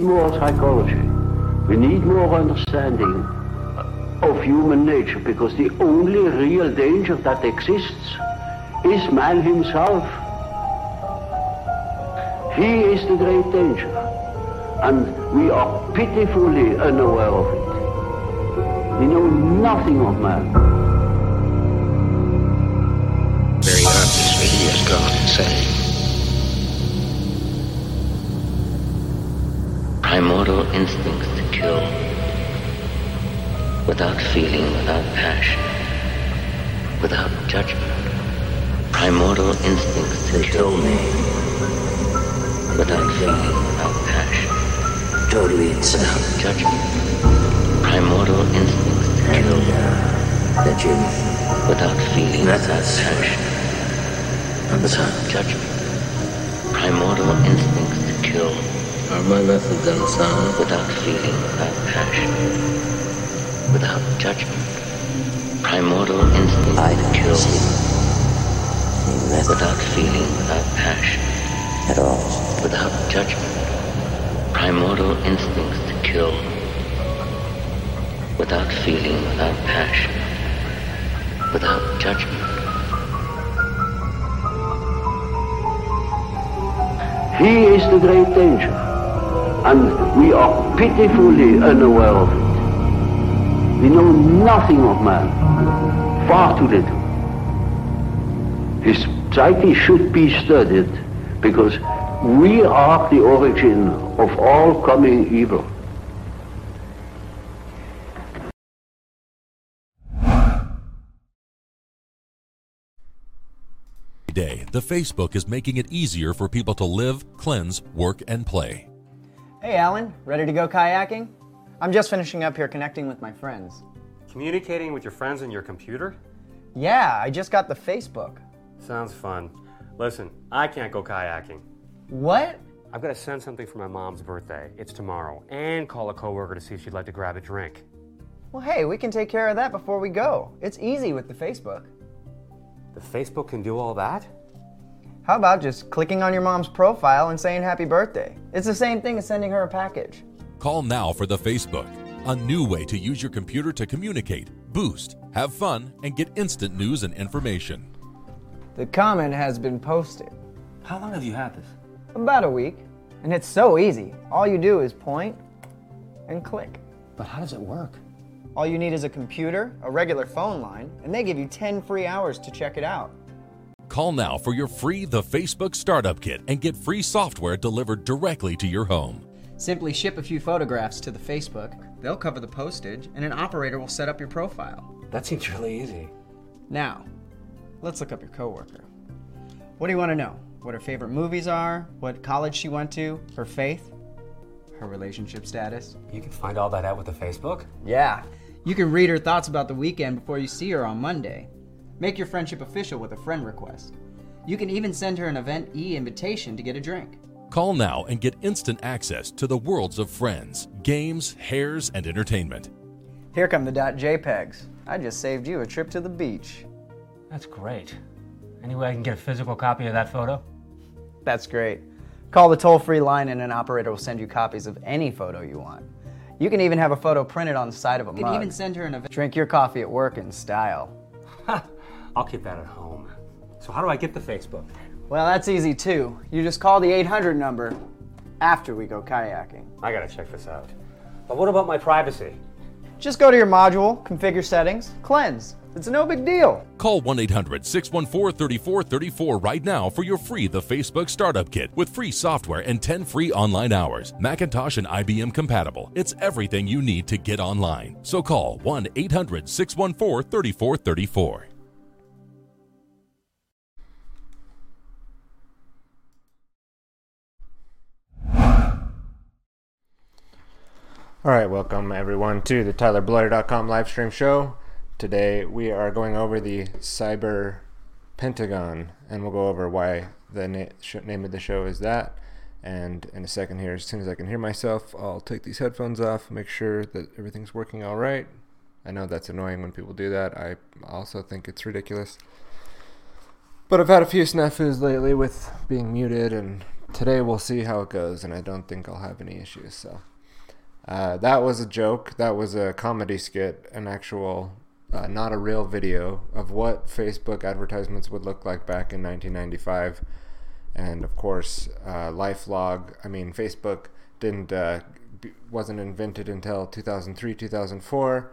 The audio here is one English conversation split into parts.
need more psychology. We need more understanding of human nature because the only real danger that exists is man himself. He is the great danger and we are pitifully unaware of it. We know nothing of man. very obviously he has gone insane. Primordial instincts to kill. Without feeling, without passion. Without judgment. Primordial instincts to kill me. Without feeling, without passion. Totally insane. Without judgment. Primordial instincts to And kill. uh, that you Without feeling, without passion. on Without judgment. Primordial instincts to kill. Are my methods unsound? without feeling, without passion, without judgment. Primordial instinct I to kill see without feeling, without passion, at all. without judgment. Primordial instincts to kill without feeling, without passion, without judgment. He is the great danger, and we are pitifully unaware of it. We know nothing of man, far too little. His psyche should be studied because we are the origin of all coming evil. day, the Facebook is making it easier for people to live, cleanse, work, and play. Hey, Alan, ready to go kayaking? I'm just finishing up here connecting with my friends. Communicating with your friends on your computer? Yeah, I just got the Facebook. Sounds fun. Listen, I can't go kayaking. What? I've got to send something for my mom's birthday. It's tomorrow. And call a coworker to see if she'd like to grab a drink. Well, hey, we can take care of that before we go. It's easy with the Facebook. The Facebook can do all that? How about just clicking on your mom's profile and saying happy birthday? It's the same thing as sending her a package. Call now for the Facebook, a new way to use your computer to communicate, boost, have fun, and get instant news and information. The comment has been posted. How long have you had this? About a week. And it's so easy. All you do is point and click. But how does it work? All you need is a computer, a regular phone line, and they give you 10 free hours to check it out. Call now for your free The Facebook Startup Kit and get free software delivered directly to your home. Simply ship a few photographs to the Facebook. They'll cover the postage, and an operator will set up your profile. That seems really easy. Now, let's look up your coworker. What do you want to know? What her favorite movies are? What college she went to? Her faith? Her relationship status? You can find all that out with the Facebook? Yeah. You can read her thoughts about the weekend before you see her on Monday. Make your friendship official with a friend request. You can even send her an event e invitation to get a drink. Call now and get instant access to the worlds of friends, games, hairs, and entertainment. Here come the dot .jpegs. I just saved you a trip to the beach. That's great. Any way I can get a physical copy of that photo? That's great. Call the toll free line and an operator will send you copies of any photo you want. You can even have a photo printed on the side of a You mug. can even send her an event. Drink your coffee at work in style. I'll keep that at home. So how do I get the Facebook? Well, that's easy too. You just call the 800 number after we go kayaking. I gotta check this out. But what about my privacy? Just go to your module, configure settings, cleanse. It's no big deal. Call 1 800 614 3434 right now for your free The Facebook Startup Kit with free software and 10 free online hours. Macintosh and IBM compatible. It's everything you need to get online. So call 1 800 614 3434. All right, welcome everyone to the TylerBloyer.com live stream show. Today we are going over the Cyber Pentagon, and we'll go over why the na- sh- name of the show is that. And in a second here, as soon as I can hear myself, I'll take these headphones off, make sure that everything's working all right. I know that's annoying when people do that. I also think it's ridiculous. But I've had a few snafus lately with being muted, and today we'll see how it goes. And I don't think I'll have any issues. So uh, that was a joke. That was a comedy skit, an actual, uh, not a real video of what Facebook advertisements would look like back in 1995. And of course, uh, LifeLog. I mean, Facebook didn't uh, b- wasn't invented until 2003, 2004.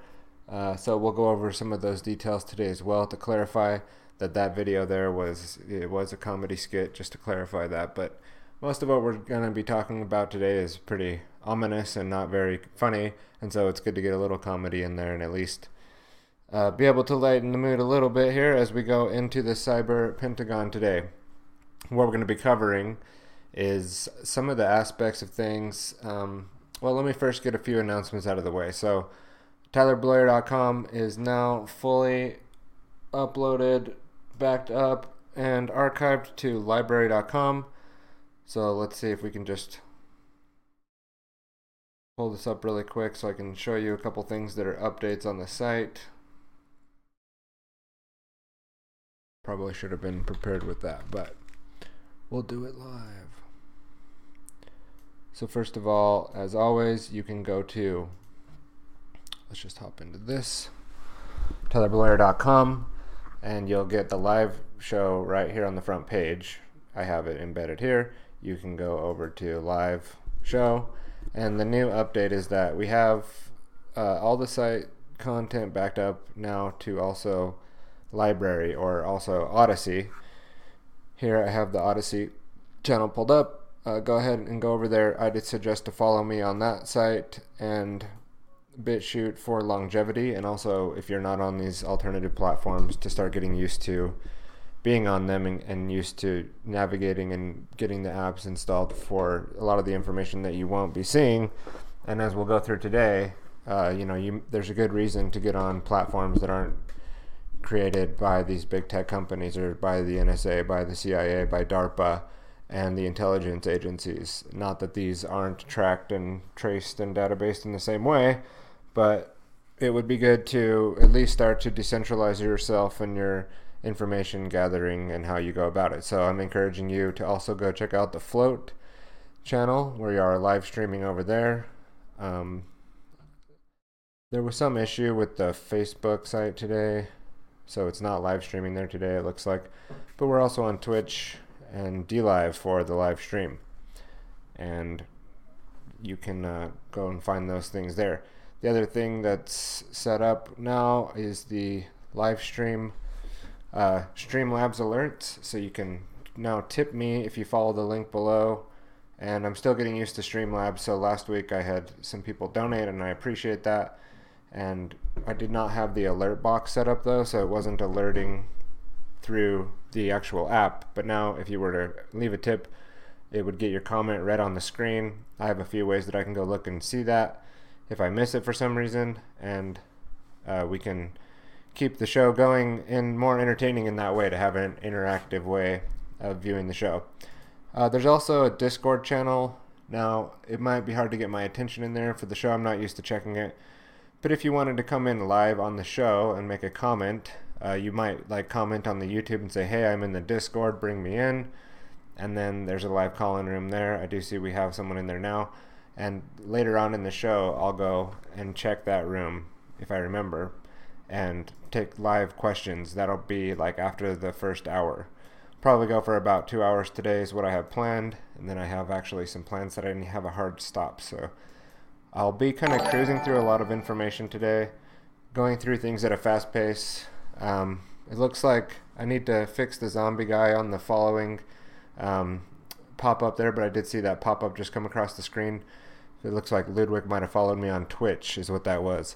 Uh, so we'll go over some of those details today as well to clarify that that video there was it was a comedy skit. Just to clarify that, but most of what we're going to be talking about today is pretty ominous and not very funny, and so it's good to get a little comedy in there and at least uh, be able to lighten the mood a little bit here as we go into the cyber pentagon today. What we're going to be covering is some of the aspects of things. Um, well, let me first get a few announcements out of the way. So, TylerBloyer.com is now fully uploaded, backed up, and archived to LBRY.com. So let's see if we can just pull this up really quick so I can show you a couple things that are updates on the site. Probably should have been prepared with that, but we'll do it live. So first of all, as always, you can go to let's just hop into this tylerbloyer.com and you'll get the live show right here on the front page. I have it embedded here. You can go over to live show and the new update is that we have uh, all the site content backed up now to also LBRY or also Odysee. Here I have the Odysee channel pulled up. Uh, go ahead and go over there. I'd suggest to follow me on that site and BitChute for longevity, and also if you're not on these alternative platforms, to start getting used to being on them and, and, used to navigating and getting the apps installed for a lot of the information that you won't be seeing. And as we'll go through today, uh, you know, you, there's a good reason to get on platforms that aren't created by these big tech companies or by the NSA, by the CIA, by DARPA, and the intelligence agencies. Not that these aren't tracked and traced and databased in the same way, but it would be good to at least start to decentralize yourself and your information gathering and how you go about it. So I'm encouraging you to also go check out the Flote channel where you are live streaming over there. Um, there was some issue with the Facebook site today, so it's not live streaming there today, it looks like. But we're also on Twitch and DLive for the live stream. And you can uh, go and find those things there. The other thing that's set up now is the live stream uh, Streamlabs alerts. So you can now tip me if you follow the link below. And I'm still getting used to Streamlabs. So last week I had some people donate, and I appreciate that. And I did not have the alert box set up though, so it wasn't alerting through the actual app. But now, if you were to leave a tip, it would get your comment read on the screen. I have a few ways that I can go look and see that if I miss it for some reason, and uh, we can keep the show going and more entertaining in that way to have an interactive way of viewing the show. Uh, there's also a Discord channel. Now, it might be hard to get my attention in there for the show. I'm not used to checking it. But if you wanted to come in live on the show and make a comment, uh, you might like comment on the YouTube and say, "Hey, I'm in the Discord. Bring me in." And then there's a live call-in room there. I do see we have someone in there now. And later on in the show, I'll go and check that room if I remember and take live questions. That'll be like after the first hour. Probably go for about two hours today, is what I have planned. And then I have actually some plans that I didn't have a hard stop. So I'll be kind of cruising through a lot of information today, going through things at a fast pace. Um, it looks like I need to fix the zombie guy on the following um, pop up there, but I did see that pop up just come across the screen. It looks like Ludwig might have followed me on Twitch, is what that was.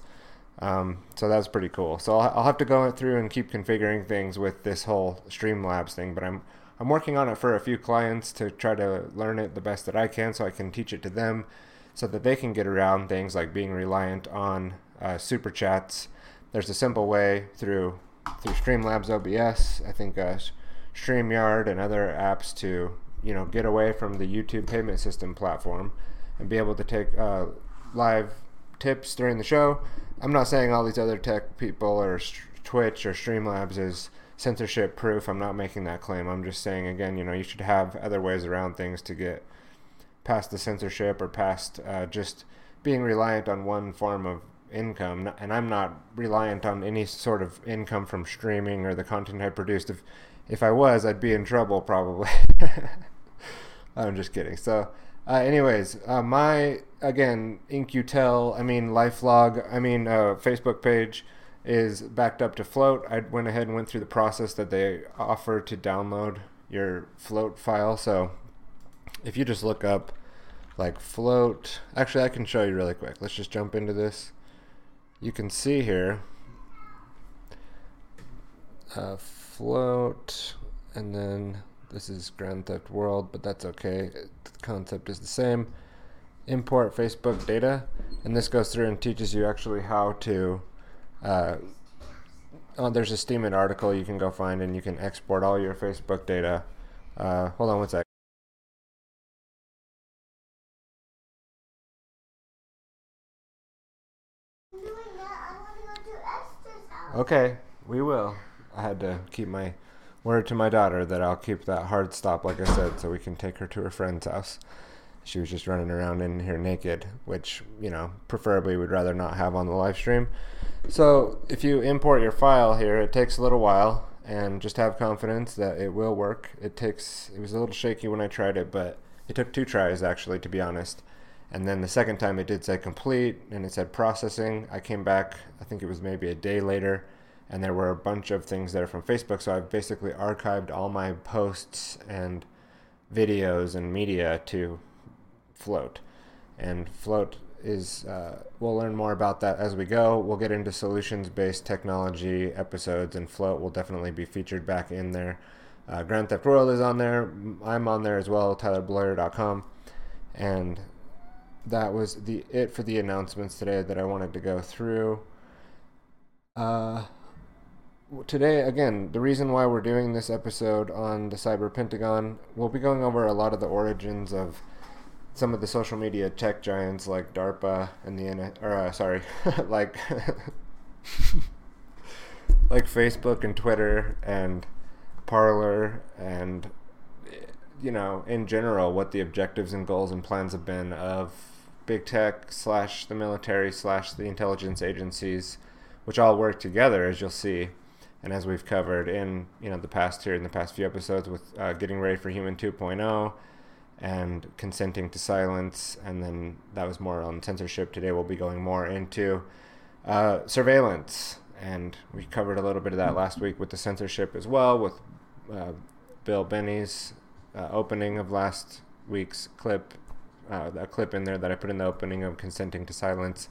Um, so that's pretty cool. So I'll, I'll, have to go through and keep configuring things with this whole Streamlabs thing, but I'm I'm working on it for a few clients to try to learn it the best that I can, so I can teach it to them, so that they can get around things like being reliant on uh, super chats. There's a simple way through through Streamlabs OBS. I think uh, StreamYard and other apps to you know get away from the YouTube payment system platform and be able to take uh, live tips during the show. I'm not saying all these other tech people or Twitch or Streamlabs is censorship proof. I'm not making that claim. I'm just saying again, you know, you should have other ways around things to get past the censorship or past uh, just being reliant on one form of income. And I'm not reliant on any sort of income from streaming or the content I produced. If if I was, I'd be in trouble probably. I'm just kidding. So, uh, anyways, uh, my again In-Q-Tel, I mean LifeLog, I mean uh, Facebook page is backed up to Flote. I went ahead and went through the process that they offer to download your Flote file. So, if you just look up like Flote, actually, I can show you really quick. Let's just jump into this. You can see here uh, Flote, and then this is Grand Theft World, but that's okay. The concept is the same. Import Facebook data, and this goes through and teaches you actually how to. Uh, oh, there's a Steemit article you can go find, and you can export all your Facebook data. Uh, hold on one sec. Okay, we will. I had to keep my word to my daughter that I'll keep that hard stop, like I said, so we can take her to her friend's house. She was just running around in here naked, which, you know, preferably we'd rather not have on the live stream. So if you import your file here, it takes a little while, and just have confidence that it will work. It takes, it was a little shaky when I tried it, but it took two tries actually, to be honest. And then the second time it did say complete and it said processing. I came back, I think it was maybe a day later, and there were a bunch of things there from Facebook. So I've basically archived all my posts and videos and media to Flote. And Flote is, uh, we'll learn more about that as we go. We'll get into solutions based technology episodes, and Flote will definitely be featured back in there. Uh, Grand Theft World is on there. I'm on there as well, tylerbloyer.com. And that was the it for the announcements today that I wanted to go through. Uh, today, again, the reason why we're doing this episode on the Cyber Pentagon, we'll be going over a lot of the origins of some of the social media tech giants like DARPA and the or uh, sorry, like like Facebook and Twitter and Parler and you know in general what the objectives and goals and plans have been of big tech slash the military slash the intelligence agencies, which all work together, as you'll see, and as we've covered in you know the past here in the past few episodes with uh, getting ready for Human 2.0 and consenting to silence, and then that was more on censorship. Today we'll be going more into uh, surveillance, and we covered a little bit of that last week with the censorship as well, with uh, Bill Binney's uh, opening of last week's clip uh, a clip in there that I put in the opening of consenting to silence.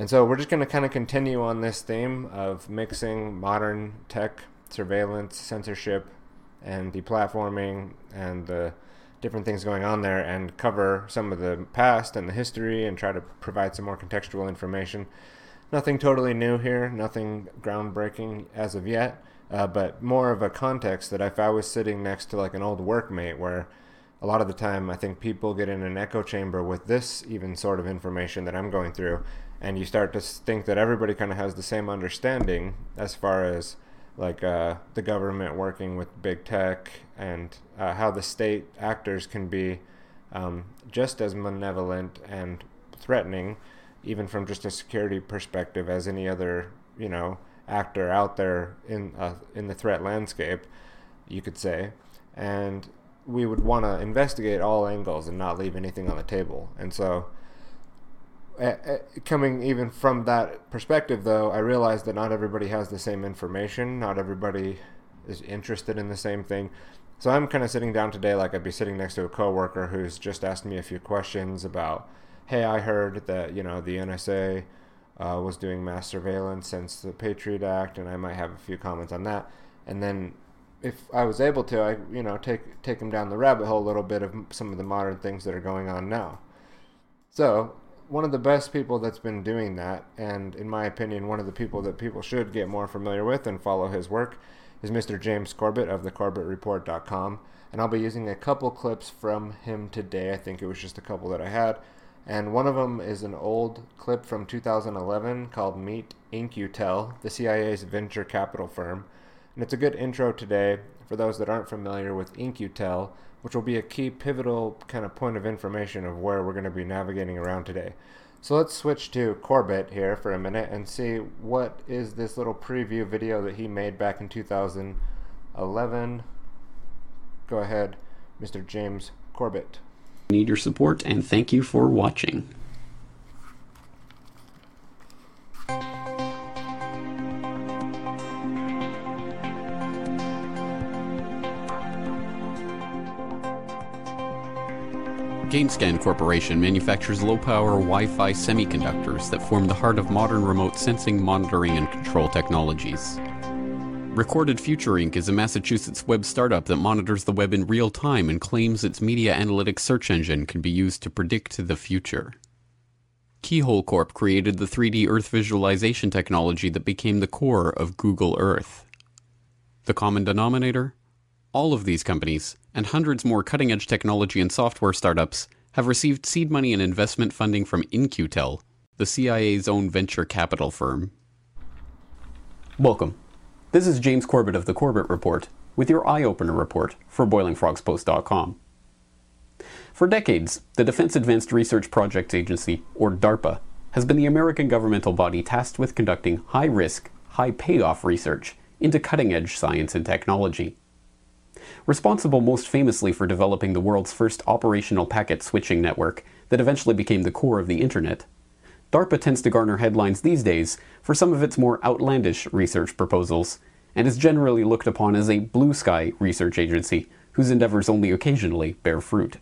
And so we're just going to kind of continue on this theme of mixing modern tech, surveillance, censorship, and deplatforming and the different things going on there and cover some of the past and the history and try to provide some more contextual information. Nothing totally new here, nothing groundbreaking as of yet, uh, but more of a context that if I was sitting next to like an old workmate where a lot of the time I think people get in an echo chamber with this even sort of information that I'm going through and you start to think that everybody kind of has the same understanding as far as like uh, the government working with big tech and uh, how the state actors can be um, just as malevolent and threatening even from just a security perspective as any other you know actor out there in uh, in the threat landscape you could say and we would want to investigate all angles and not leave anything on the table. And so, coming even from that perspective, though, I realize that not everybody has the same information. Not everybody is interested in the same thing. So I'm kind of sitting down today like I'd be sitting next to a coworker who's just asked me a few questions about, hey, I heard that you know the NSA uh, was doing mass surveillance since the Patriot Act, and I might have a few comments on that. And then if I was able to, I you know take take them down the rabbit hole a little bit of some of the modern things that are going on now. So one of the best people that's been doing that, and in my opinion, one of the people that people should get more familiar with and follow his work, is Mr. James Corbett of thecorbettreport.com. And I'll be using a couple clips from him today. I think it was just a couple that I had. And one of them is an old clip from 2011 called Meet In-Q-Tel, the CIA's venture capital firm And it's a good intro today for those that aren't familiar with In-Q-Tel, which will be a key pivotal kind of point of information of where we're going to be navigating around today. So let's switch to Corbett here for a minute and see what is this little preview video that he made back in 2011. Go ahead, Mr. James Corbett. Need your support and thank you for watching. GainSpan Corporation manufactures low power Wi Fi semiconductors that form the heart of modern remote sensing, monitoring, and control technologies. Recorded Future Inc. is a Massachusetts web startup that monitors the web in real time and claims its media analytics search engine can be used to predict the future. Keyhole Corp created the 3D Earth visualization technology that became the core of Google Earth. The common denominator? All of these companies, and hundreds more cutting edge technology and software startups, have received seed money and investment funding from In-Q-Tel, the CIA's own venture capital firm. Welcome. This is James Corbett of the Corbett Report with your eye opener report for BoilingFrogsPost.com. For decades, the Defense Advanced Research Projects Agency, or DARPA, has been the American governmental body tasked with conducting high risk, high payoff research into cutting edge science and technology. Responsible most famously for developing the world's first operational packet switching network that eventually became the core of the Internet, DARPA tends to garner headlines these days for some of its more outlandish research proposals, and is generally looked upon as a blue sky research agency whose endeavors only occasionally bear fruit.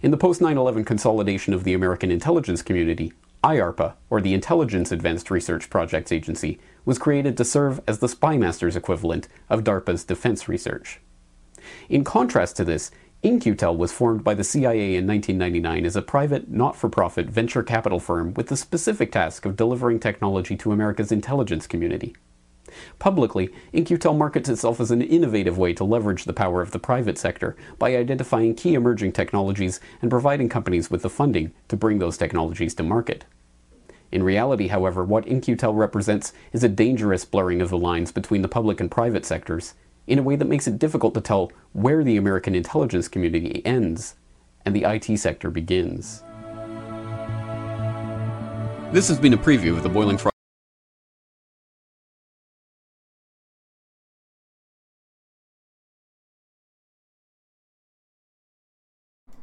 In the post 9 11 consolidation of the American intelligence community, IARPA, or the Intelligence Advanced Research Projects Agency, was created to serve as the spymaster's equivalent of DARPA's defense research. In contrast to this, In-Q-Tel was formed by the CIA in 1999 as a private, not for profit venture capital firm with the specific task of delivering technology to America's intelligence community. Publicly, In-Q-Tel markets itself as an innovative way to leverage the power of the private sector by identifying key emerging technologies and providing companies with the funding to bring those technologies to market. In reality, however, what In-Q-Tel represents is a dangerous blurring of the lines between the public and private sectors in a way that makes it difficult to tell where the American intelligence community ends and the IT sector begins. This has been a preview of the Boiling Frog.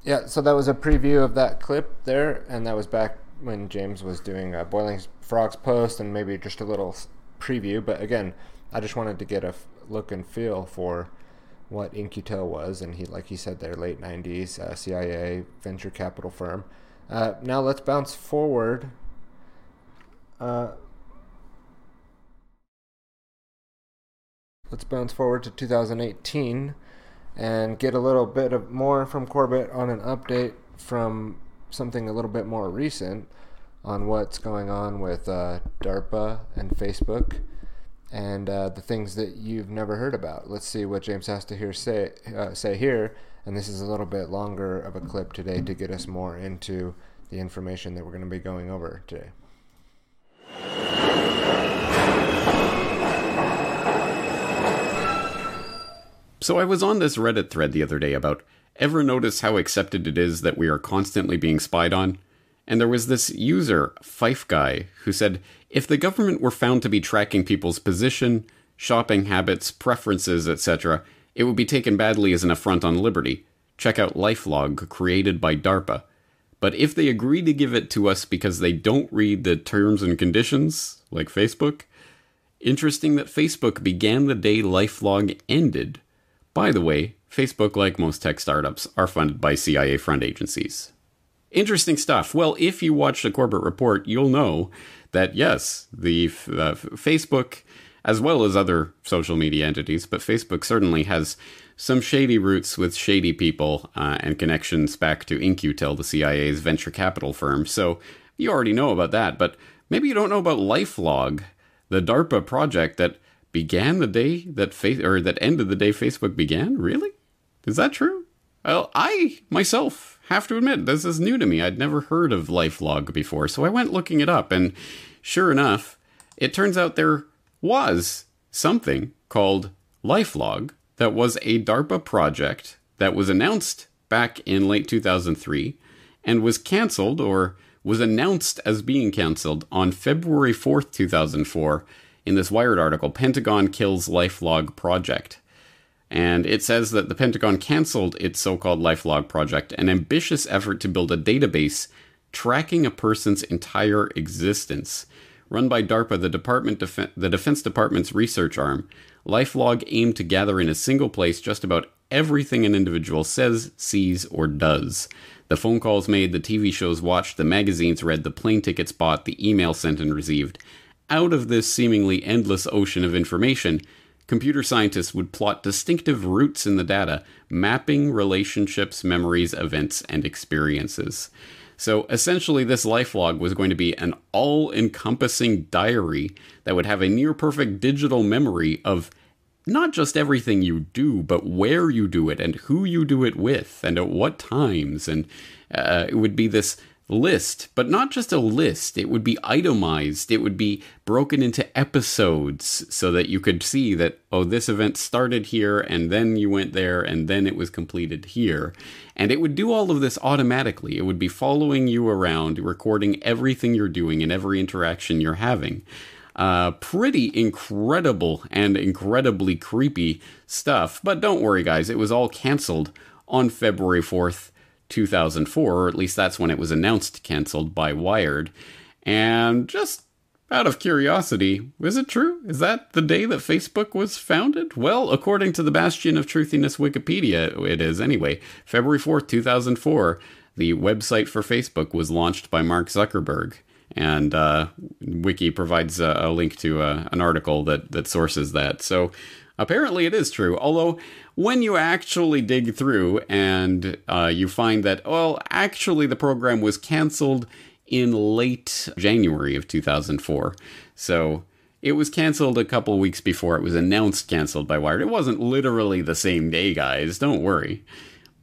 Yeah, so that was a preview of that clip there, and that was back when James was doing a Boiling Frogs post and maybe just a little preview. But again, I just wanted to get a look and feel for what In-Q-Tel was, and he, like he said, their late '90s uh, CIA venture capital firm. Uh, now let's bounce forward. Uh, let's bounce forward to 2018 and get a little bit of more from Corbett on an update from something a little bit more recent on what's going on with uh, DARPA and Facebook and uh, the things that you've never heard about. Let's see what James has to hear say uh, say here, and this is a little bit longer of a clip today to get us more into the information that we're going to be going over today. So I was on this Reddit thread the other day about ever notice how accepted it is that we are constantly being spied on? And there was this user, Fife Guy, who said if the government were found to be tracking people's position, shopping habits, preferences, etc., it would be taken badly as an affront on liberty. Check out Lifelog, created by DARPA. But if they agree to give it to us because they don't read the terms and conditions, like Facebook, interesting that Facebook began the day Lifelog ended. By the way, Facebook, like most tech startups, are funded by CIA front agencies. Interesting stuff. Well, if you watch the Corbett Report, you'll know that yes, the uh, Facebook, as well as other social media entities, but Facebook certainly has some shady roots with shady people uh, and connections back to In-Q-Tel, the CIA's venture capital firm. So you already know about that, but maybe you don't know about LifeLog, the DARPA project that began the day that face or that ended the day Facebook began. Really, is that true? Well, I myself have to admit this is new to me. I'd never heard of LifeLog before, so I went looking it up, and sure enough, it turns out there was something called Lifelog that was a DARPA project that was announced back in late 2003 and was canceled or was announced as being canceled on February 4th, 2004 in this Wired article, Pentagon Kills Lifelog Project. And it says that the Pentagon canceled its so called Lifelog project, an ambitious effort to build a database tracking a person's entire existence. Run by DARPA, the, Department Def- the Defense Department's research arm, Lifelog aimed to gather in a single place just about everything an individual says, sees, or does. The phone calls made, the TV shows watched, the magazines read, the plane tickets bought, the email sent and received. Out of this seemingly endless ocean of information, computer scientists would plot distinctive routes in the data, mapping relationships, memories, events, and experiences. So essentially, this life log was going to be an all encompassing diary that would have a near perfect digital memory of not just everything you do, but where you do it and who you do it with and at what times. And uh, it would be this list, but not just a list. It would be itemized. It would be broken into episodes so that you could see that, oh, this event started here and then you went there and then it was completed here. And it would do all of this automatically. It would be following you around, recording everything you're doing and every interaction you're having. Uh, pretty incredible and incredibly creepy stuff. But don't worry, guys, it was all canceled on February 4th, 2004, or at least that's when it was announced canceled by Wired. And just out of curiosity, is it true? Is that the day that Facebook was founded? Well, according to the Bastion of Truthiness Wikipedia, it is anyway. February 4th, 2004, the website for Facebook was launched by Mark Zuckerberg and uh, Wiki provides a, a link to uh, an article that that sources that. So apparently, it is true. Although when you actually dig through and uh, you find that, well, actually the program was canceled in late January of 2004. So it was canceled a couple weeks before it was announced canceled by Wired. It wasn't literally the same day, guys. Don't worry.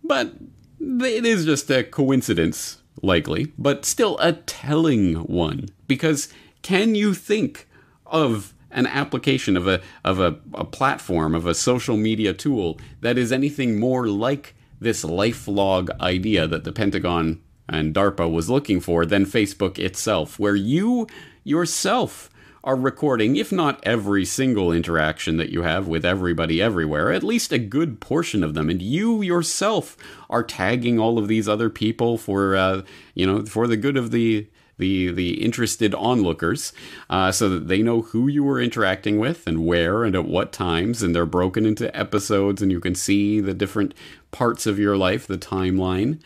But it is just a coincidence likely, but still a telling one. Because can you think of an application of a of a, a platform of a social media tool that is anything more like this life log idea that the Pentagon and DARPA was looking for than Facebook itself, where you yourself are recording, if not every single interaction that you have with everybody everywhere, at least a good portion of them. And you yourself are tagging all of these other people for, uh, you know, for the good of the the the interested onlookers, uh, so that they know who you were interacting with and where and at what times, and they're broken into episodes, and you can see the different parts of your life, the timeline.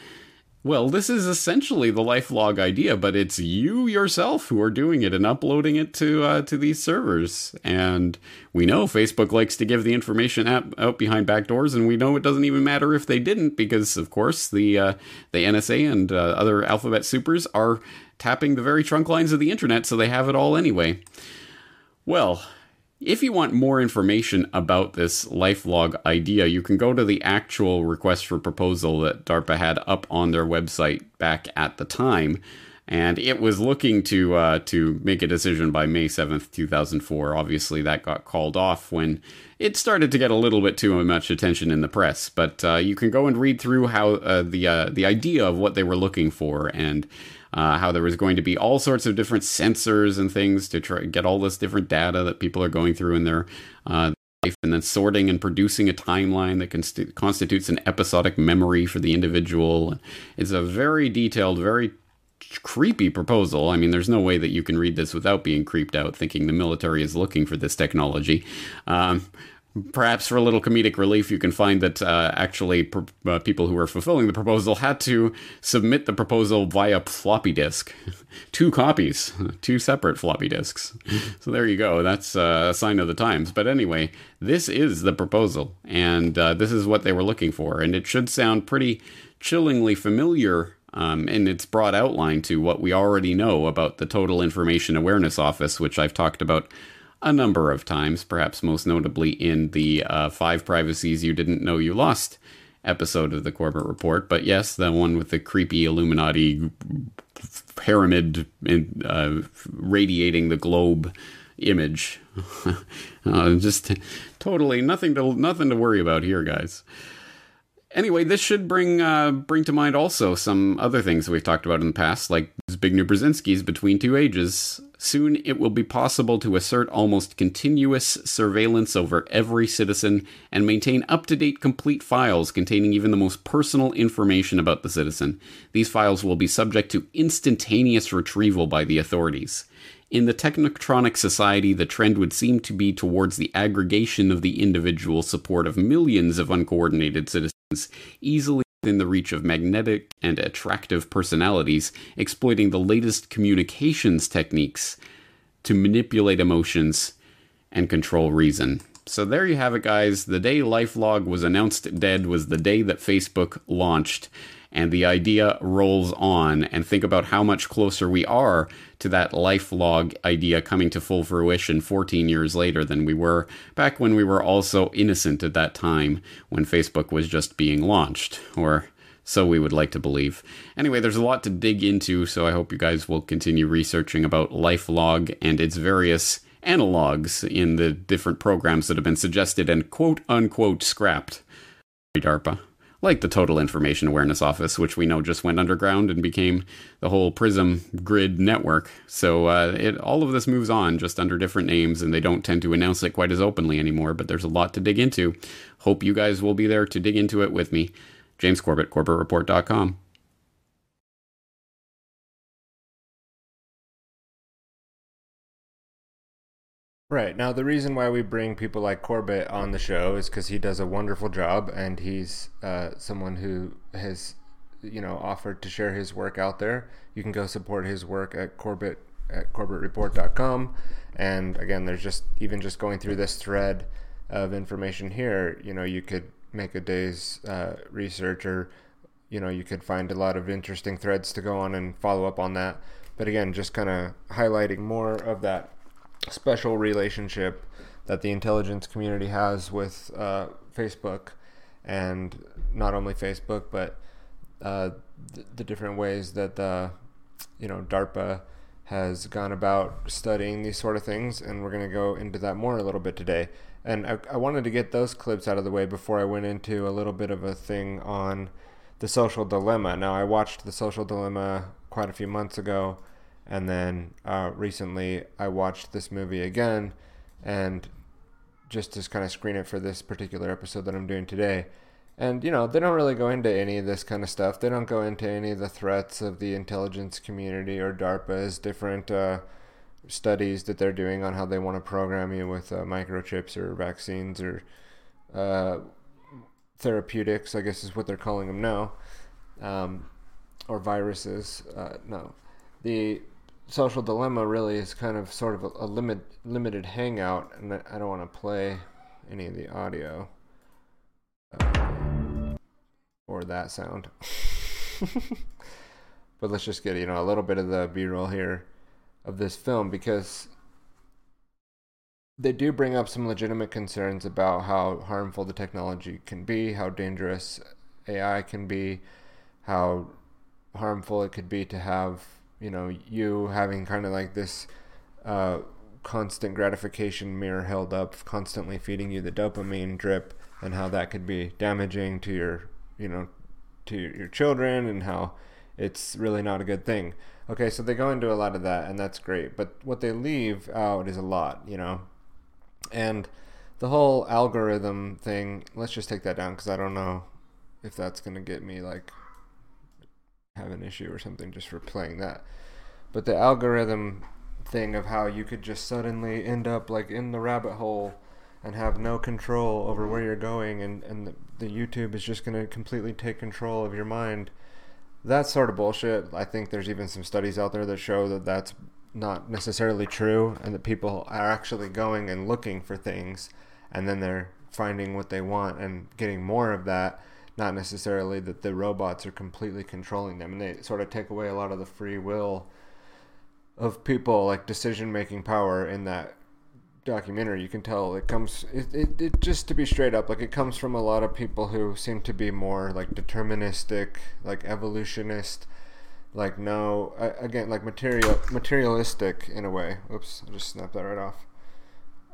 Well, this is essentially the lifelog idea, but it's you yourself who are doing it and uploading it to uh, to these servers. And we know Facebook likes to give the information out, out behind back doors, and we know it doesn't even matter if they didn't, because of course the uh, the NSA and uh, other alphabet supers are tapping the very trunk lines of the internet, so they have it all anyway. Well, if you want more information about this lifelog idea, you can go to the actual request for proposal that DARPA had up on their website back at the time, and it was looking to uh, to make a decision by May seventh, two thousand four. Obviously, that got called off when it started to get a little bit too much attention in the press. But uh, you can go and read through how uh, the uh, the idea of what they were looking for and uh, how there was going to be all sorts of different sensors and things to try get all this different data that people are going through in their uh, life, and then sorting and producing a timeline that const- constitutes an episodic memory for the individual. It's a very detailed, very creepy proposal. I mean, there's no way that you can read this without being creeped out, thinking the military is looking for this technology. Um, Perhaps for a little comedic relief, you can find that uh, actually uh, people who were fulfilling the proposal had to submit the proposal via floppy disk. two copies, two separate floppy disks. so there you go. That's uh, a sign of the times. But anyway, this is the proposal, and uh, this is what they were looking for. And it should sound pretty chillingly familiar um, in its broad outline to what we already know about the Total Information Awareness Office, which I've talked about a number of times, perhaps most notably in the uh, Five Privacies You Didn't Know You Lost episode of the Corbett Report. But yes, the one with the creepy Illuminati pyramid in, uh, radiating the globe image. uh, just totally nothing to nothing to worry about here, guys. Anyway, this should bring uh, bring to mind also some other things that we've talked about in the past, like Zbigniew Brzezinski's Between Two Ages. Soon it will be possible to assert almost continuous surveillance over every citizen and maintain up to date complete files containing even the most personal information about the citizen. These files will be subject to instantaneous retrieval by the authorities. In the technotronic society, the trend would seem to be towards the aggregation of the individual support of millions of uncoordinated citizens, easily within the reach of magnetic and attractive personalities, exploiting the latest communications techniques to manipulate emotions and control reason. So there you have it, guys. The day LifeLog was announced dead was the day that Facebook launched and the idea rolls on and think about how much closer we are to that life log idea coming to full fruition 14 years later than we were back when we were also innocent at that time when Facebook was just being launched or so we would like to believe. Anyway, there's a lot to dig into, so I hope you guys will continue researching about LifeLog and its various analogs in the different programs that have been suggested and quote unquote scrapped. DARPA like the Total Information Awareness Office, which we know just went underground and became the whole Prism grid network. So uh, it, all of this moves on just under different names, and they don't tend to announce it quite as openly anymore, but there's a lot to dig into. Hope you guys will be there to dig into it with me. James Corbett, CorbettReport.com. Right. Now, the reason why we bring people like Corbett on the show is because he does a wonderful job and he's uh, someone who has, you know, offered to share his work out there. You can go support his work at Corbett at CorbettReport.com. And again, there's just, even just going through this thread of information here, you know, you could make a day's uh, research or, you know, you could find a lot of interesting threads to go on and follow up on that. But again, just kind of highlighting more of that special relationship that the intelligence community has with uh, Facebook, and not only Facebook, but uh, the, different ways that the you know DARPA has gone about studying these sort of things, and we're going to go into that more a little bit today. And I, I wanted to get those clips out of the way before I went into a little bit of a thing on the social dilemma. Now, I watched the social dilemma quite a few months ago and then uh, recently I watched this movie again, and just to kind of screen it for this particular episode that I'm doing today. And you know, they don't really go into any of this kind of stuff. They don't go into any of the threats of the intelligence community or DARPA's different uh, studies that they're doing on how they want to program you with uh, microchips or vaccines or uh, therapeutics. I guess is what they're calling them now, um, or viruses. Uh, no, the social dilemma really is kind of sort of a, a limit limited hangout, and I don't want to play any of the audio uh, or that sound. but let's just get you know a little bit of the B-roll here of this film because they do bring up some legitimate concerns about how harmful the technology can be, how dangerous AI can be, how harmful it could be to have you know you having kind of like this uh, constant gratification mirror held up, constantly feeding you the dopamine drip, and how that could be damaging to your you know to your children, and how it's really not a good thing. Okay, so they go into a lot of that, and that's great. But what they leave out is a lot, you know, and the whole algorithm thing. Let's just take that down because I don't know if that's gonna get me like have an issue or something just for playing that. But the algorithm thing of how you could just suddenly end up like in the rabbit hole and have no control over where you're going and, and the, the YouTube is just going to completely take control of your mind. That's sort of bullshit. I think there's even some studies out there that show that that's not necessarily true and that people are actually going and looking for things and then they're finding what they want and getting more of that not necessarily that the robots are completely controlling them and they sort of take away a lot of the free will of people like decision making power in that documentary you can tell it comes it, it, it just to be straight up like it comes from a lot of people who seem to be more like deterministic like evolutionist like no again like material materialistic in a way. Oops, I just snapped that right off.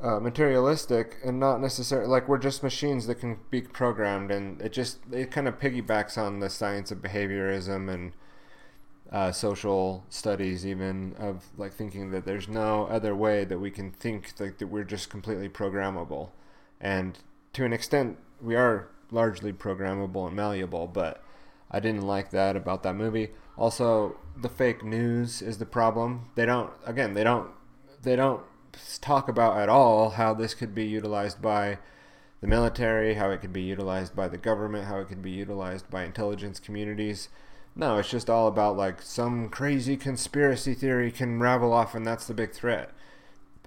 Uh, materialistic and not necessarily like we're just machines that can be programmed, and it just it kind of piggybacks on the science of behaviorism and uh, social studies, even of like thinking that there's no other way that we can think like that we're just completely programmable, and to an extent we are largely programmable and malleable, but I didn't like that about that movie. Also, the fake news is the problem. They don't again, they don't they don't talk about at all how this could be utilized by the military, how it could be utilized by the government, how it could be utilized by intelligence communities. No, it's just all about like some crazy conspiracy theory can ravel off and that's the big threat.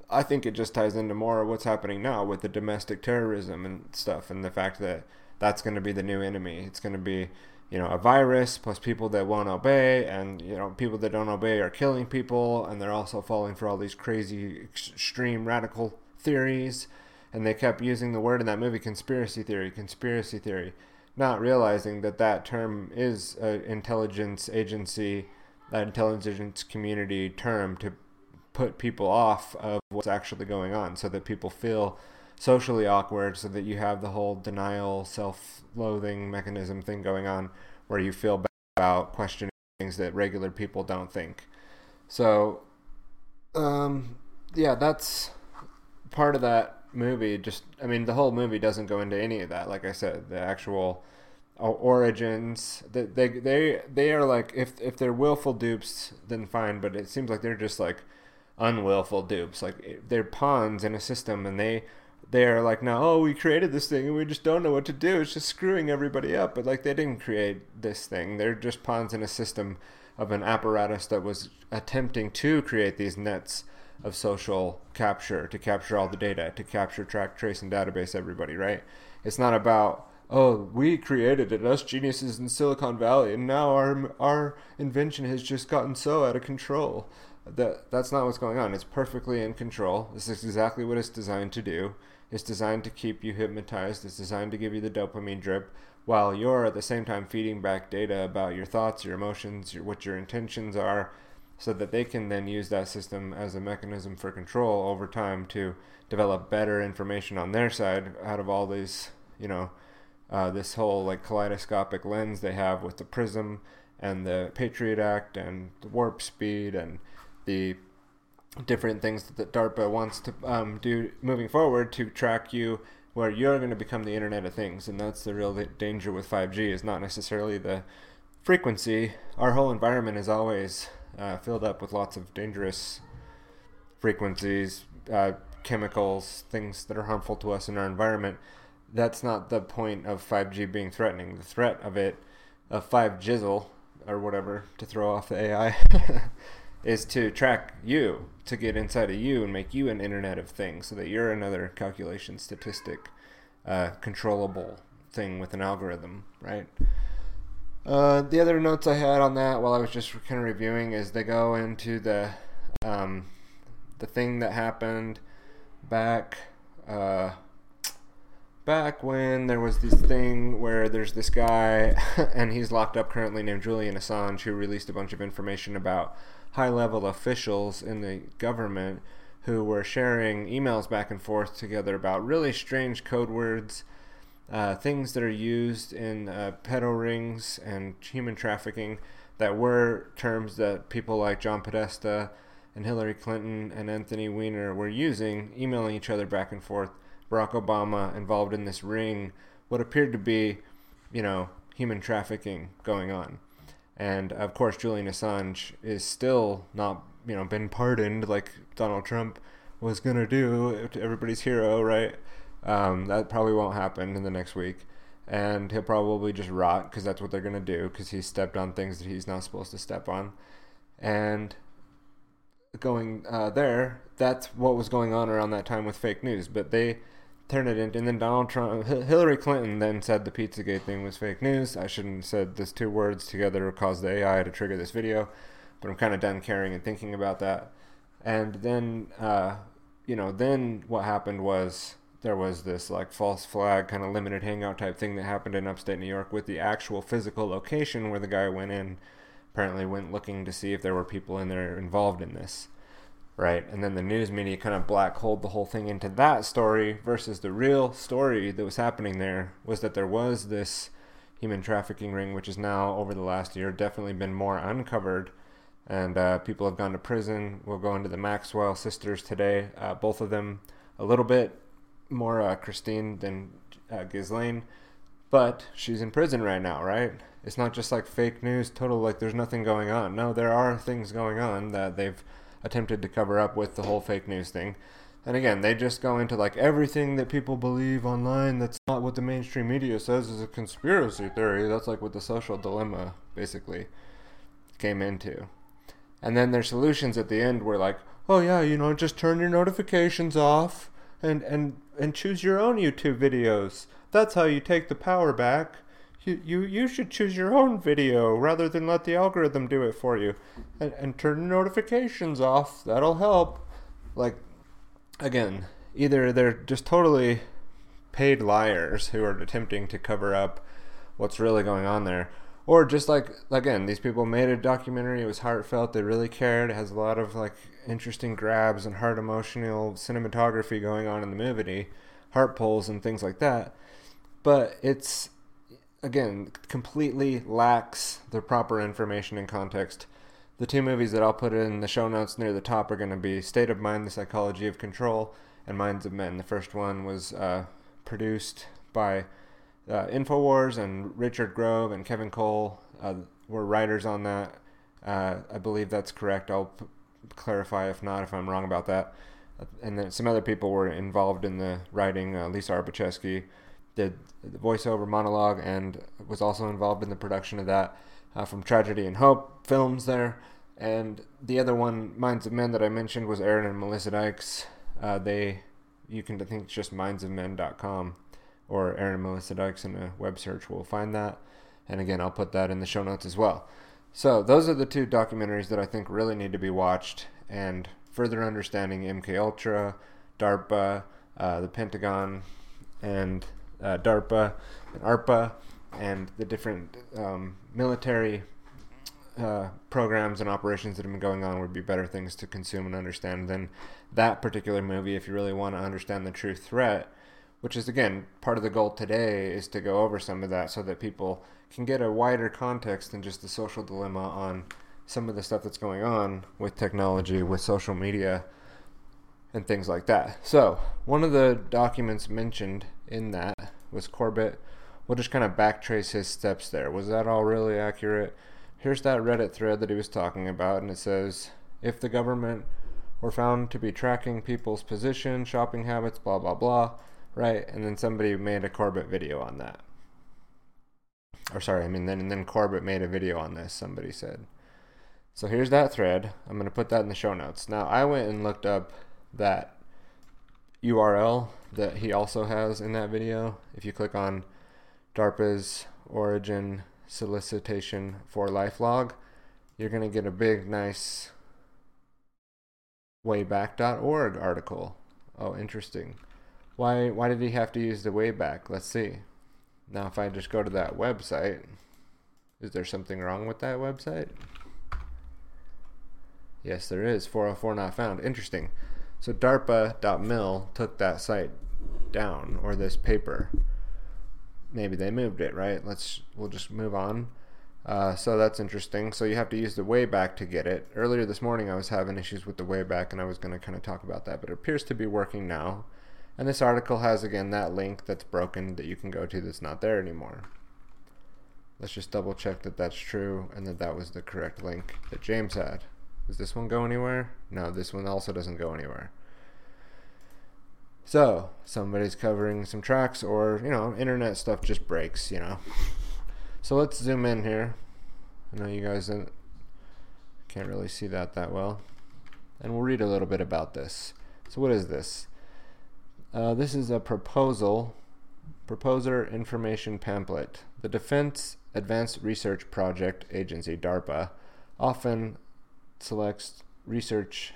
I think it just ties into more of what's happening now with the domestic terrorism and stuff and the fact that that's going to be the new enemy. It's going to be you know, a virus plus people that won't obey, and you know, people that don't obey are killing people, and they're also falling for all these crazy, extreme, radical theories. And they kept using the word in that movie, conspiracy theory, conspiracy theory, not realizing that that term is an intelligence agency, that intelligence community term to put people off of what's actually going on, so that people feel socially awkward so that you have the whole denial, self loathing mechanism thing going on where you feel bad about questioning things that regular people don't think. So, um, yeah, that's part of that movie. Just, I mean, the whole movie doesn't go into any of that. Like I said, the actual origins they, they they they are like if if they're willful dupes then fine but it seems like they're just like unwillful dupes like they're pawns in a system and they they're like now oh we created this thing and we just don't know what to do. It's just screwing everybody up. But like they didn't create this thing. They're just pawns in a system of an apparatus that was attempting to create these nets of social capture to capture all the data to capture track trace and database everybody right? It's not about oh we created it. Us geniuses in silicon valley and now our our invention has just gotten so out of control. That that's not what's going on. It's perfectly in control. This is exactly what it's designed to do it's designed to keep you hypnotized. It's designed to give you the dopamine drip while you're at the same time feeding back data about your thoughts, your emotions, your, what your intentions are, so that they can then use that system as a mechanism for control over time to develop better information on their side out of all these, you know, uh, this whole like kaleidoscopic lens they have with the prism and the Patriot Act and the warp speed and the different things that DARPA wants to um, do moving forward to track you where you're going to become the Internet of Things. And that's the real danger with 5G is not necessarily the frequency. Our whole environment is always uh, filled up with lots of dangerous frequencies, uh, chemicals, things that are harmful to us in our environment. That's not the point of 5G being threatening. The threat of it, of 5 jizzle, or whatever, to throw off the AI, is to track you, to get inside of you and make you an Internet of Things so that you're another calculation statistic, uh, controllable thing with an algorithm, right? Uh, the other notes I had on that while I was just kind of reviewing is they go into the um, the thing that happened back uh, back when there was this thing where there's this guy and he's locked up currently named Julian Assange who released a bunch of information about high level officials in the government who were sharing emails back and forth together about really strange code words, uh, things that are used in uh, pedo rings and human trafficking that were terms that people like John Podesta and Hillary Clinton and Anthony Weiner were using, emailing each other back and forth. Barack Obama involved in this ring, what appeared to be, you know, human trafficking going on. And of course, Julian Assange is still not, you know, been pardoned like Donald Trump was do to everybody's hero, right? Um, that probably won't happen in the next week, and he'll probably just rot because that's what they're gonna do because he stepped on things that he's not supposed to step on, and going uh, there, that's what was going on around that time with fake news. But they turn it into. And then Donald Trump, Hillary Clinton then said the Pizzagate thing was fake news. I shouldn't have said those two words together caused the AI to trigger this video, but I'm kind of done caring and thinking about that. And then, uh, you know, then what happened was there was this like false flag kind of limited hangout type thing that happened in upstate New York with the actual physical location where the guy went in apparently went looking to see if there were people in there involved in this right? And then the news media kind of black holed the whole thing into that story versus the real story that was happening there was that there was this human trafficking ring, which has now over the last year definitely been more uncovered. And uh, people have gone to prison. We'll go into the Maxwell sisters today. Uh, both of them a little bit more uh, Christine than uh, Ghislaine, but she's in prison right now, right? It's not just like fake news, total like there's nothing going on. No, there are things going on that they've attempted to cover up with the whole fake news thing. And again, they just go into like everything that people believe online that's not what the mainstream media says is a conspiracy theory. That's like what the social dilemma basically came into. And then their solutions at the end were like, oh yeah, you know, just turn your notifications off and and and choose your own YouTube videos. That's how you take the power back you, you, should choose your own video rather than let the algorithm do it for you. And, and turn notifications off. That'll help. Like, again, either they're just totally paid liars who are attempting to cover up what's really going on there. Or just like, again, these people made a documentary. It was heartfelt. They really cared. It has a lot of like interesting grabs and heart emotional cinematography going on in the movie, heart pulls and things like that. But it's again, completely lacks the proper information and context. The two movies that I'll put in the show notes near the top are going to be State of Mind, The Psychology of Control, and Minds of Men. The first one was uh, produced by uh, InfoWars, and Richard Grove and Kevin Cole uh, were writers on that. Uh, I believe that's correct. I'll p- clarify if not, if I'm wrong about that. And then some other people were involved in the writing. Uh, Lisa Arbacheski, did the voiceover monologue and was also involved in the production of that uh, from Tragedy and Hope films there. And the other one, Minds of Men, that I mentioned was Aaron and Melissa Dykes. Uh, they, you can I think it's just mindsofmen.com or Aaron and Melissa Dykes in a web search will find that. And again, I'll put that in the show notes as well. So those are the two documentaries that I think really need to be watched and further understanding MK Ultra, DARPA, uh, the Pentagon, and uh, DARPA and ARPA and the different um, military uh, programs and operations that have been going on would be better things to consume and understand than that particular movie if you really want to understand the true threat which is again part of the goal today is to go over some of that so that people can get a wider context than just the social dilemma on some of the stuff that's going on with technology with social media and things like that. So one of the documents mentioned in that was Corbett. We'll just kind of backtrace his steps there. Was that all really accurate? Here's that Reddit thread that he was talking about, and it says if the government were found to be tracking people's position, shopping habits, blah, blah, blah, right? And then somebody made a Corbett video on that. Or sorry, I mean, then, and then Corbett made a video on this, somebody said. So here's that thread. I'm going to put that in the show notes. Now, I went and looked up that URL that he also has in that video. If you click on DARPA's origin solicitation for LifeLog, you're going to get a big, nice wayback.org article. Oh, interesting. Why, why did he have to use the wayback? Let's see. Now, if I just go to that website, is there something wrong with that website? Yes, there is. 404 not found. Interesting. So DARPA.mil took that site down or this paper. Maybe they moved it, right? Let's we'll just move on. Uh, so that's interesting. So you have to use the Wayback to get it. Earlier this morning, I was having issues with the Wayback, and I was going to kind of talk about that, but it appears to be working now. And this article has again that link that's broken that you can go to that's not there anymore. Let's just double check that that's true and that that was the correct link that James had. Does this one go anywhere? No, this one also doesn't go anywhere. So, somebody's covering some tracks or, you know, internet stuff just breaks, you know. So let's zoom in here. I know you guys can't really see that that well. And we'll read a little bit about this. So what is this? Uh, this is a proposal, proposer information pamphlet. The Defense Advanced Research Project Agency, DARPA, often selects research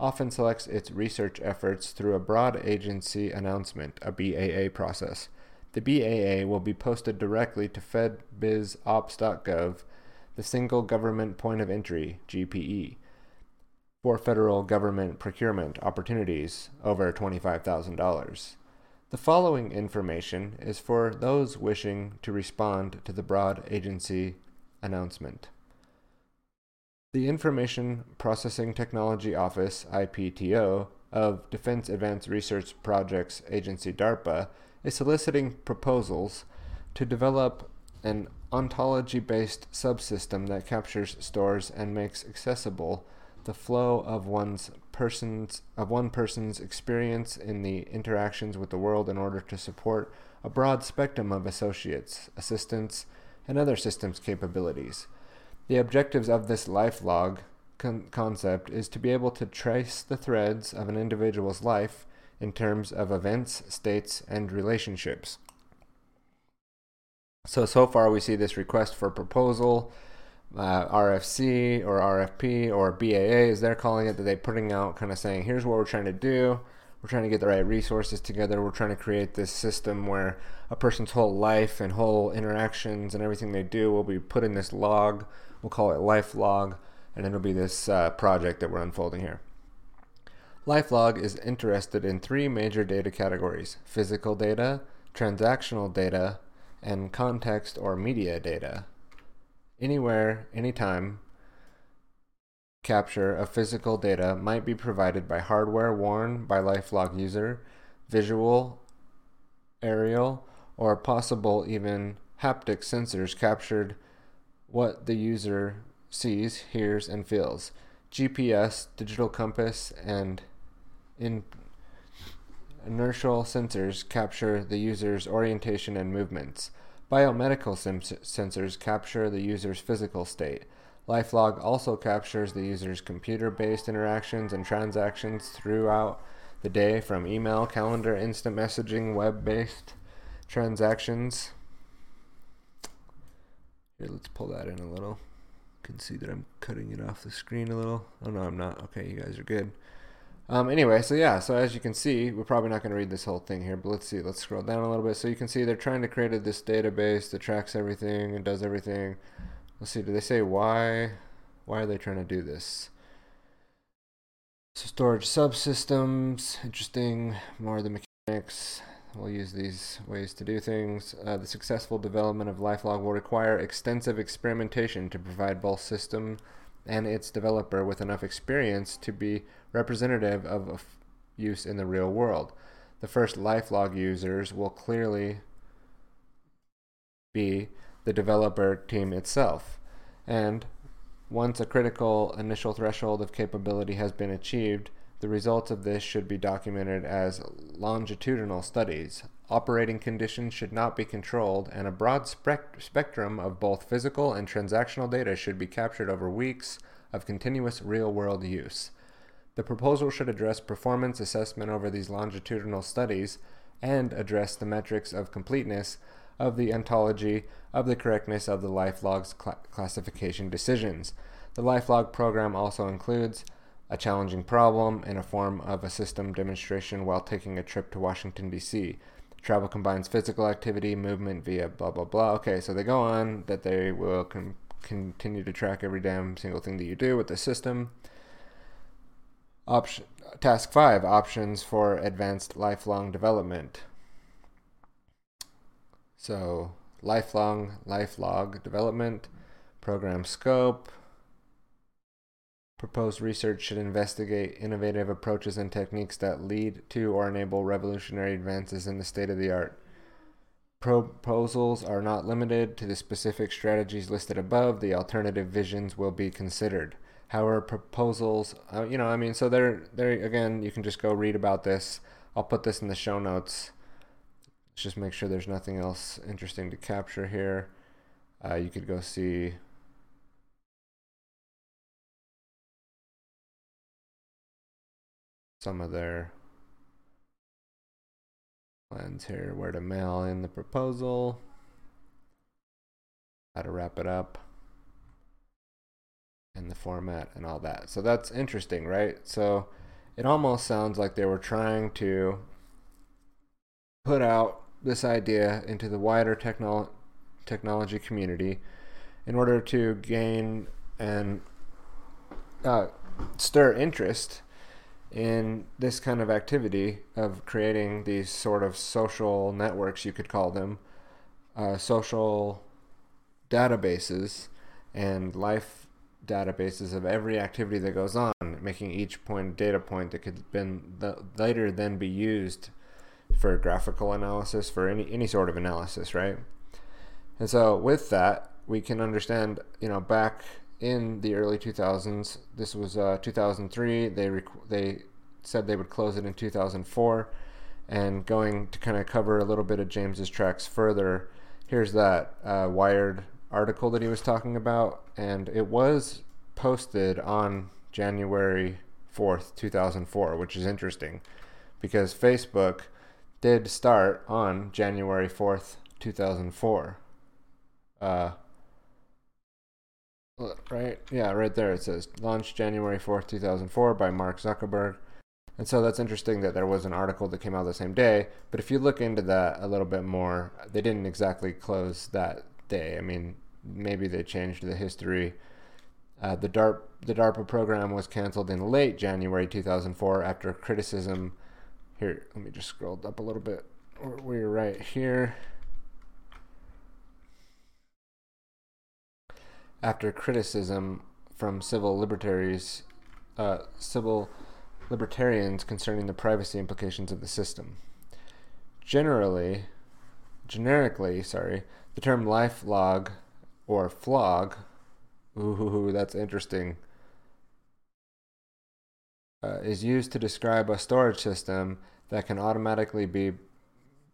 often selects its research efforts through a broad agency announcement, a BAA process. The BAA will be posted directly to fedbizopps.gov. the Single Government Point of Entry, GPE, for federal government procurement opportunities over $25,000. The following information is for those wishing to respond to the broad agency announcement. The Information Processing Technology Office, IPTO, of Defense Advanced Research Projects Agency DARPA is soliciting proposals to develop an ontology based subsystem that captures, stores, and makes accessible the flow of one's person's of one person's experience in the interactions with the world in order to support a broad spectrum of associates, assistants, and other systems capabilities. The objectives of this life log con- concept is to be able to trace the threads of an individual's life in terms of events, states, and relationships. So, so far we see this request for proposal, uh, RFC or RFP or BAA, as they're calling it, that they're putting out, kind of saying, here's what we're trying to do. We're trying to get the right resources together. We're trying to create this system where a person's whole life and whole interactions and everything they do will be put in this log. We'll call it Lifelog, and it'll be this uh, project that we're unfolding here. LifeLog is interested in three major data categories physical data, transactional data, and context or media data. Anywhere, anytime, capture of physical data might be provided by hardware worn by LifeLog user, visual, aerial, or possible even haptic sensors captured what the user sees, hears, and feels. GPS, digital compass, and in inertial sensors capture the user's orientation and movements. Biomedical sensors capture the user's physical state. LifeLog also captures the user's computer based interactions and transactions throughout the day from email, calendar, instant messaging, web based transactions. Here, let's pull that in a little. You can see that I'm cutting it off the screen a little. Oh, no, I'm not. Okay, you guys are good. Um, anyway, so yeah, so as you can see, we're probably not going to read this whole thing here, but let's see. Let's scroll down a little bit. So you can see they're trying to create this database that tracks everything and does everything. Let's see. Do they say why? Why are they trying to do this? So storage subsystems, interesting. More of the mechanics. We'll use these ways to do things. Uh, the successful development of LifeLog will require extensive experimentation to provide both system and its developer with enough experience to be representative of use in the real world. The first LifeLog users will clearly be the developer team itself. And once a critical initial threshold of capability has been achieved, the results of this should be documented as longitudinal studies. Operating conditions should not be controlled, and a broad spec- spectrum of both physical and transactional data should be captured over weeks of continuous real world use. The proposal should address performance assessment over these longitudinal studies and address the metrics of completeness of the ontology of the correctness of the LifeLog's cl- classification decisions. The LifeLog program also includes a challenging problem in a form of a system demonstration while taking a trip to Washington, D.C. Travel combines physical activity, movement via blah, blah, blah. Okay, so they go on that they will com- continue to track every damn single thing that you do with the system. Option, task 5 Options for Advanced Lifelong Development. So, lifelong, lifelog development, program scope. Proposed research should investigate innovative approaches and techniques that lead to or enable revolutionary advances in the state of the art. Proposals are not limited to the specific strategies listed above. The alternative visions will be considered. However, proposals, uh, you know, I mean, so there, there again, you can just go read about this. I'll put this in the show notes. Just make sure there's nothing else interesting to capture here. Uh, you could go see some of their plans here, where to mail in the proposal, how to wrap it up and the format and all that. So that's interesting, right? So it almost sounds like they were trying to put out this idea into the wider technolo- technology community in order to gain and uh, stir interest in this kind of activity of creating these sort of social networks, you could call them, uh, social databases and life databases of every activity that goes on, making each point data point that could been the, later then be used for graphical analysis, for any, any sort of analysis, right? And so with that, we can understand, you know, back in the early 2000s, this was uh, 2003. They rec- they said they would close it in 2004, and going to kind of cover a little bit of James's tracks further. Here's that uh, Wired article that he was talking about, and it was posted on January 4th, 2004, which is interesting because Facebook did start on January 4th, 2004. Uh, right? Yeah, right there it says launched January 4th, 2004 by Mark Zuckerberg. And so that's interesting that there was an article that came out the same day. But if you look into that a little bit more, they didn't exactly close that day. I mean, maybe they changed the history. Uh, the, DARP, the DARPA program was canceled in late January 2004 after criticism. Here, let me just scroll up a little bit. We're right here. After criticism from civil libertaries, uh, civil libertarians concerning the privacy implications of the system. Generally, generically, sorry, the term life log or flog, ooh, that's interesting, uh, is used to describe a storage system that can automatically be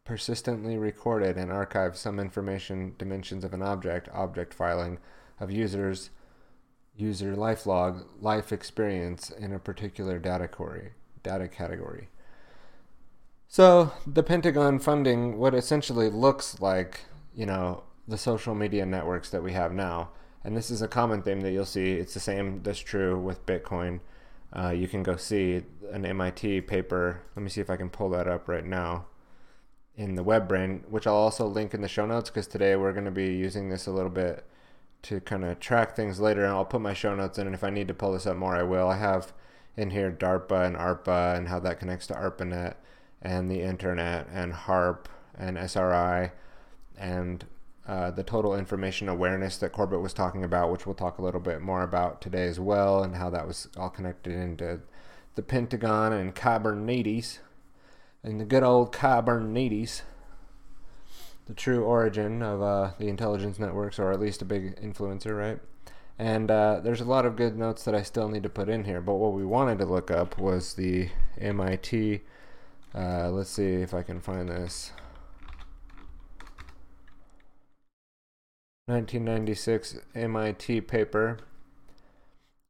persistently recorded and archive some information dimensions of an object, object filing of users user life log life experience in a particular data category data category. So the pentagon funding what essentially looks like you know the social media networks that we have now and this is a common theme that you'll see it's the same that's true with bitcoin. Uh, you can go see an mit paper. Let me see if i can pull that up right now in the web WebBrain which i'll also link in the show notes because today we're going to be using this a little bit to kind of track things later, and I'll put my show notes in. And if I need to pull this up more, I will. I have in here DARPA and ARPA and how that connects to ARPANET and the internet and HAARP and SRI and uh, the total information awareness that Corbett was talking about, which we'll talk a little bit more about today as well, and how that was all connected into the Pentagon and cybernetics and the good old cybernetics the true origin of uh, the intelligence networks, or at least a big influencer, right? And uh, there's a lot of good notes that I still need to put in here, but what we wanted to look up was the MIT. Uh, let's see if I can find this. 1996 MIT paper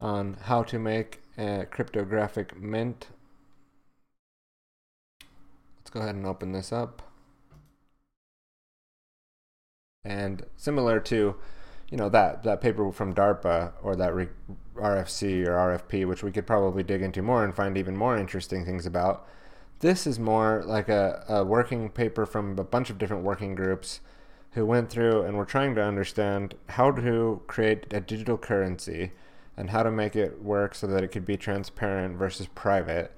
on how to make a cryptographic mint. Let's go ahead and open this up. And similar to, you know, that, that paper from DARPA or that re- RFC or RFP, which we could probably dig into more and find even more interesting things about, this is more like a, a working paper from a bunch of different working groups who went through and were trying to understand how to create a digital currency and how to make it work so that it could be transparent versus private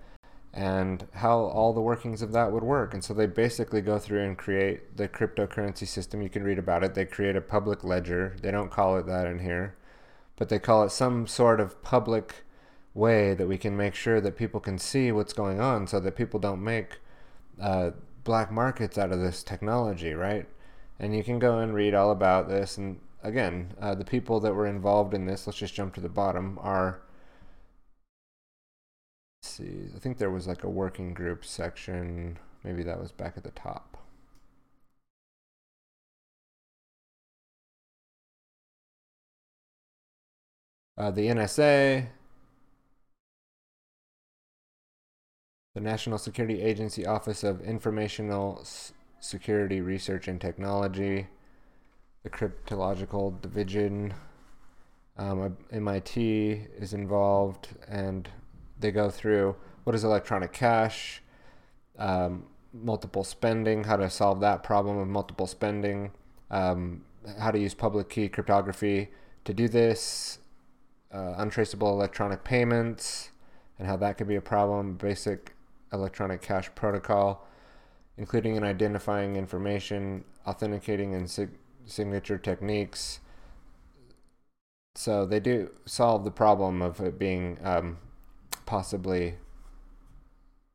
and how all the workings of that would work. And so they basically go through and create the cryptocurrency system. You can read about it. They create a public ledger. They don't call it that in here, but they call it some sort of public way that we can make sure that people can see what's going on so that people don't make uh, black markets out of this technology, right? And you can go and read all about this. And again, uh, the people that were involved in this, let's just jump to the bottom, are see. I think there was like a working group section. Maybe that was back at the top. Uh, the NSA, the National Security Agency Office of Informational S- Security Research and Technology, the Cryptological Division, um, MIT is involved, and they go through what is electronic cash, um, multiple spending, how to solve that problem of multiple spending, um, how to use public key cryptography to do this, uh, untraceable electronic payments, and how that could be a problem, basic electronic cash protocol, including in identifying information, authenticating and sig- signature techniques. So they do solve the problem of it being um, possibly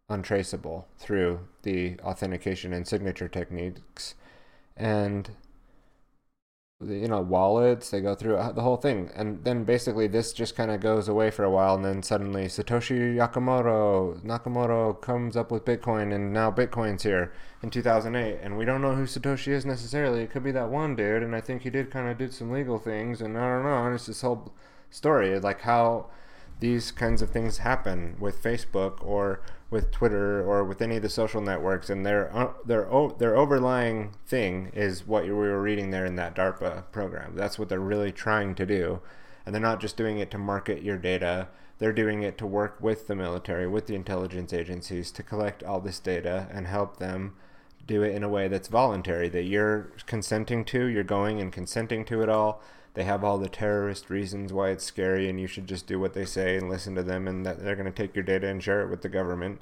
untraceable through the authentication and signature techniques. And you know wallets they go through uh, the whole thing and then basically this just kind of goes away for a while and then suddenly satoshi nakamoto nakamoto comes up with bitcoin and now bitcoin's here in 2008 and we don't know who satoshi is necessarily it could be that one dude and i think he did kind of did some legal things and i don't know and it's this whole story like how these kinds of things happen with facebook or with Twitter or with any of the social networks, and their uh, their their overlying thing is what we were reading there in that DARPA program. That's what they're really trying to do, and they're not just doing it to market your data. They're doing it to work with the military, with the intelligence agencies, to collect all this data and help them do it in a way that's voluntary, that you're consenting to. You're going and consenting to it all they have all the terrorist reasons why it's scary and you should just do what they say and listen to them and that they're going to take your data and share it with the government.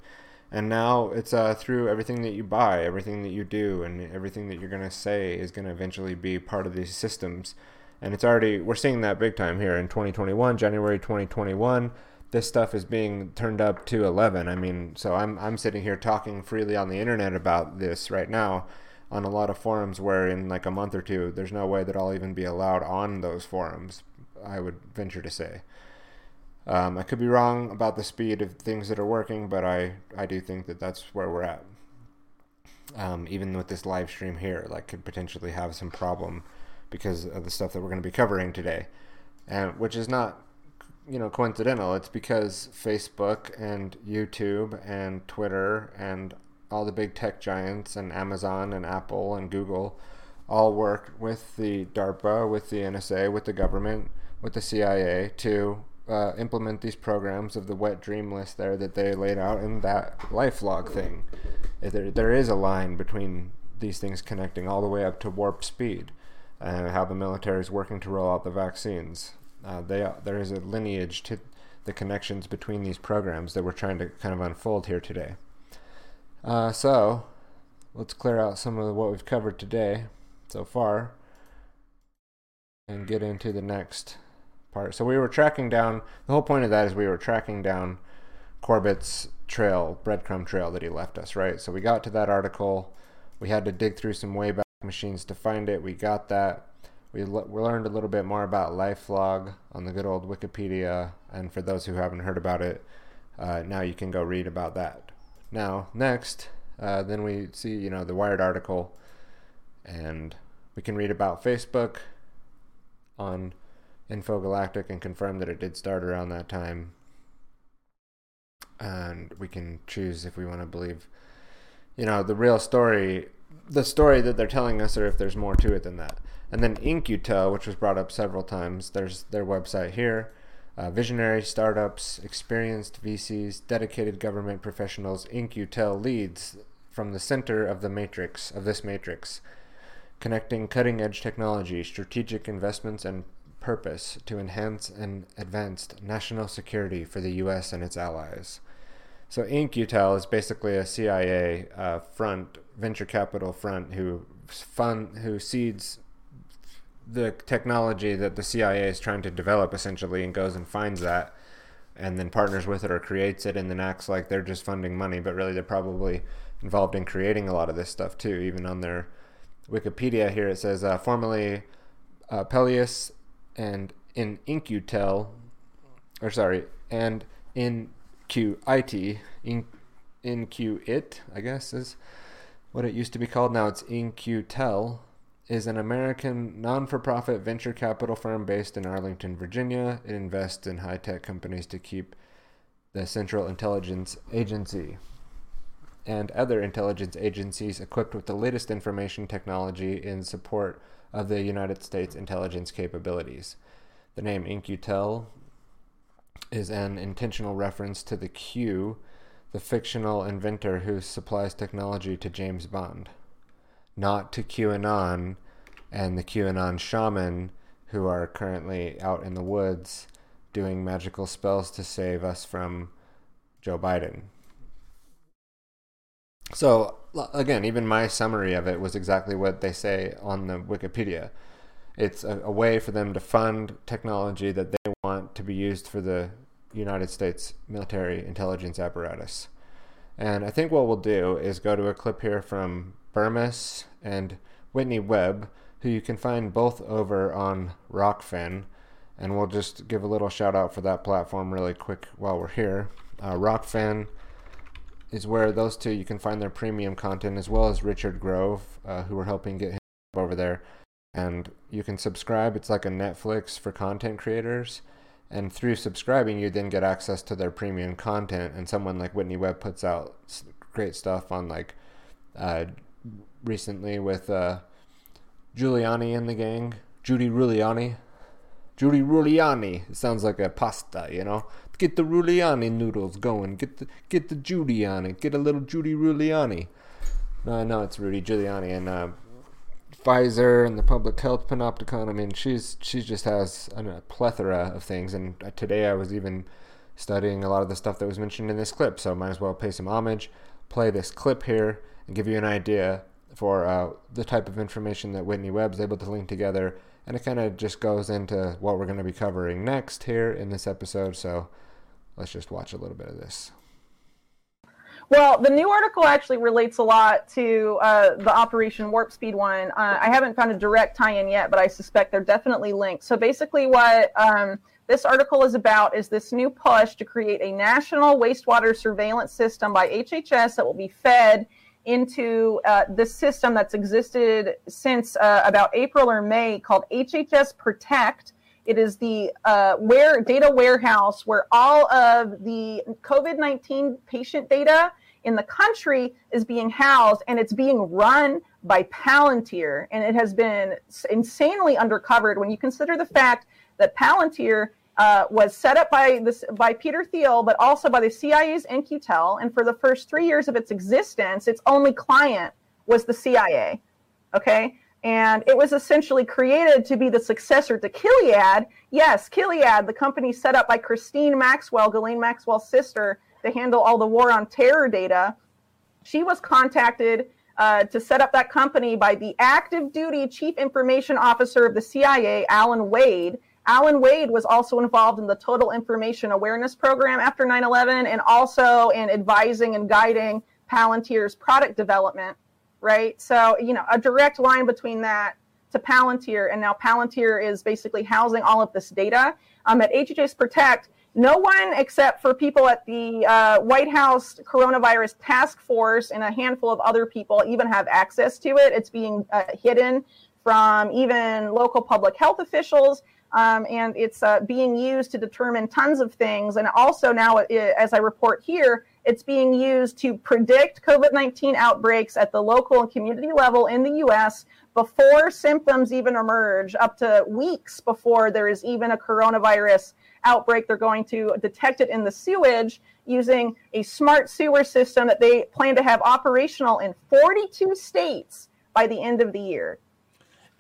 And now it's uh, through everything that you buy everything that you do and everything that you're going to say is going to eventually be part of these systems. And it's already we're seeing that big time here in 2021 january 2021 this stuff is being turned up to 11 i mean so i'm i'm sitting here talking freely on the internet about this right now on a lot of forums where in like a month or two there's no way that I'll even be allowed on those forums I would venture to say. Um, I could be wrong about the speed of things that are working but I I do think that that's where we're at. Um, even with this live stream here like could potentially have some problem because of the stuff that we're going to be covering today. And which is not you know coincidental. It's because Facebook and YouTube and Twitter and all the big tech giants and Amazon and Apple and Google all work with the DARPA, with the NSA, with the government, with the CIA to uh, implement these programs of the wet dream list there that they laid out in that LifeLog thing. There, there is a line between these things connecting all the way up to warp speed and how the military is working to roll out the vaccines. Uh, they, there is a lineage to the connections between these programs that we're trying to kind of unfold here today. Uh, so, let's clear out some of what we've covered today so far and get into the next part. So, we were tracking down, the whole point of that is we were tracking down Corbett's trail, breadcrumb trail that he left us, right? So, we got to that article. We had to dig through some Wayback Machines to find it. We got that. We, we learned a little bit more about LifeLog on the good old Wikipedia. And for those who haven't heard about it, uh, now you can go read about that. Now, next, uh, then we see, you know, the Wired article, and we can read about Facebook on Infogalactic and confirm that it did start around that time. And we can choose if we want to believe, you know, the real story, the story that they're telling us, or if there's more to it than that. And then In-Q-Tel, which was brought up several times, there's their website here uh, visionary startups, experienced VCs, dedicated government professionals, In-Q-Tel leads from the center of the matrix, of this matrix, connecting cutting edge technology, strategic investments, and purpose to enhance and advance national security for the U.S. and its allies. So In-Q-Tel is basically a CIA uh, front, venture capital front, who fund, who seeds the technology that the CIA is trying to develop essentially and goes and finds that and then partners with it or creates it and then acts like they're just funding money, but really they're probably involved in creating a lot of this stuff too. Even on their Wikipedia here, it says uh, formerly uh, Peleus and in In-Q-Tel, or sorry, and in QIT, in In-Q-It, I guess is what it used to be called. Now it's In-Q-Tel is an American non for profit venture capital firm based in Arlington, Virginia. It invests in high tech companies to keep the Central Intelligence Agency and other intelligence agencies equipped with the latest information technology in support of the United States intelligence capabilities. The name In-Q-Tel is an intentional reference to the Q, the fictional inventor who supplies technology to James Bond not to QAnon, and the QAnon shaman who are currently out in the woods doing magical spells to save us from Joe Biden. So, again, even my summary of it was exactly what they say on the Wikipedia. It's a, a way for them to fund technology that they want to be used for the United States military intelligence apparatus. And I think what we'll do is go to a clip here from Bermas and Whitney Webb, who you can find both over on Rokfin. And we'll just give a little shout out for that platform really quick while we're here. Uh, Rokfin is where those two you can find their premium content as well as Richard Grove, uh, who we're helping get him over there. And you can subscribe. It's like a Netflix for content creators. And through subscribing, you then get access to their premium content. And someone like Whitney Webb puts out great stuff on like uh, recently with uh, Giuliani and the gang, Judy Ruliani. Judy Ruliani. It sounds like a pasta, you know. Get the Ruliani noodles going. Get the get the Judy on it. Get a little Judy Ruliani. No, no, it's Rudy Giuliani and uh, Pfizer and the Public Health Panopticon. I mean, she's she just has a plethora of things. And today I was even studying a lot of the stuff that was mentioned in this clip. So might as well pay some homage, play this clip here, and give you an idea for uh, the type of information that Whitney Webb's able to link together. And it kind of just goes into what we're going to be covering next here in this episode. So let's just watch a little bit of this. Well, the new article actually relates a lot to uh, the Operation Warp Speed one. Uh, I haven't found a direct tie-in yet, but I suspect they're definitely linked. So basically, what um, this article is about is this new push to create a national wastewater surveillance system by HHS that will be fed into uh, system that's existed since uh, about April or May called HHS Protect. It is the uh, where data warehouse where all of the COVID 19 patient data in the country is being housed and it's being run by Palantir. And it has been insanely undercovered when you consider the fact that Palantir uh, was set up by this by Peter Thiel, but also by the CIA's In-Q-Tel. And for the first three years of its existence, its only client was the CIA. Okay, and it was essentially created to be the successor to Chiliad. Yes, Chiliad, the company set up by Christine Maxwell, Ghislaine Maxwell's sister, to handle all the war on terror data. She was contacted uh, to set up that company by the active duty chief information officer of the CIA, Alan Wade Alan Wade was also involved in the Total Information Awareness Program after 9 11 and also in advising and guiding Palantir's product development, right? So, you know, a direct line between that to Palantir, and now Palantir is basically housing all of this data. Um, at HHS Protect, no one except for people at the uh, White House Coronavirus Task Force and a handful of other people even have access to it. It's being uh, hidden from even local public health officials um, and it's uh, being used to determine tons of things. And also now, as I report here, it's being used to predict COVID 19 outbreaks at the local and community level in the US before symptoms even emerge, up to weeks before there is even a coronavirus outbreak. They're going to detect it in the sewage using a smart sewer system that they plan to have operational in 42 states by the end of the year.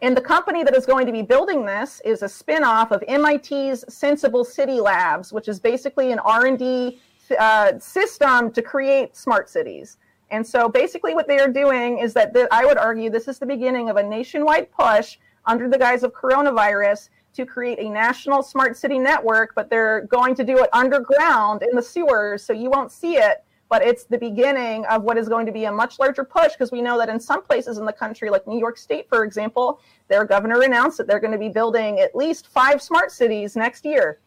And the company that is going to be building this is a spinoff of MIT's Senseable City Labs, which is basically an R&D uh, system to create smart cities. And so basically what they are doing is that I would argue this is the beginning of a nationwide push under the guise of coronavirus to create a national smart city network, but they're going to do it underground in the sewers so you won't see it but it's the beginning of what is going to be a much larger push because we know that in some places in the country, like New York State, for example, their governor announced that they're going to be building at least five smart cities next year.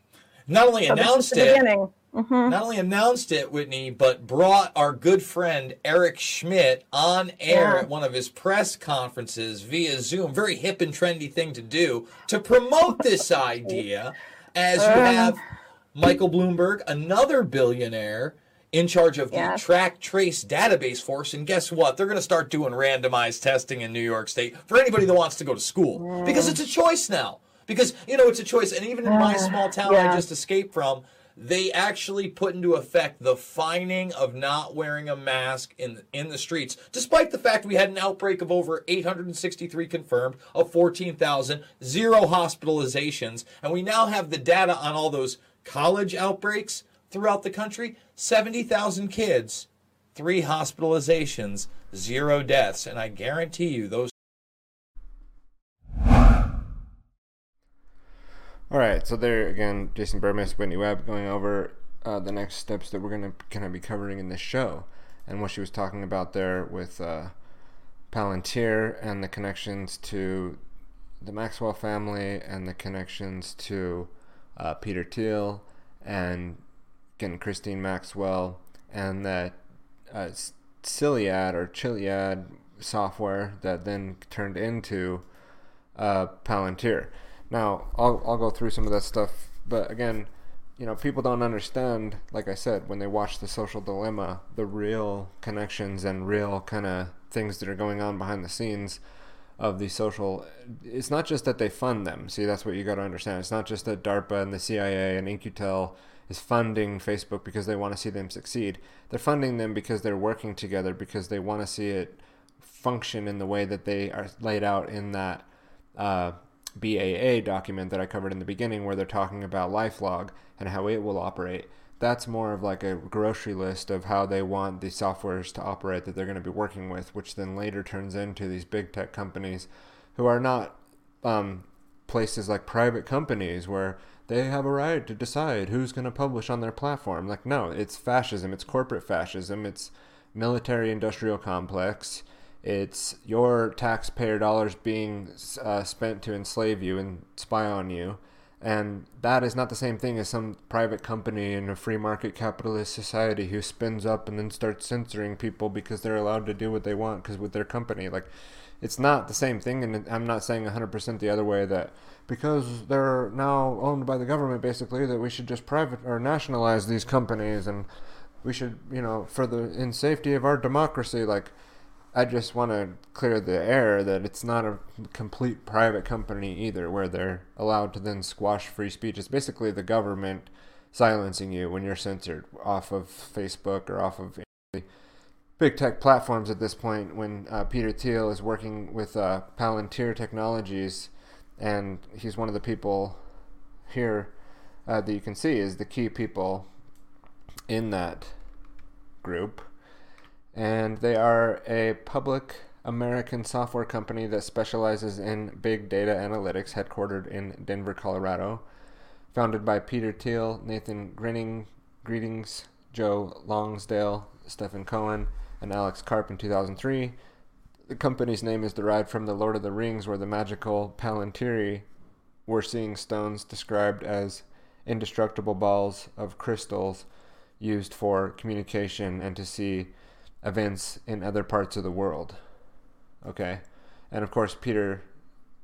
Not only so announced it, mm-hmm. not only announced it, Whitney, but brought our good friend Eric Schmidt on air yeah. at one of his press conferences via Zoom. Very hip and trendy thing to do to promote this idea, as you uh. have Michael Bloomberg, another billionaire in charge of the track trace database force and guess what? They're going to start doing randomized testing in new york state for anybody that wants to go to school. Because it's a choice now. Because you know it's a choice and even in my uh, small town yeah. i just escaped from they actually put into effect the fining of not wearing a mask in in the streets, despite the fact we had an outbreak of over 863 confirmed, of 14,000, zero hospitalizations, and we now have the data on all those college outbreaks throughout the country 70,000 kids, three hospitalizations, zero deaths. And I guarantee you, those. All right, so there again, Jason Bermas, Whitney Webb, going over uh, the next steps that we're gonna of be covering in this show, and what she was talking about there with uh, Palantir and the connections to the Maxwell family and the connections to uh, Peter Thiel and again Christine Maxwell and that uh, Ciliad or Chiliad software that then turned into uh, Palantir. Now I'll I'll go through some of that stuff, but again, you know, people don't understand. Like I said, when they watch the Social Dilemma, the real connections and real kind of things that are going on behind the scenes of the social it's not just that they fund them see that's what you got to understand it's not just that darpa and the cia and In-Q-Tel is funding facebook because they want to see them succeed. They're funding them because they're working together because they want to see it function in the way that they are laid out in that uh, baa document that i covered in the beginning where they're talking about lifelog and how it will operate. That's more of like a grocery list of how they want the softwares to operate that they're going to be working with, which then later turns into these big tech companies who are not um, places like private companies where they have a right to decide who's going to publish on their platform. Like, no, it's fascism, it's corporate fascism, it's military industrial complex. It's your taxpayer dollars being uh, spent to enslave you and spy on you and that is not the same thing as some private company in a free market capitalist society who spins up and then starts censoring people because they're allowed to do what they want because with their company. Like, it's not the same thing. And I'm not saying 100% the other way that because they're now owned by the government, basically, that we should just private or nationalize these companies and we should, you know, for the in safety of our democracy, like I just want to clear the air that it's not a complete private company either, where they're allowed to then squash free speech. It's basically the government silencing you when you're censored off of Facebook or off of big tech platforms at this point. When uh, Peter Thiel is working with uh, Palantir Technologies, and he's one of the people here uh, that you can see is the key people in that group and they are a public American software company that specializes in big data analytics, headquartered in Denver, Colorado. Founded by Peter Thiel, Nathan Grinning, Greetings, Joe Lonsdale, Stephen Cohen, and Alex Karp in 2003. The company's name is derived from the Lord of the Rings, where the magical Palantiri were seeing stones described as indestructible balls of crystals used for communication and to see events in other parts of the world. Okay. And of course, Peter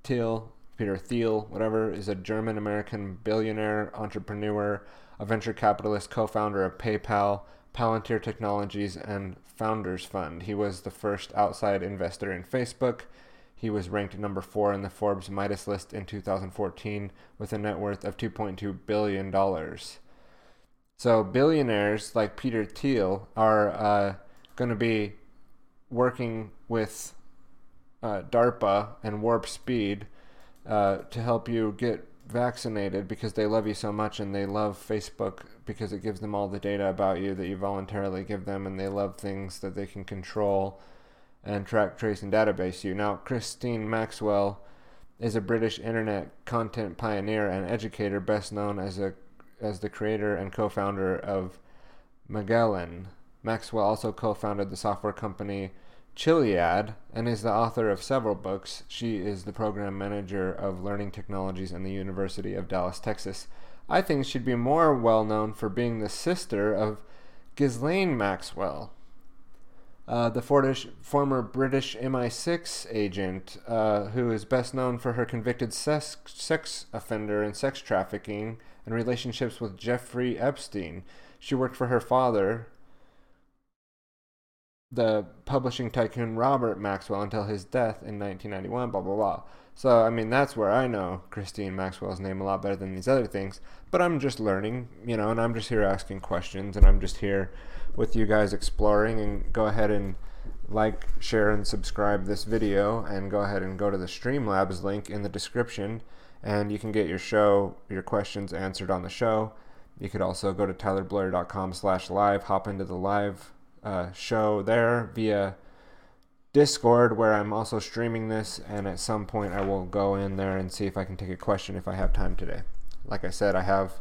Thiel, Peter Thiel, whatever, is a German American billionaire, entrepreneur, a venture capitalist, co founder of PayPal, Palantir Technologies, and Founders Fund. He was the first outside investor in Facebook. He was ranked number four in the Forbes Midas list in 2014 with a net worth of $2.2 billion. So, billionaires like Peter Thiel are. Uh, going to be working with uh, DARPA and Warp Speed uh, to help you get vaccinated because they love you so much and they love Facebook because it gives them all the data about you that you voluntarily give them and they love things that they can control and track, trace, and database you. Now, Christine Maxwell is a British internet content pioneer and educator, best known as a as the creator and co-founder of Magellan, Maxwell also co founded the software company Chiliad and is the author of several books. She is the program manager of learning technologies in the University of Dallas, Texas. I think she'd be more well known for being the sister of Ghislaine Maxwell, uh, the former British MI6 agent uh, who is best known for her convicted sex offender and sex trafficking and relationships with Jeffrey Epstein. She worked for her father, the publishing tycoon Robert Maxwell until his death in 1991, blah, blah, blah. So, I mean, that's where I know Christine Maxwell's name a lot better than these other things. But I'm just learning, you know, and I'm just here asking questions, and I'm just here with you guys exploring. And go ahead and like, share, and subscribe this video, and go ahead and go to the Streamlabs link in the description, and you can get your show, your questions answered on the show. You could also go to tylerbloyer.com slash live, hop into the live uh, show there via Discord where I'm also streaming this, and at some point I will go in there and see if I can take a question if I have time today. Like I said, I have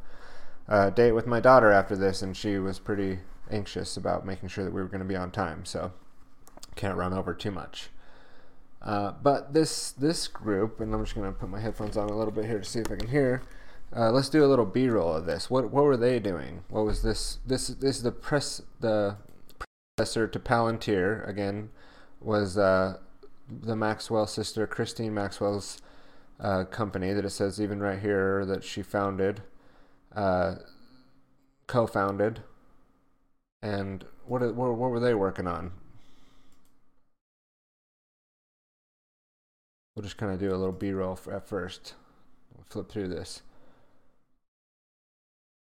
a date with my daughter after this, and she was pretty anxious about making sure that we were going to be on time, so can't run over too much. Uh, but this this group, and I'm just going to put my headphones on a little bit here to see if I can hear. Uh, let's do a little B-roll of this. What what were they doing? What was this? This this is the press the predecessor to Palantir again was uh, the Maxwell sister, Christine Maxwell's uh, company that it says even right here that she founded, uh, co-founded, and what, what what were they working on? We'll just kind of do a little B-roll at first. Flip through this.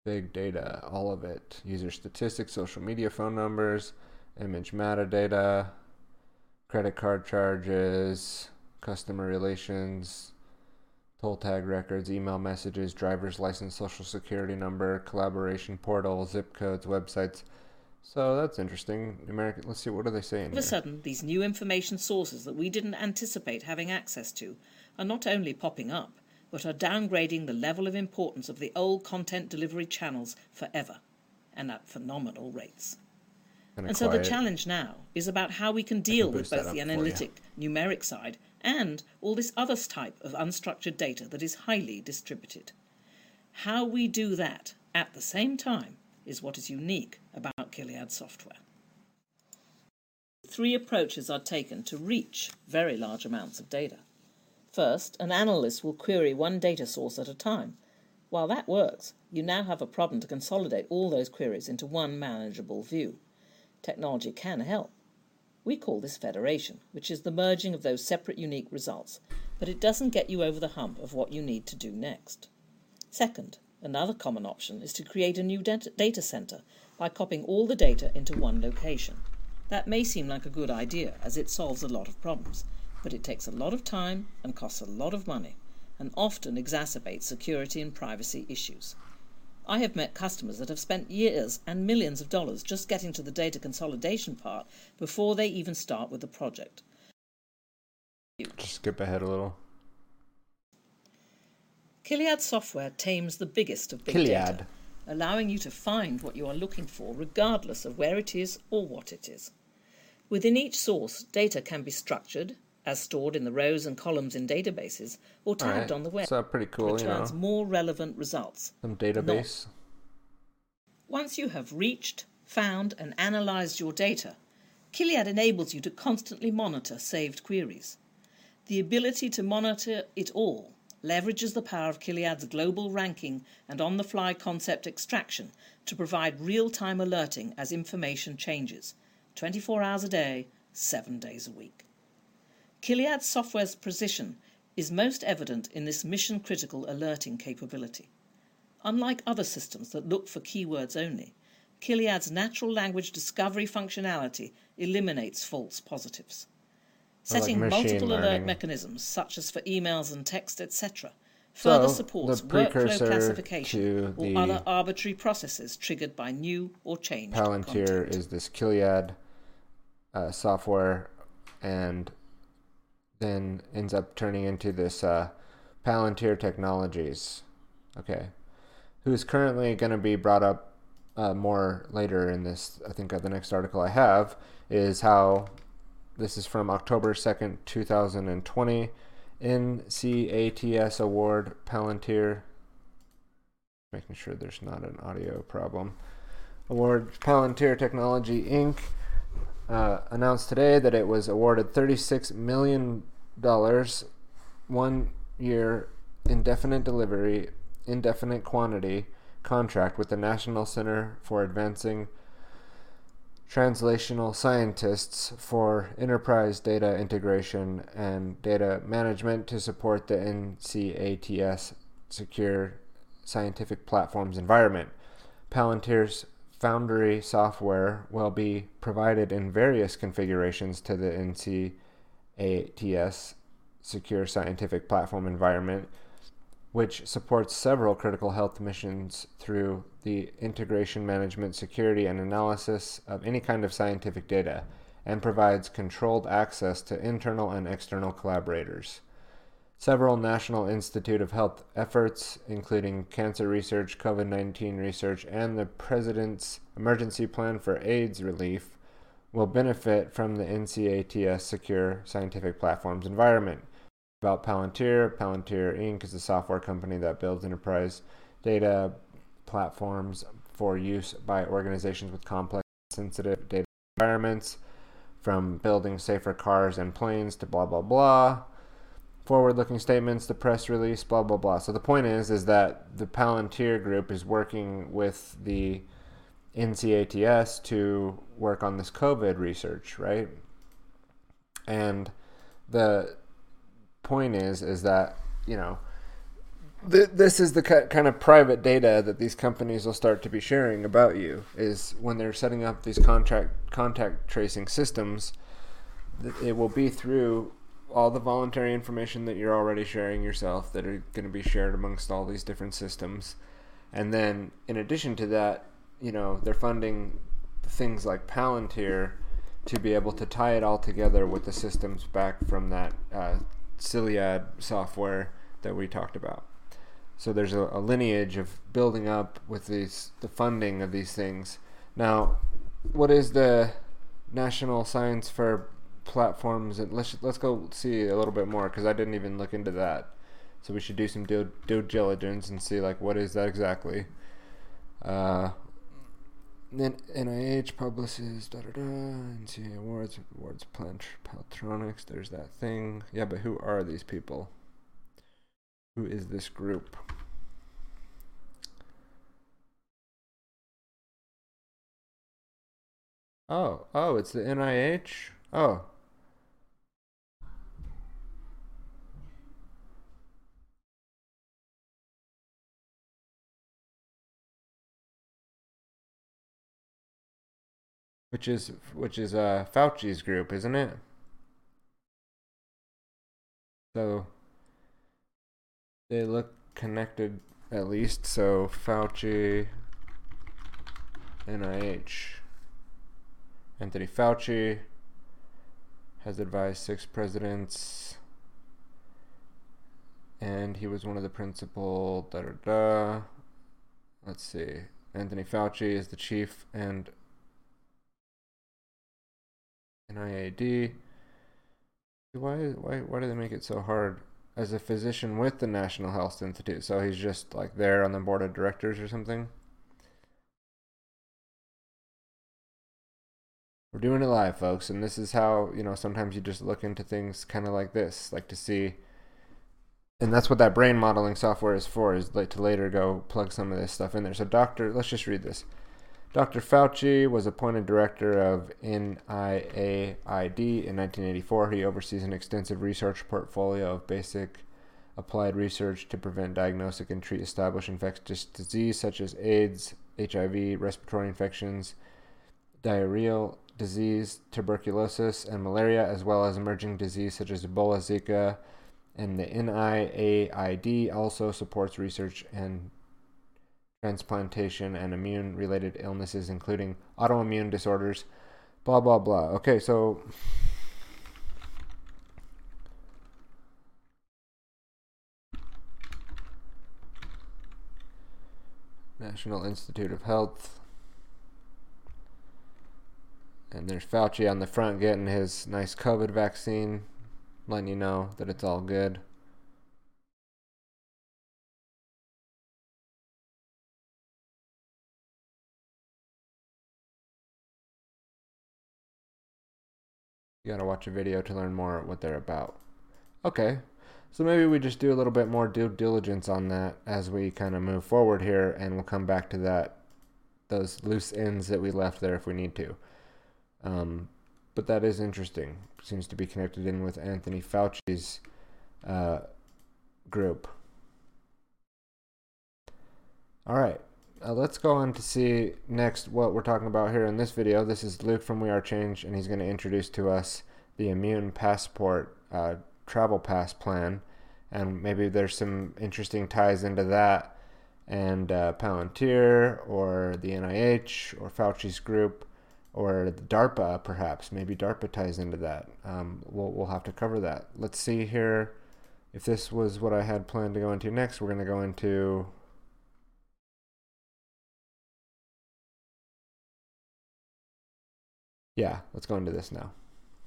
Big data, all of it. User statistics, social media phone numbers, image metadata, credit card charges, customer relations, toll tag records, email messages, driver's license, social security number, collaboration portal, zip codes, websites. So that's interesting. American. Let's see. What are they saying? All of a sudden, these new information sources that we didn't anticipate having access to are not only popping up, but are downgrading the level of importance of the old content delivery channels forever, and at phenomenal rates. And so the challenge now is about how we can deal with both the analytic numeric side and all this other type of unstructured data that is highly distributed. How we do that at the same time is what is unique about Chiliad software. Three approaches are taken to reach very large amounts of data. First, an analyst will query one data source at a time. While that works, you now have a problem to consolidate all those queries into one manageable view. Technology can help. We call this federation, which is the merging of those separate unique results, but it doesn't get you over the hump of what you need to do next. Second, another common option is to create a new data center by copying all the data into one location. That may seem like a good idea as it solves a lot of problems, but it takes a lot of time and costs a lot of money, and often exacerbates security and privacy issues. I have met customers that have spent years and millions of dollars just getting to the data consolidation part before they even start with the project. Just skip ahead a little. Chiliad software tames the biggest of big Chiliad. data, allowing you to find what you are looking for regardless of where it is or what it is. Within each source, data can be structured, as stored in the rows and columns in databases or tagged right. on the web. So pretty cool, you returns know. more relevant results. Some database. Once you have reached, found, and analyzed your data, Chiliad enables you to constantly monitor saved queries. The ability to monitor it all leverages the power of Chiliad's global ranking and on the fly concept extraction to provide real time alerting as information changes 24 hours a day, 7 days a week. Chiliad software's precision is most evident in this mission critical alerting capability. Unlike other systems that look for keywords only, Chiliad's natural language discovery functionality eliminates false positives. Like Setting machine multiple alert mechanisms, such as for emails and text, etc., further the supports workflow classification or other arbitrary processes triggered by new or changed Palantir is this Chiliad uh, software, and then ends up turning into this uh, Palantir Technologies. Okay, who's currently going to be brought up uh, more later in this? I think uh, the next article I have is how this is from October second, two thousand and twenty. NCATS Award Palantir. Making sure there's not an audio problem. Award Palantir Technology Inc. Uh, announced today that it was awarded $36 million, one year indefinite delivery, indefinite quantity contract with the National Center for Advancing translational scientists for enterprise data integration and data management to support the NCATS secure scientific platforms environment. Palantir's Foundry software will be provided in various configurations to the NCATS secure scientific platform environment, which supports several critical health missions through the integration, management, security, and analysis of any kind of scientific data, and provides controlled access to internal and external collaborators. Several National Institute of Health efforts, including cancer research, COVID 19 research, and the President's Emergency Plan for AIDS Relief, will benefit from the NCATS Secure Scientific Platforms environment. About Palantir Palantir Inc. is a software company that builds enterprise data platforms for use by organizations with complex, sensitive data environments, from building safer cars and planes to blah, blah, blah forward-looking statements, the press release, blah blah blah. So the point is, is that the Palantir Group is working with the NCATS to work on this COVID research, right? And the point is, is that you know, th- this is the kind of private data that these companies will start to be sharing about you. Is when they're setting up these contract contact tracing systems, it will be through all the voluntary information that you're already sharing yourself that are going to be shared amongst all these different systems. And then, in addition to that, you know, they're funding things like Palantir to be able to tie it all together with the systems back from that uh, Ciliad software that we talked about. So there's a, a lineage of building up with these the funding of these things. Now, what is the National Science for platforms and let's let's go see a little bit more because I didn't even look into that. So we should do some due, due diligence and see like what is that exactly. Uh, then NIH publishes da da da and see awards awards plant Paltronics. There's that thing. Yeah, but who are these people? Who is this group? Oh, oh, it's the NIH. Oh, which is which is uh, Fauci's group, isn't it? So they look connected at least. So Fauci, NIH, Anthony Fauci has advised six presidents, and he was one of the principal. Da da da. Let's see. Anthony Fauci is the chief and NIAID. Why, why, why do they make it so hard? As a physician with the National Health Institute, so he's just like there on the board of directors or something. We're doing it live, folks, and this is how you know. Sometimes you just look into things kind of like this, like to see, and that's what that brain modeling software is for. Is like to later go plug some of this stuff in there. So, doctor, let's just read this. Dr. Fauci was appointed director of NIAID in 1984. He oversees an extensive research portfolio of basic applied research to prevent, diagnose, and treat established infectious disease such as AIDS, HIV, respiratory infections, diarrheal disease, tuberculosis, and malaria, as well as emerging disease such as Ebola, Zika. And the NIAID also supports research and transplantation, and immune related illnesses, including autoimmune disorders, blah, blah, blah. Okay, so. National Institute of Health. And there's Fauci on the front getting his nice COVID vaccine, letting you know that it's all good. You gotta watch a video to learn more what they're about. Okay, so maybe we just do a little bit more due diligence on that as we kind of move forward here, and we'll come back to that those loose ends that we left there if we need to. Um, but that is interesting. Seems to be connected in with Anthony Fauci's uh, group. All right, uh, let's go on to see next what we're talking about here in this video. This is Luke from We Are Change, and he's going to introduce to us the Immune Passport uh, travel pass plan, and maybe there's some interesting ties into that and uh, Palantir or the NIH or Fauci's group or DARPA, perhaps. Maybe DARPA ties into that. Um, we'll, we'll have to cover that. Let's see here. If this was what I had planned to go into next, we're going to go into Yeah, let's go into this now.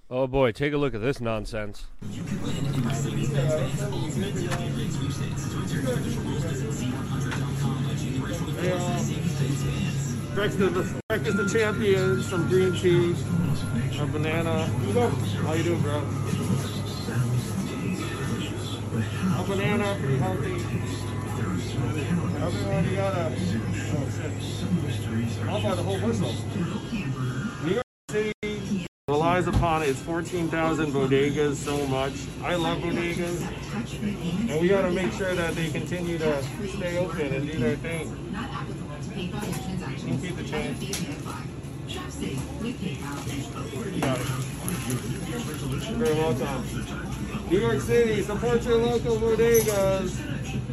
Oh boy, take a look at this nonsense. breakfast, breakfast the champions, some green tea, a banana. How you doing, bro? A banana, pretty healthy. Everyone, you got a. Oh shit! I'll buy the whole whistle. Relies upon its 14,000 bodegas so much. I love bodegas, and we got to make sure that they continue to stay open and do their thing. Can keep the change. Very welcome. New York City, support your local bodegas.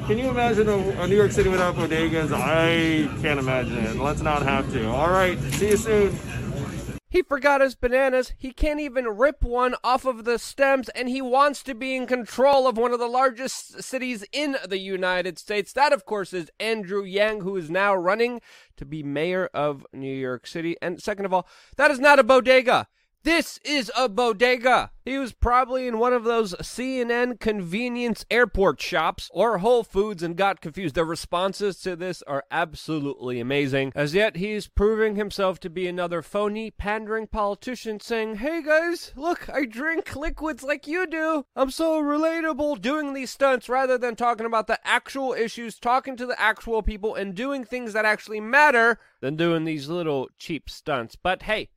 Can you imagine a, a, New York City without bodegas? I can't imagine it. Let's not have to. All right, see you soon. He forgot his bananas. He can't even rip one off of the stems, and he wants to be in control of one of the largest cities in the United States. That, of course, is Andrew Yang, who is now running to be mayor of New York City. And second of all, that is not a bodega. This is a bodega. He was probably in one of those CNN convenience airport shops or Whole Foods and got confused. The responses to this are absolutely amazing. As yet, he's proving himself to be another phony, pandering politician saying, Hey guys, look, I drink liquids like you do. I'm so relatable doing these stunts rather than talking about the actual issues, talking to the actual people, and doing things that actually matter than doing these little cheap stunts. But hey,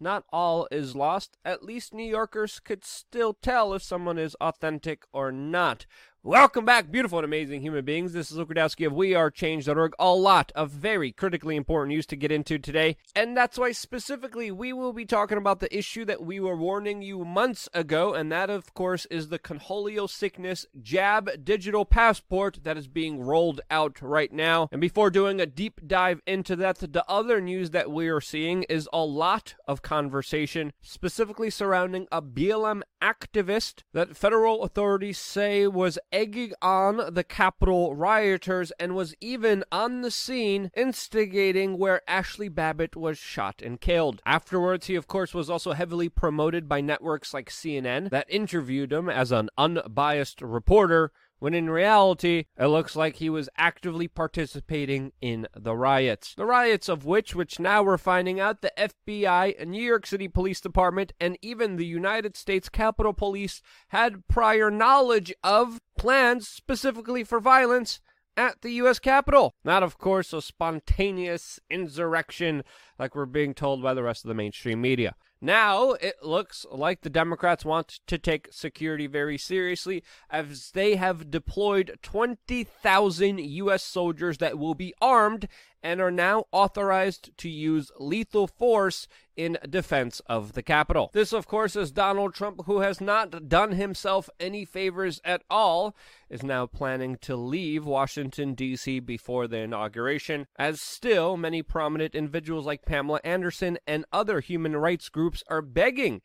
not all is lost. At least New Yorkers could still tell if someone is authentic or not. Welcome back, beautiful and amazing human beings. This is Luke Rudkowski of WeAreChange.org. A lot of very critically important news to get into today, and that's why specifically we will be talking about the issue that we were warning you months ago, and that, of course, is the conholio sickness jab digital passport that is being rolled out right now. And before doing a deep dive into that, the other news that we are seeing is a lot of conversation, specifically surrounding a BLM activist that federal authorities say was egging on the Capitol rioters and was even on the scene instigating where Ashley Babbitt was shot and killed. Afterwards, he of course was also heavily promoted by networks like CNN that interviewed him as an unbiased reporter when in reality, it looks like he was actively participating in the riots. The riots of which, which now we're finding out, the FBI and New York City Police Department and even the United States Capitol Police had prior knowledge of plans specifically for violence at the U.S. Capitol. Not, of course, a spontaneous insurrection like we're being told by the rest of the mainstream media. Now it looks like the Democrats want to take security very seriously as they have deployed 20,000 U.S. soldiers that will be armed and are now authorized to use lethal force in defense of the Capitol. This, of course, is Donald Trump, who has not done himself any favors at all, is now planning to leave Washington, D.C. before the inauguration, as still many prominent individuals like Pamela Anderson and other human rights groups are begging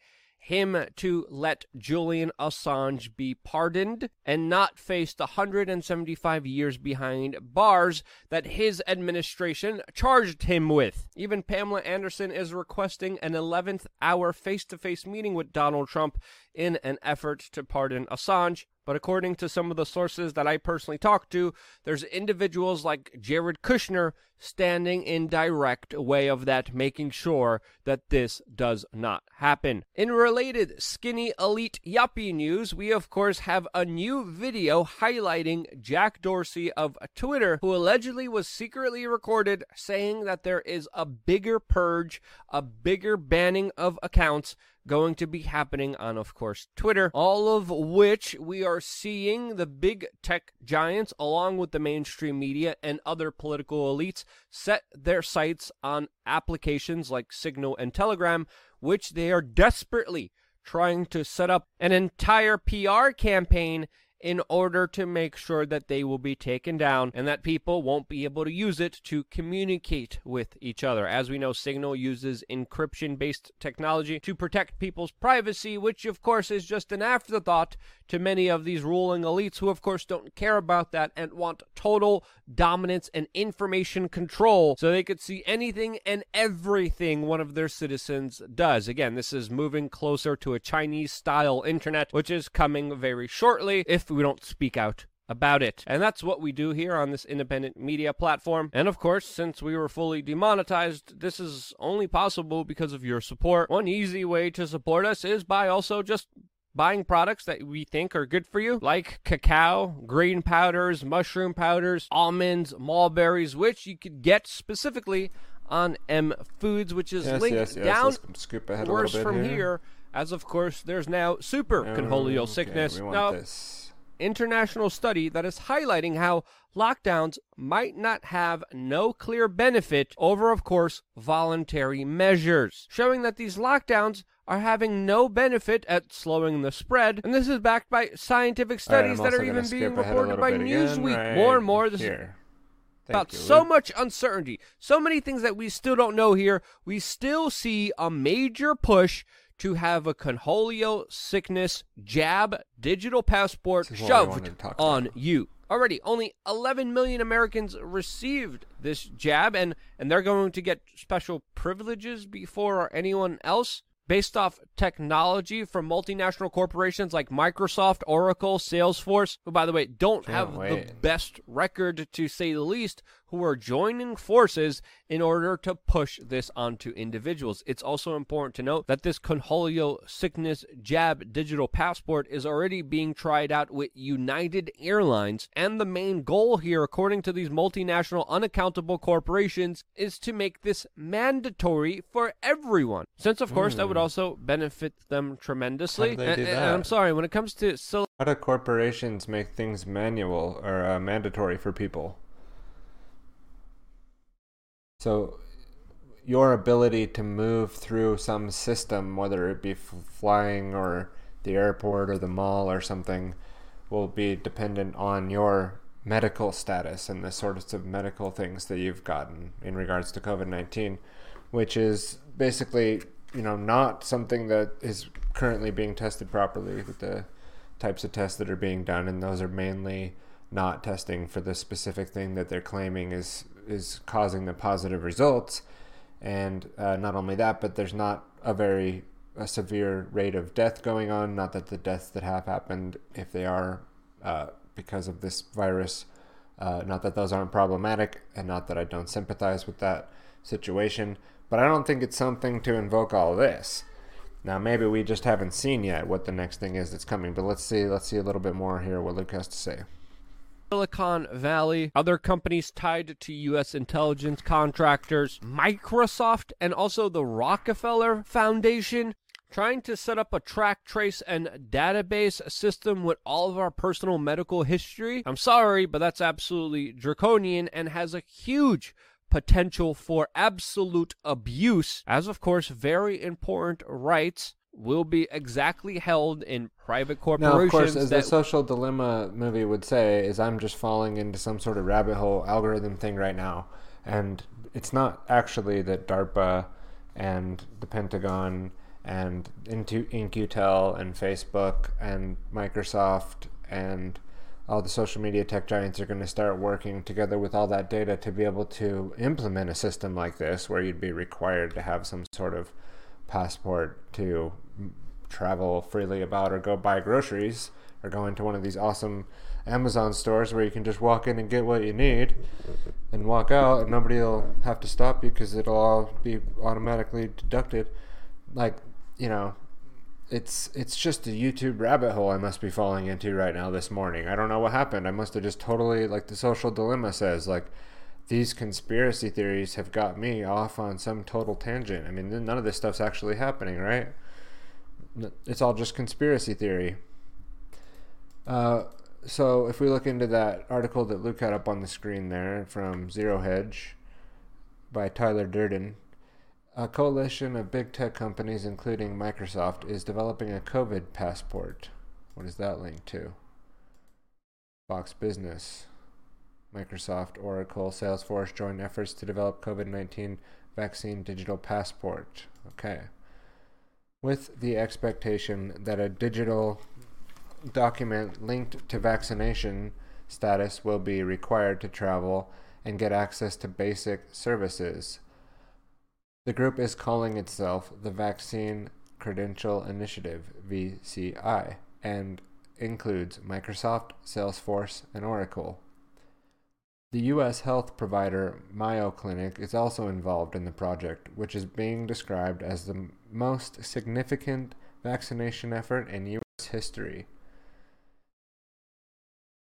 him to let Julian Assange be pardoned and not face the 175 years behind bars that his administration charged him with. Even Pamela Anderson is requesting an 11th hour face to face meeting with Donald Trump in an effort to pardon Assange. But according to some of the sources that I personally talked to, there's individuals like Jared Kushner standing in direct way of that, making sure that this does not happen. In related skinny elite yuppie news, we of course have a new video highlighting Jack Dorsey of Twitter, who allegedly was secretly recorded saying that there is a bigger purge, a bigger banning of accounts going to be happening on, of course, Twitter. All of which we are seeing the big tech giants, along with the mainstream media and other political elites, set their sights on applications like Signal and Telegram, which they are desperately trying to set up an entire PR campaign in order to make sure that they will be taken down and that people won't be able to use it to communicate with each other. As we know, Signal uses encryption based technology to protect people's privacy, which of course is just an afterthought to many of these ruling elites who, of course, don't care about that and want total dominance and information control so they could see anything and everything one of their citizens does. Again, this is moving closer to a Chinese style internet, which is coming very shortly if we don't speak out about it. And that's what we do here on this independent media platform. And of course, since we were fully demonetized, this is only possible because of your support. One easy way to support us is by also just buying products that we think are good for you, like cacao, green powders, mushroom powders, almonds, mulberries, which you could get specifically on M Foods, which is Yes, linked yes, yes. down Let's scoop ahead a little bit from here. here. As of course, there's now super conholio oh, Okay, sickness. now, this. International study that is highlighting how lockdowns might not have no clear benefit over, of course, voluntary measures, showing that these lockdowns are having no benefit at slowing the spread. And this is backed by scientific studies I'm that are even being reported by Newsweek. right more and more. This here. Thank about you, so Luke. much uncertainty, so many things that we still don't know here. We still see a major push to have a conholio sickness jab digital passport This is what I wanted shoved on you. Already, only 11 million Americans received this jab, and, and they're going to get special privileges before anyone else. Based off technology from multinational corporations like Microsoft, Oracle, Salesforce, who, by the way, don't Can't have the best record to say the least, who are joining forces in order to push this onto individuals. It's also important to note that this conholio sickness jab digital passport is already being tried out with United Airlines, and the main goal here, according to these multinational unaccountable corporations, is to make this mandatory for everyone. Since, of course, that would Hmm. also benefit them tremendously. How do they And- and? I'm sorry, when it comes to How do corporations make things manual or uh, mandatory for people? So, your ability to move through some system, whether it be flying or the airport or the mall or something, will be dependent on your medical status and the sorts of medical things that you've gotten in regards to COVID 19, which is basically, you know, not something that is currently being tested properly with the types of tests that are being done, and those are mainly not testing for the specific thing that they're claiming is is causing the positive results. And uh, not only that, but there's not a very a severe rate of death going on. Not that the deaths that have happened, if they are uh, because of this virus, uh, not that those aren't problematic, and not that I don't sympathize with that situation. But I don't think it's something to invoke all this. Now maybe we just haven't seen yet what the next thing is that's coming, but let's see let's see a little bit more here what Luke has to say. Silicon Valley, other companies tied to U.S. intelligence contractors, Microsoft, and also the Rockefeller Foundation, trying to set up a track, trace, and database system with all of our personal medical history. I'm sorry, but that's absolutely draconian and has a huge potential for absolute abuse, as of course, very important rights will be exactly held in private corporations. Now, of course, as the social dilemma movie would say, is I'm just falling into some sort of rabbit hole algorithm thing right now, and it's not actually that DARPA and the Pentagon and In-Q-Tel and Facebook and Microsoft and all the social media tech giants are going to start working together with all that data to be able to implement a system like this where you'd be required to have some sort of passport to travel freely about or go buy groceries or go into one of these awesome Amazon stores where you can just walk in and get what you need and walk out and nobody will have to stop you because it'll all be automatically deducted. Like, you know, it's it's just a YouTube rabbit hole I must be falling into right now this morning. I don't know what happened. I must have just totally like the social dilemma says like these conspiracy theories have got me off on some total tangent. I mean, none of this stuff's actually happening, right? It's all just conspiracy theory. Uh, so if we look into that article that Luke had up on the screen there from Zero Hedge by Tyler Durden, a coalition of big tech companies, including Microsoft, is developing a COVID passport. What is that linked to? Fox Business. Microsoft, Oracle, Salesforce join efforts to develop COVID 19 vaccine digital passport. Okay. With the expectation that a digital document linked to vaccination status will be required to travel and get access to basic services. The group is calling itself the Vaccine Credential Initiative, VCI, and includes Microsoft, Salesforce, and Oracle. The U.S. health provider Mayo Clinic is also involved in the project, which is being described as the most significant vaccination effort in U.S. history.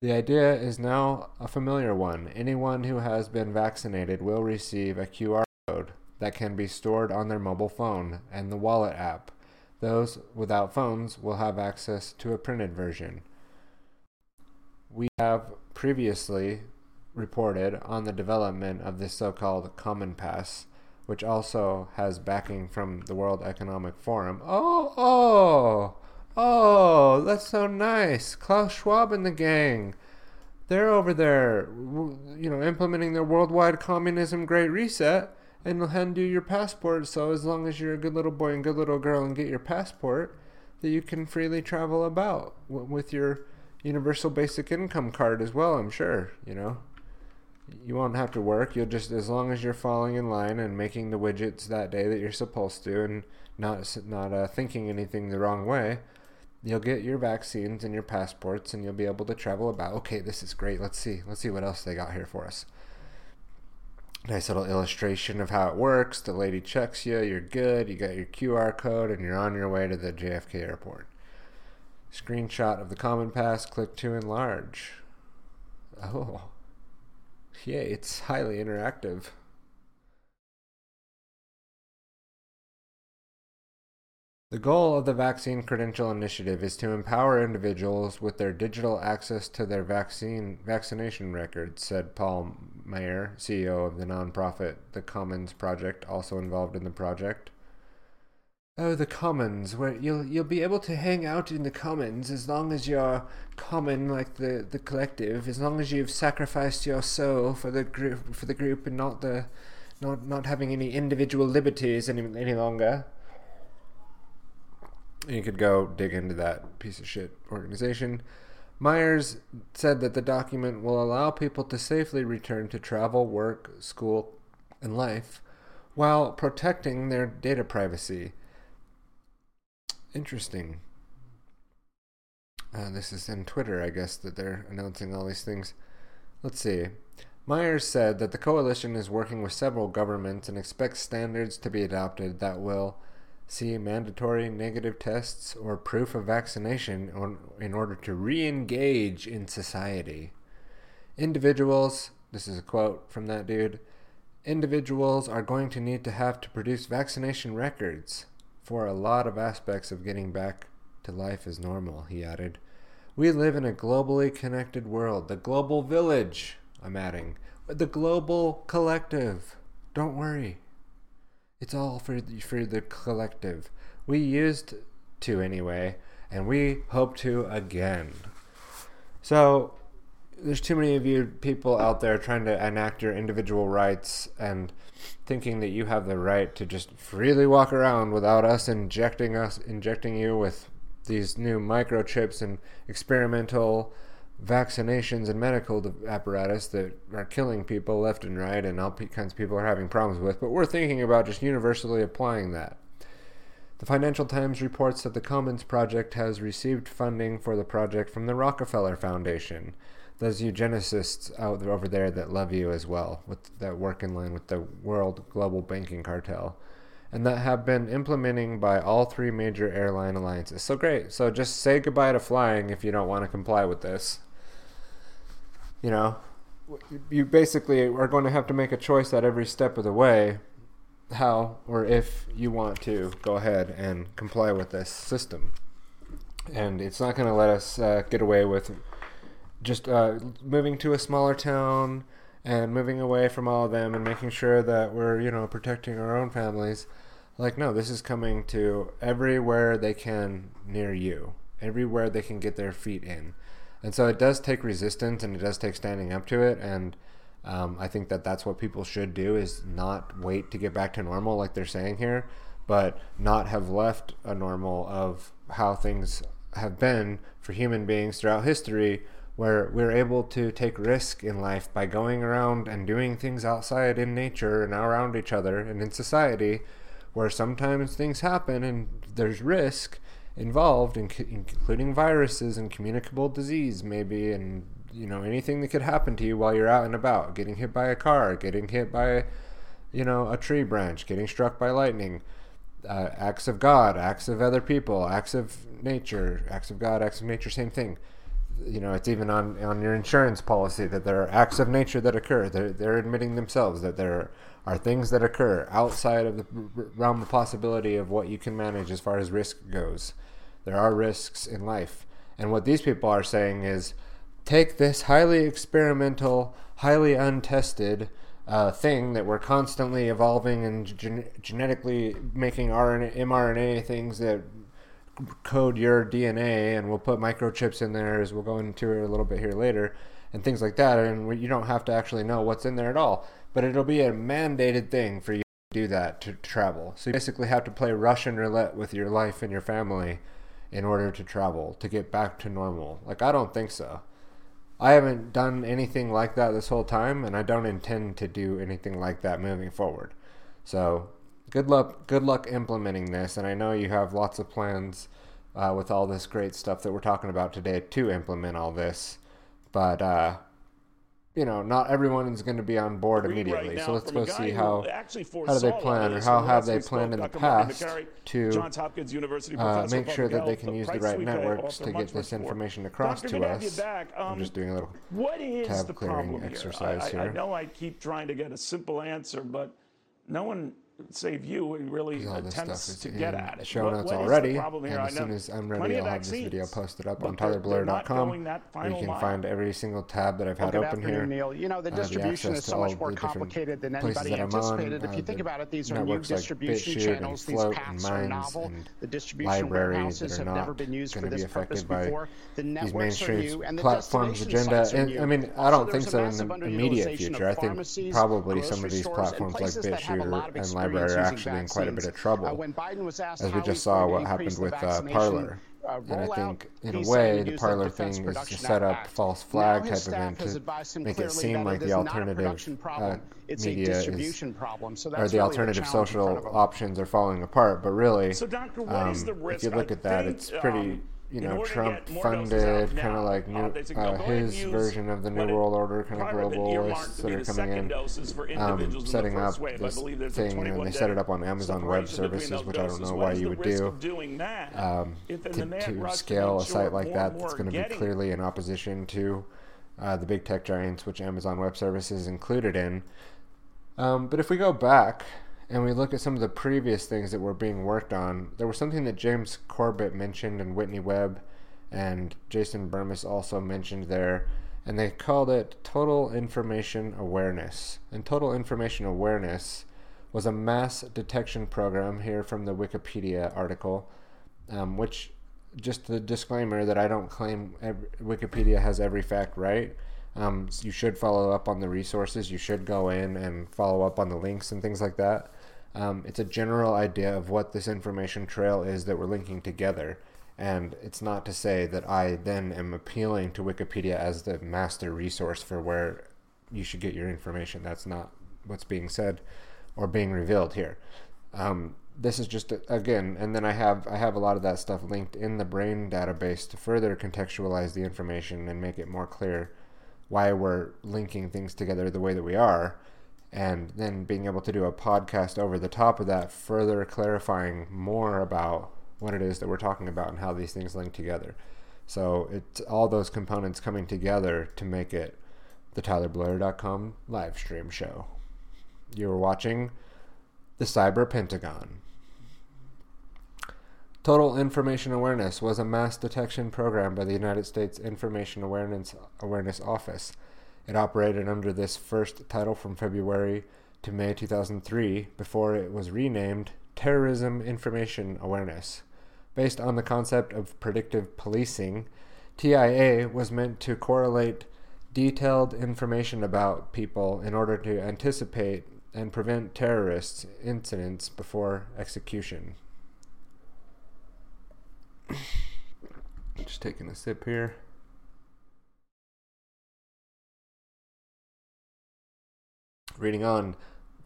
The idea is now a familiar one. Anyone who has been vaccinated will receive a QR code that can be stored on their mobile phone and the wallet app. Those without phones will have access to a printed version. We have previously reported on the development of this so called Common Pass, which also has backing from the World Economic Forum. Oh, oh! Oh, that's so nice. Klaus Schwab and the gang. They're over there, you know, implementing their worldwide communism great reset, and they'll hand you your passport. So, as long as you're a good little boy and good little girl and get your passport, that you can freely travel about with your universal basic income card as well, I'm sure, you know. You won't have to work. You'll just, as long as you're falling in line and making the widgets that day that you're supposed to and not, not uh, thinking anything the wrong way, you'll get your vaccines and your passports and you'll be able to travel about okay this is great. Let's see. Let's see what else they got here for us. Nice little illustration of how it works. The lady checks you. You're good. You got your qr code and you're on your way to the jfk airport. Screenshot of the common pass. Click to enlarge. Oh yay it's highly interactive The goal of the Vaccine Credential Initiative is to empower individuals with their digital access to their vaccine vaccination records, said Paul Meyer, CEO of the nonprofit The Commons Project, also involved in the project. Oh, the Commons, where you'll you'll be able to hang out in the Commons as long as you're common like the, the collective, as long as you've sacrificed your soul for the group for the group and not the not not having any individual liberties any any longer you could go dig into that piece of shit organization. Myers said that the document will allow people to safely return to travel, work, school, and life while protecting their data privacy. Interesting. Uh, this is in Twitter, I guess, that they're announcing all these things. Let's see. Myers said that the coalition is working with several governments and expects standards to be adopted that will see mandatory negative tests or proof of vaccination on, in order to re engage in society. Individuals, this is a quote from that dude, individuals are going to need to have to produce vaccination records for a lot of aspects of getting back to life as normal, he added. We live in a globally connected world, the global village, I'm adding, the global collective. Don't worry. It's all for the, for the collective. We used to anyway, and we hope to again. So there's too many of you people out there trying to enact your individual rights and thinking that you have the right to just freely walk around without us injecting us injecting you with these new microchips and experimental vaccinations and medical apparatus that are killing people left and right and all kinds of people are having problems with, but we're thinking about just universally applying that. The Financial Times reports that the Commons Project has received funding for the project from the Rockefeller Foundation. Those eugenicists out there, over there that love you as well, with that work in line with the World Global Banking Cartel, and that have been implementing by all three major airline alliances. So great. So just say goodbye to flying if you don't want to comply with this. You know, you basically are going to have to make a choice at every step of the way how or if you want to go ahead and comply with this system. And it's not going to let us uh, get away with just uh, moving to a smaller town and moving away from all of them and making sure that we're, you know, protecting our own families. Like, no, this is coming to everywhere they can near you, everywhere they can get their feet in. And so it does take resistance and it does take standing up to it. And um, I think that that's what people should do is not wait to get back to normal, like they're saying here, but not have left a normal of how things have been for human beings throughout history, where we're able to take risk in life by going around and doing things outside in nature and around each other and in society, where sometimes things happen and there's risk involved, including viruses and communicable disease, maybe, and you know anything that could happen to you while you're out and about getting hit by a car getting hit by you know a tree branch getting struck by lightning uh, acts of god acts of other people acts of nature acts of god acts of nature same thing you know it's even on on your insurance policy that there are acts of nature that occur. They're, they're admitting themselves that there are things that occur outside of the realm of possibility of what you can manage as far as risk goes. There are risks in life. And what these people are saying is take this highly experimental, highly untested uh, thing that we're constantly evolving and gen- genetically making RNA, mRNA things that code your DNA, and we'll put microchips in there, as we'll go into it a little bit here later, and things like that. And you don't have to actually know what's in there at all, but it'll be a mandated thing for you to do that to travel. So you basically have to play Russian roulette with your life and your family in order to travel to get back to normal. Like I don't think so. I haven't done anything like that this whole time, and I don't intend to do anything like that moving forward. So, good luck, good luck implementing this. And I know you have lots of plans uh, with all this great stuff that we're talking about today to implement all this. But uh, you know, not everyone is going to be on board immediately. Right so let's go see how how do they plan or how have they planned in the past to uh, make sure that they can use the right networks to get this information across to us. I'm just doing a little what is tab clearing exercise here. I know I keep trying to get a simple answer, but no one save you and really attempts to get at it. Show what, notes what already, and as soon as I'm ready, I'll have this video posted up on tylerbloyer.com. You can find every single tab that I've had open here. Neil. You know, the distribution is so much more complicated than anybody anticipated. If you uh, think about it, these are new distribution channels. These paths are novel. The distribution warehouses have never been used for this purpose before. The networks are new, and the platforms agenda. And I mean, I don't think so in the immediate future. I think probably some of these platforms like BitChute and LBRY are actually in quite a bit of trouble, uh, as we just saw what happened with uh, Parler. Uh, and I think, in a way, the Parler thing is to set up false flag type event to make it seem like the alternative uh, media is, so or the alternative social options are falling apart. But really, so Doctor, um, if you look at that, think, it's pretty. Um, you know, Trump funded kind of like new, uh, uh his version of the New World Order, kind of globalists that are coming in, um, setting up this thing, and they set it up on Amazon Web Services, which I don't know why you would do. Um, to, to scale a site like that, that's going to be clearly in opposition to uh, the big tech giants, which Amazon Web Services included in. Um, but if we go back and we look at some of the previous things that were being worked on, there was something that James Corbett mentioned and Whitney Webb and Jason Bermas also mentioned there, and they called it Total Information Awareness. And Total Information Awareness was a mass detection program here from the Wikipedia article, um, which just the disclaimer that I don't claim every, Wikipedia has every fact right. Um, you should follow up on the resources. You should go in and follow up on the links and things like that. Um, it's a general idea of what this information trail is that we're linking together. And it's not to say that I then am appealing to Wikipedia as the master resource for where you should get your information. That's not what's being said or being revealed here. Um, this is just again, and then I have I have a lot of that stuff linked in the brain database to further contextualize the information and make it more clear why we're linking things together the way that we are, and then being able to do a podcast over the top of that, further clarifying more about what it is that we're talking about and how these things link together. So it's all those components coming together to make it the TylerBloyer.com live stream show. You're watching the Cyber Pentagon. Total Information Awareness was a mass detection program by the United States Information Awareness, Awareness Office. It operated under this first title from February to May 2003 before it was renamed Terrorism Information Awareness. Based on the concept of predictive policing, TIA was meant to correlate detailed information about people in order to anticipate and prevent terrorist incidents before execution. Just taking a sip here. Reading on.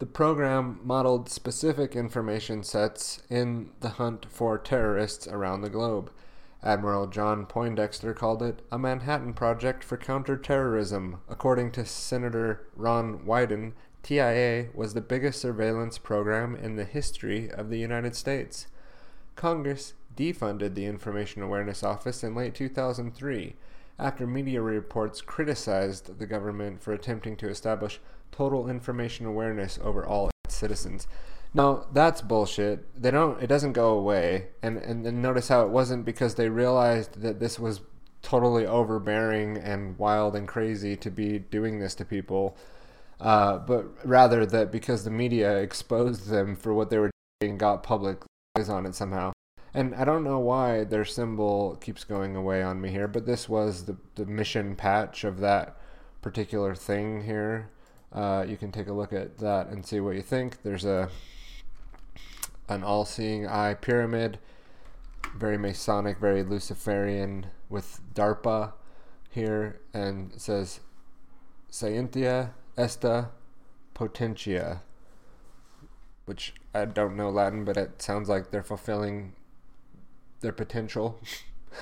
The program modeled specific information sets in the hunt for terrorists around the globe. Admiral John Poindexter called it a Manhattan Project for Counterterrorism. According to Senator Ron Wyden, TIA was the biggest surveillance program in the history of the United States. Congress defunded the Information Awareness Office in late 2003 after media reports criticized the government for attempting to establish total information awareness over all its citizens. Now that's bullshit. They don't. It doesn't go away. And and, and notice how it wasn't because they realized that this was totally overbearing and wild and crazy to be doing this to people, uh, but rather that because the media exposed them for what they were doing got public eyes on it somehow. And I don't know why their symbol keeps going away on me here, but this was the, the mission patch of that particular thing here. Uh, you can take a look at that and see what you think. There's a an all-seeing eye pyramid, very Masonic, very Luciferian, with DARPA here, and says Scientia Esta Potentia, which I don't know Latin, but it sounds like they're fulfilling their potential.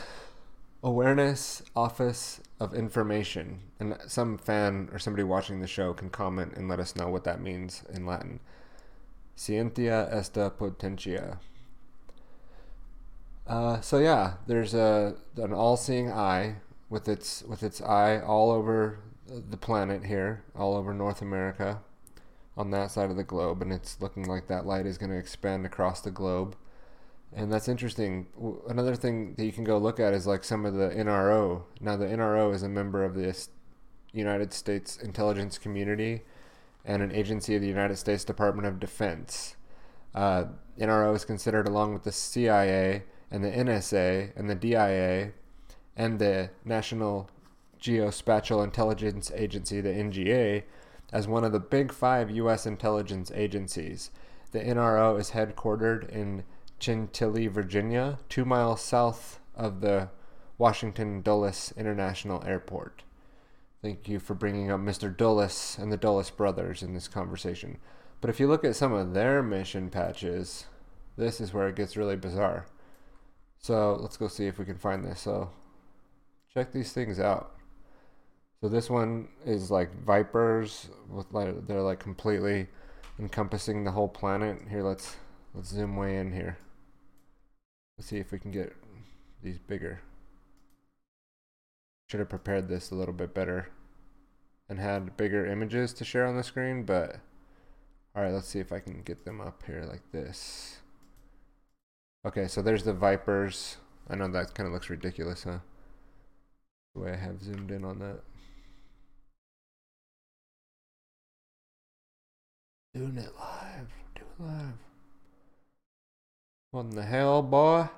Awareness Office of Information. And some fan or somebody watching the show can comment and let us know what that means in Latin. Scientia esta potentia. Uh, so yeah, there's a an all-seeing eye with its with its eye all over the planet here, all over North America, on that side of the globe, and it's looking like that light is going to expand across the globe and that's interesting. Another thing that you can go look at is like some of the NRO. Now, the NRO is a member of the United States intelligence community and an agency of the United States Department of Defense. Uh, NRO is considered, along with the CIA and the NSA and the DIA and the National Geospatial Intelligence Agency, the NGA, as one of the big five U.S. intelligence agencies. The NRO is headquartered in Chantilly, Virginia, two miles south of the Washington Dulles International Airport. Thank you for bringing up Mr. Dulles and the Dulles brothers in this conversation. But if you look at some of their mission patches, this is where it gets really bizarre. So let's go see if we can find this. So check these things out. So this one is like vipers with like they're like completely encompassing the whole planet. Here let's let's zoom way in here. Let's see if we can get these bigger. Should have prepared this a little bit better and had bigger images to share on the screen, but alright, let's see if I can get them up here like this. Okay, so there's the Vipers. I know that kind of looks ridiculous, huh? The way I have zoomed in on that. Doing it live. Do it live. What in the hell, boy?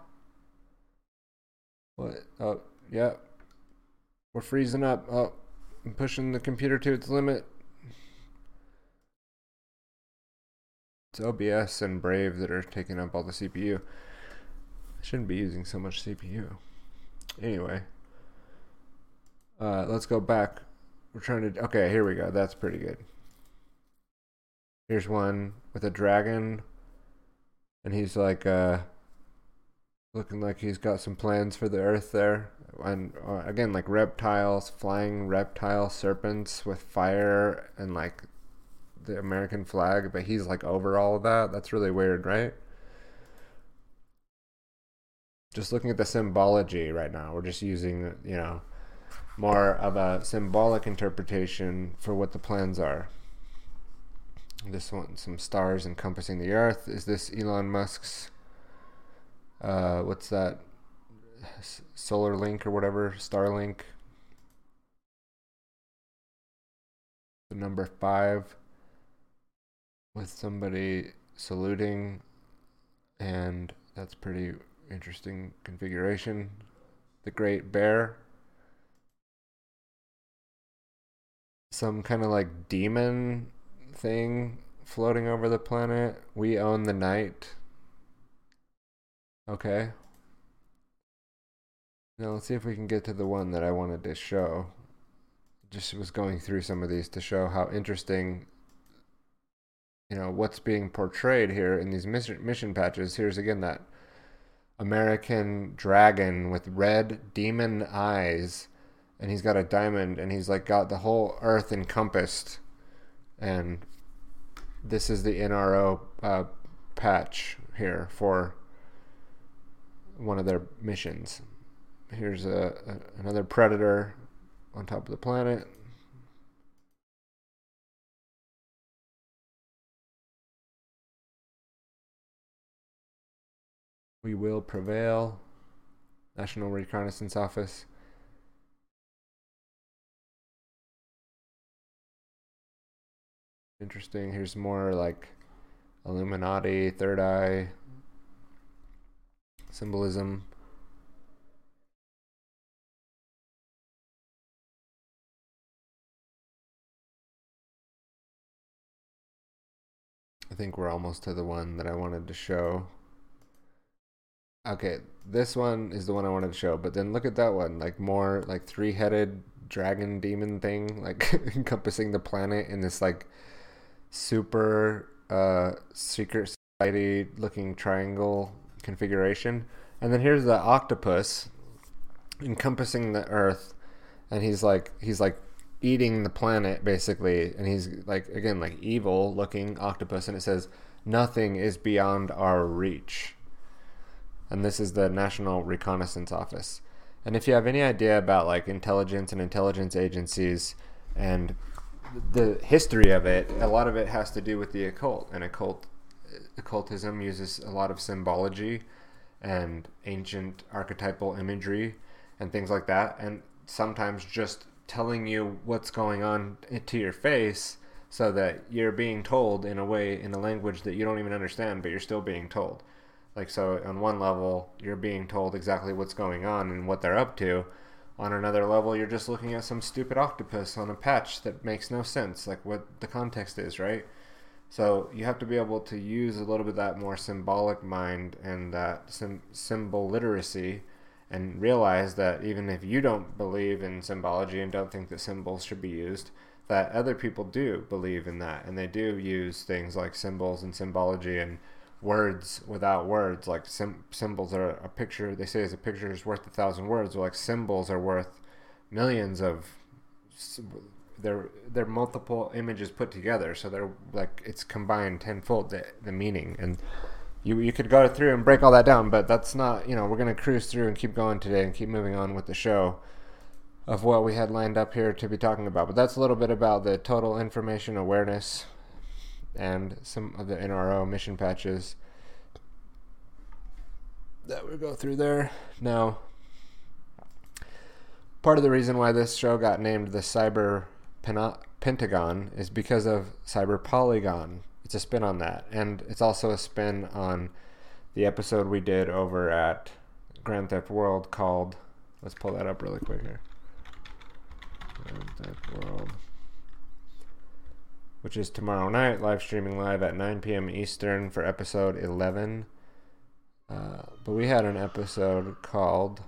What? Oh, yeah. We're freezing up. Oh, I'm pushing the computer to its limit. It's OBS and Brave that are taking up all the CPU. I shouldn't be using so much CPU. Anyway. Uh, let's go back. We're trying to... Okay, here we go. That's pretty good. Here's one with a dragon and he's like uh, looking like he's got some plans for the Earth there. And uh, again, like reptiles, flying reptile serpents with fire and like the American flag, but he's like over all of that. That's really weird, right? Just looking at the symbology right now, we're just using, you know, more of a symbolic interpretation for what the plans are. This one, some stars encompassing the Earth. Is this Elon Musk's? Uh, what's that? Solar Link or whatever, Starlink. The number five with somebody saluting, and that's pretty interesting configuration. The Great Bear. Some kind of like demon thing floating over the planet. We own the night. Okay. Now let's see if we can get to the one that I wanted to show. Just was going through some of these to show how interesting you know what's being portrayed here in these mission, mission patches. Here's again that American dragon with red demon eyes and he's got a diamond and he's like got the whole earth encompassed and this is the NRO uh, patch here for one of their missions. Here's a, a, another predator on top of the planet. We will prevail. National Reconnaissance Office. Interesting. Here's more like Illuminati, Third Eye, symbolism. I think we're almost to the one that I wanted to show. Okay, this one is the one I wanted to show, but then look at that one, like more like three-headed dragon demon thing, like encompassing the planet in this like super uh, secret society looking triangle configuration. And then here's the octopus encompassing the earth and he's like he's like eating the planet basically and he's like again like evil looking octopus and it says nothing is beyond our reach. And this is the National Reconnaissance Office. And if you have any idea about like intelligence and intelligence agencies and the history of it, a lot of it has to do with the occult, and occult occultism uses a lot of symbology and ancient archetypal imagery and things like that, and sometimes just telling you what's going on to your face so that you're being told in a way in a language that you don't even understand but you're still being told. Like so on one level you're being told exactly what's going on and what they're up to on another level, you're just looking at some stupid octopus on a patch that makes no sense, like what the context is, right? So you have to be able to use a little bit that more symbolic mind and that sim- symbol literacy and realize that even if you don't believe in symbology and don't think that symbols should be used, that other people do believe in that and they do use things like symbols and symbology and words without words. Like sim- symbols are a picture. They say is a picture is worth a thousand words. Or like symbols are worth millions of. They're they're multiple images put together, so they're like it's combined tenfold the the meaning and. You, you could go through and break all that down, but that's not, you know, we're going to cruise through and keep going today and keep moving on with the show of what we had lined up here to be talking about. But that's a little bit about the total information awareness and some of the NRO mission patches that we go through there. Now, part of the reason why this show got named the Cyber Pentagon is because of Cyber Polygon. It's a spin on that, and it's also a spin on the episode we did over at Grand Theft World called. Let's pull that up really quick here. Grand Theft World which is tomorrow night, live streaming live at 9 p.m. Eastern for episode 11. Uh, but we had an episode called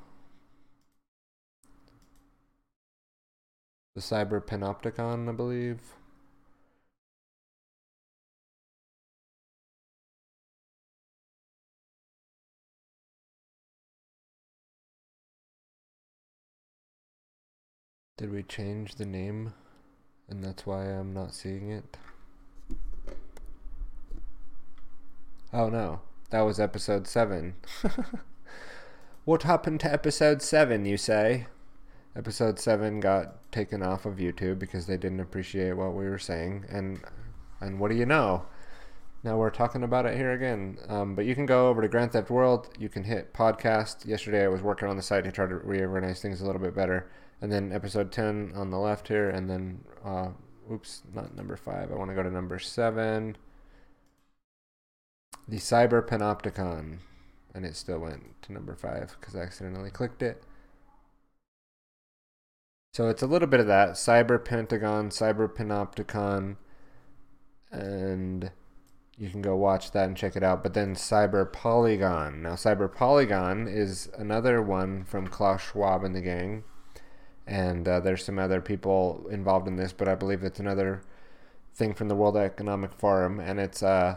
The Cyber Panopticon, I believe. Did we change the name? And that's why I'm not seeing it? Oh no, that was episode 7. what happened to episode 7, you say? Episode 7 got taken off of YouTube because they didn't appreciate what we were saying. And and what do you know? Now we're talking about it here again. Um, but you can go over to Grand Theft World. You can hit podcast. Yesterday I was working on the site to try to reorganize things a little bit better. And then episode 10 on the left here. And then, uh, oops, not number 5. I want to go to number 7. The Cyber Panopticon. And it still went to number 5 because I accidentally clicked it. So it's a little bit of that. Cyber Pentagon, Cyber Panopticon. And you can go watch that and check it out. But then Cyber Polygon. Now, Cyber Polygon is another one from Klaus Schwab and the gang. And uh, there's some other people involved in this, but I believe it's another thing from the World Economic Forum. And it's uh,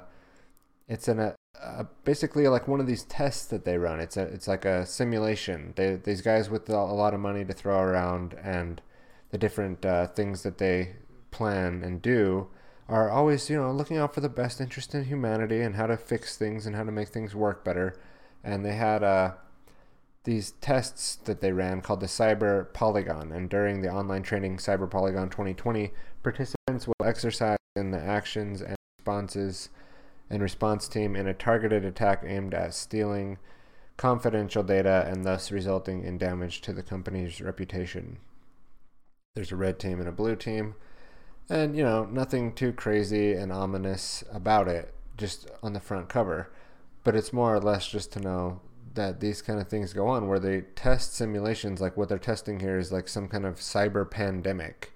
it's an, a, a basically like one of these tests that they run. It's a it's like a simulation. They, these guys with a lot of money to throw around and the different uh, things that they plan and do are always, you know, looking out for the best interest in humanity and how to fix things and how to make things work better. And they had uh, these tests that they ran called the Cyber Polygon. And during the online training Cyber Polygon 2020, participants will exercise in the actions and responses and response team in a targeted attack aimed at stealing confidential data and thus resulting in damage to the company's reputation. There's a red team and a blue team. And, you know, nothing too crazy and ominous about it, just on the front cover. But it's more or less just to know that these kind of things go on where they test simulations like what they're testing here is like some kind of cyber pandemic.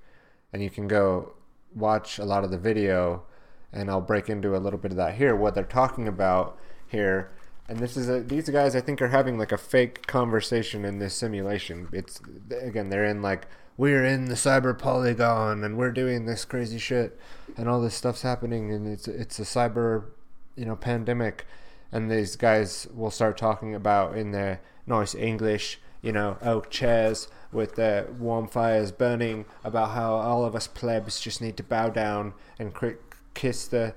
And you can go watch a lot of the video and I'll break into a little bit of that here what they're talking about here and this is a, these guys I think are having like a fake conversation in this simulation. It's again they're in like we're in the cyber polygon and we're doing this crazy shit and all this stuff's happening and it's it's a cyber you know pandemic and these guys will start talking about in their nice English you know oak chairs with the warm fires burning about how all of us plebs just need to bow down and kiss the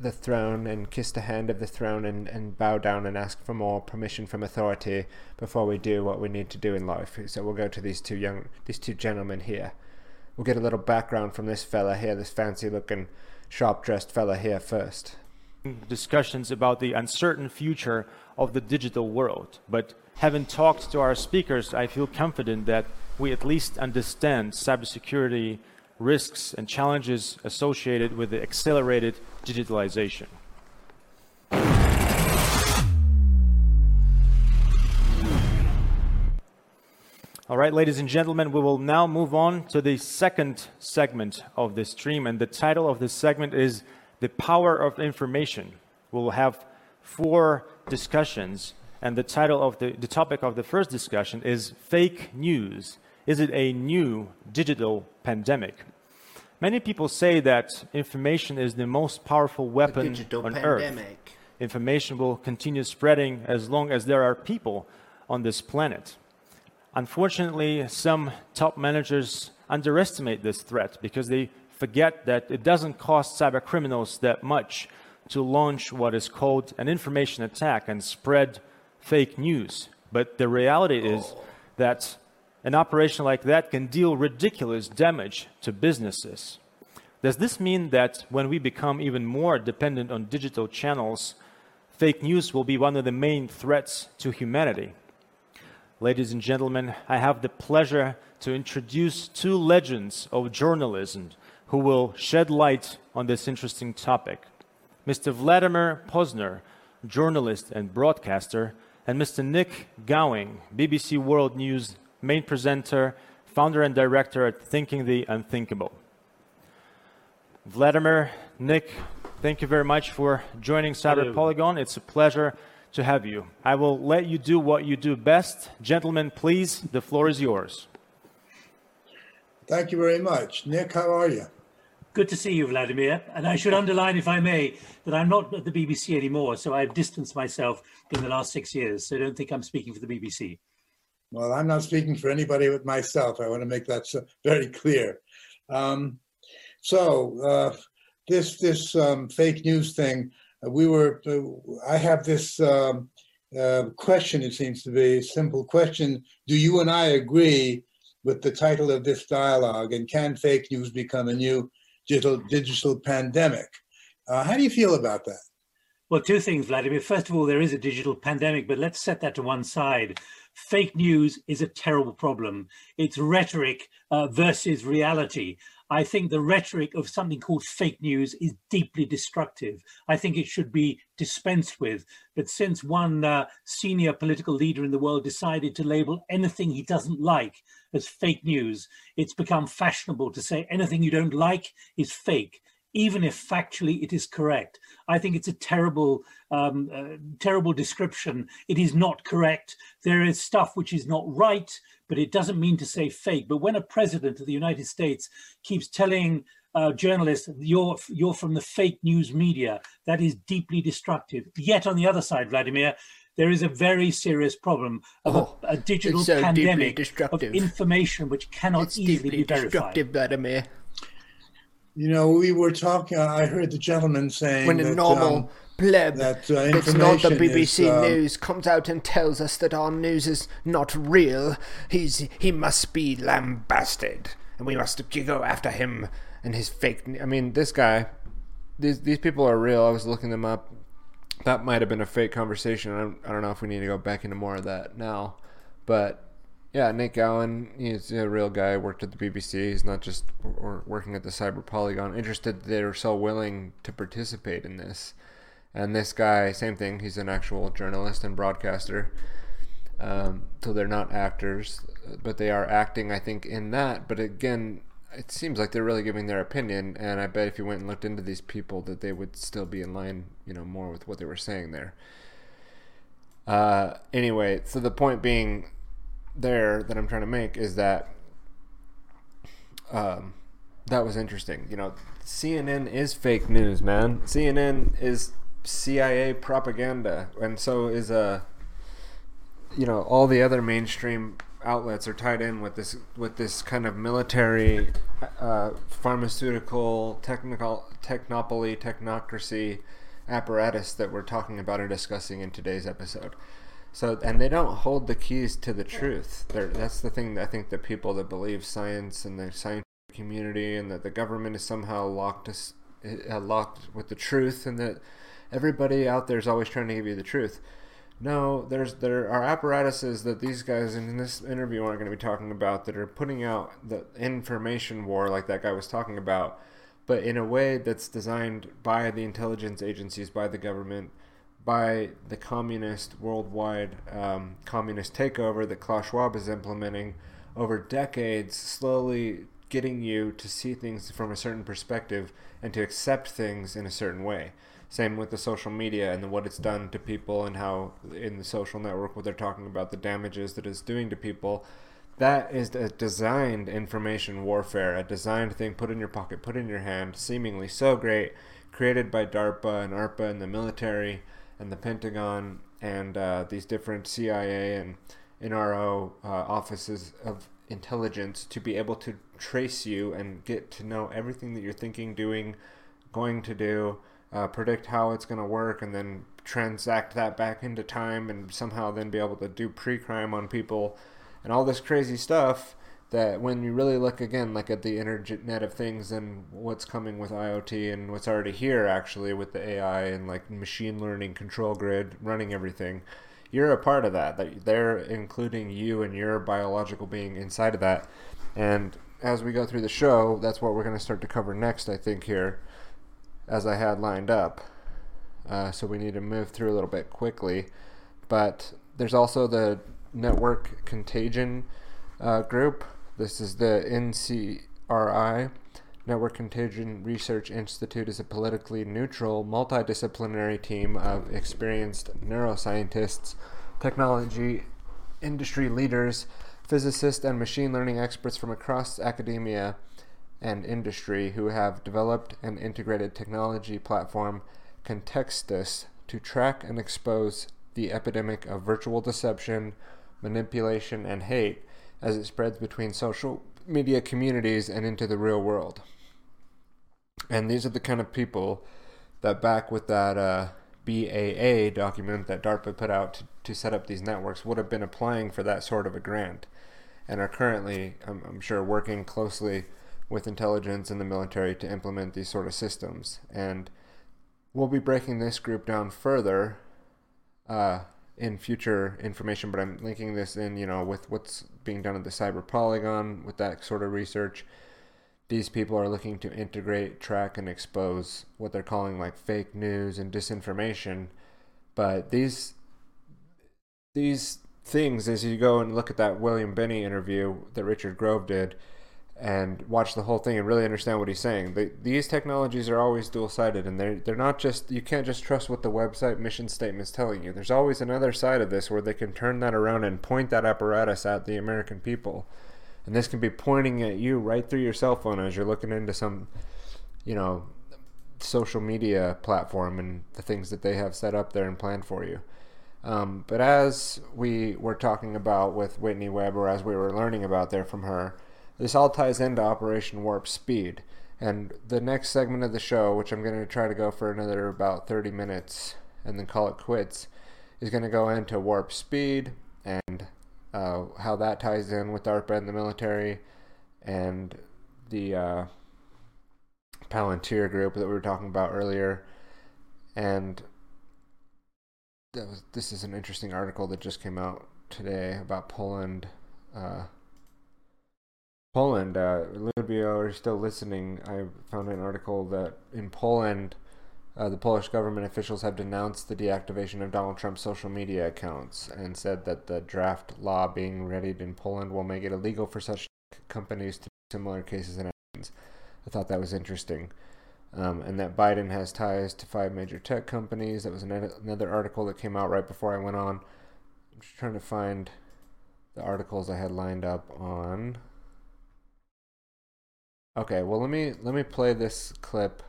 the throne and kiss the hand of the throne and, and bow down and ask for more permission from authority before we do what we need to do in life. So we'll go to these two young these two gentlemen here. We'll get a little background from this fella here, this fancy looking sharp dressed fella here first. Discussions about the uncertain future of the digital world. But having talked to our speakers, I feel confident that we at least understand cybersecurity risks and challenges associated with the accelerated digitalization. All right, ladies and gentlemen, we will now move on to the second segment of this stream, and the title of this segment is The Power of Information. We'll have four discussions, and the title of the, the topic of the first discussion is Fake News. Is it a new digital pandemic? Many people say that information is the most powerful weapon on pandemic. earth. Information will continue spreading as long as there are people on this planet. Unfortunately, some top managers underestimate this threat because they forget that it doesn't cost cyber criminals that much to launch what is called an information attack and spread fake news. But the reality is that an operation like that can deal ridiculous damage to businesses. Does this mean that when we become even more dependent on digital channels, fake news will be one of the main threats to humanity? Ladies and gentlemen, I have the pleasure to introduce two legends of journalism who will shed light on this interesting topic. Mr. Vladimir Pozner, journalist and broadcaster, and Mr. Nick Gowing, BBC World News main presenter, founder and director at Thinking the Unthinkable. Vladimir, Nick, thank you very much for joining Cyber Hello. Polygon. It's a pleasure to have you. I will let you do what you do best. Gentlemen, please, the floor is yours. Thank you very much. Nick, how are you? Good to see you, Vladimir. And I should underline, if I may, that I'm not at the BBC anymore. So I've distanced myself in the last six years. So don't think I'm speaking for the BBC. Well, I'm not speaking for anybody but myself. I want to make that very clear. Um, so uh, this this um, fake news thing, uh, we were. Uh, I have this um, uh, question. It seems to be a simple question. Do you and I agree with the title of this dialogue? And can fake news become a new digital digital pandemic? Uh, how do you feel about that? Well, two things, Vladimir. First of all, there is a digital pandemic, but let's set that to one side. Fake news is a terrible problem. It's rhetoric uh, versus reality. I think the rhetoric of something called fake news is deeply destructive. I think it should be dispensed with. But since one uh, senior political leader in the world decided to label anything he doesn't like as fake news, it's become fashionable to say anything you don't like is fake even if factually it is correct. I think it's a terrible, um, uh, terrible description. It is not correct. There is stuff which is not right but it doesn't mean to say fake. But when a president of the United States keeps telling uh, journalists, you're, you're from the fake news media, that is deeply destructive. Yet on the other side, Vladimir, there is a very serious problem of oh, a, a, digital so pandemic of information which cannot it's easily be verified. Vladimir. You know, we were talking. I heard the gentleman saying when a normal um, pleb that, uh, it's not the BBC is, uh, News comes out and tells us that our news is not real. He's he must be lambasted, and we must go after him and his fake. I mean, this guy, these these people are real. I was looking them up. That might have been a fake conversation. I don't, I don't know if we need to go back into more of that now, but yeah, Nick Allen, he's a real guy. Worked at the BBC. He's not just or working at the Cyber Polygon. Interested they're so willing to participate in this. And this guy, same thing. He's an actual journalist and broadcaster. Um, so they're not actors, but they are acting, I think, in that. But again, it seems like they're really giving their opinion. And I bet if you went and looked into these people, that they would still be in line, you know, more with what they were saying there. Uh, anyway, so the point being there that I'm trying to make is that um, that was interesting. You know, CNN is fake news, man. CNN is CIA propaganda, and so is. Uh, you know, all the other mainstream outlets are tied in with this with this kind of military, uh, pharmaceutical, technical, technopoly, technocracy apparatus that we're talking about and discussing in today's episode. So, and they don't hold the keys to the truth. They're, that's the thing that I think that people that believe science and the scientific community and that the government is somehow locked us, uh, locked with the truth and that everybody out there is always trying to give you the truth. No, there's there are apparatuses that these guys in this interview aren't going to be talking about that are putting out the information war like that guy was talking about, but in a way that's designed by the intelligence agencies, by the government, by the communist worldwide um, communist takeover that Klaus Schwab is implementing over decades, slowly getting you to see things from a certain perspective and to accept things in a certain way. Same with the social media and what it's done to people and how in the social network what they're talking about the damages that it's doing to people. That is a designed information warfare, a designed thing. Put in your pocket, put in your hand, seemingly so great, created by DARPA and ARPA and the military and the Pentagon and uh, these different CIA and NRO uh, offices of intelligence to be able to trace you and get to know everything that you're thinking, doing, going to do, uh, predict how it's going to work, and then transact that back into time and somehow then be able to do pre crime on people and all this crazy stuff that when you really look again like at the internet of things and what's coming with IoT and what's already here actually with the AI and like machine learning control grid running everything you're a part of that that they're including you and your biological being inside of that. And as we go through the show that's what we're going to start to cover next I think here as I had lined up. Uh, so we need to move through a little bit quickly. But there's also the Network Contagion uh, group. This is the NCRI. Network Contagion Research Institute is a politically neutral, multidisciplinary team of experienced neuroscientists, technology industry leaders, physicists, and machine learning experts from across academia and industry who have developed an integrated technology platform, Contextus, to track and expose the epidemic of virtual deception, manipulation, and hate as it spreads between social media communities and into the real world. And these are the kind of people that back with that uh, BAA document that DARPA put out to, to set up these networks would have been applying for that sort of a grant and are currently, I'm, I'm sure, working closely with intelligence and the military to implement these sort of systems. And we'll be breaking this group down further uh, in future information, but I'm linking this in, you know, with what's being done at the Cyber Polygon with that sort of research. These people are looking to integrate, track, and expose what they're calling like fake news and disinformation. But these these things, as you go and look at that William Binney interview that Richard Grove did, and watch the whole thing and really understand what he's saying. The, these technologies are always dual-sided, and they're they're not just you can't just trust what the website mission statement is telling you. There's always another side of this where they can turn that around and point that apparatus at the American people, and this can be pointing at you right through your cell phone as you're looking into some, you know, social media platform and the things that they have set up there and planned for you. Um, but as we were talking about with Whitney Webb, or as we were learning about there from her this all ties into Operation Warp Speed. And the next segment of the show, which I'm going to try to go for another about 30 minutes and then call it quits, is going to go into Warp Speed and uh, how that ties in with DARPA and the military and the uh, Palantir group that we were talking about earlier. And was, this is an interesting article that just came out today about Poland. Uh, Poland, uh, are still listening. I found an article that in Poland, uh, the Polish government officials have denounced the deactivation of Donald Trump's social media accounts and said that the draft law being readied in Poland will make it illegal for such companies to do similar cases and actions. I thought that was interesting. Um, and that Biden has ties to five major tech companies. That was another article that came out right before I went on. I'm just trying to find the articles I had lined up on. Okay, well let me let me play this clip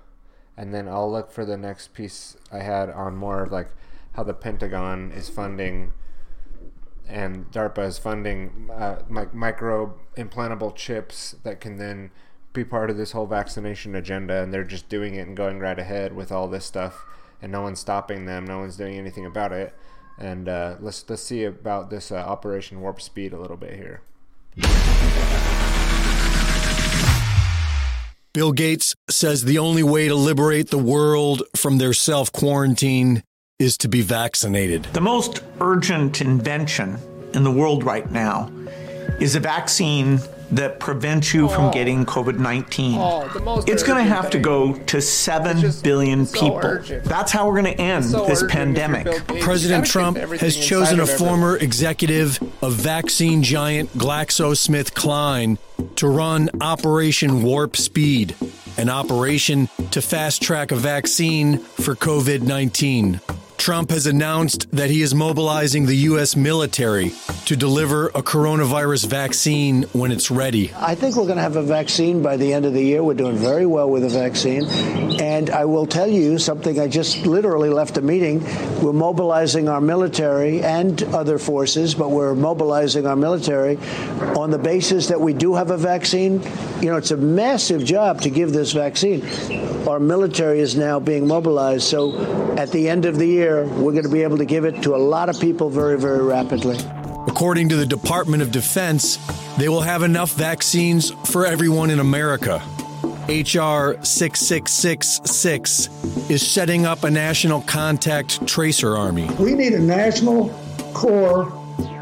and then I'll look for the next piece I had on more of like how the Pentagon is funding and DARPA is funding uh, micro implantable chips that can then be part of this whole vaccination agenda and they're just doing it and going right ahead with all this stuff and no one's stopping them no one's doing anything about it. And uh, let's let's see about this uh, operation warp speed a little bit here Bill Gates says the only way to liberate the world from their self quarantine is to be vaccinated. The most urgent invention in the world right now is a vaccine that prevents you oh. from getting COVID 19. Oh, it's going to have to go to 7 billion people. So That's how we're going to end so this pandemic. President Trump has chosen a former executive of vaccine giant GlaxoSmithKline to run Operation Warp Speed, an operation to fast track a vaccine for COVID 19. Trump has announced that he is mobilizing the U.S. military to deliver a coronavirus vaccine when it's ready. I think we're going to have a vaccine by the end of the year. We're doing very well with the vaccine. And I will tell you something I just literally left a meeting. We're mobilizing our military and other forces, but we're mobilizing our military on the basis that we do have a vaccine. You know, it's a massive job to give this vaccine. Our military is now being mobilized. So at the end of the year, year, we're going to be able to give it to a lot of people very, very rapidly. According to the Department of Defense, they will have enough vaccines for everyone in America. HR 6666 is setting up a national contact tracer army. We need a national corps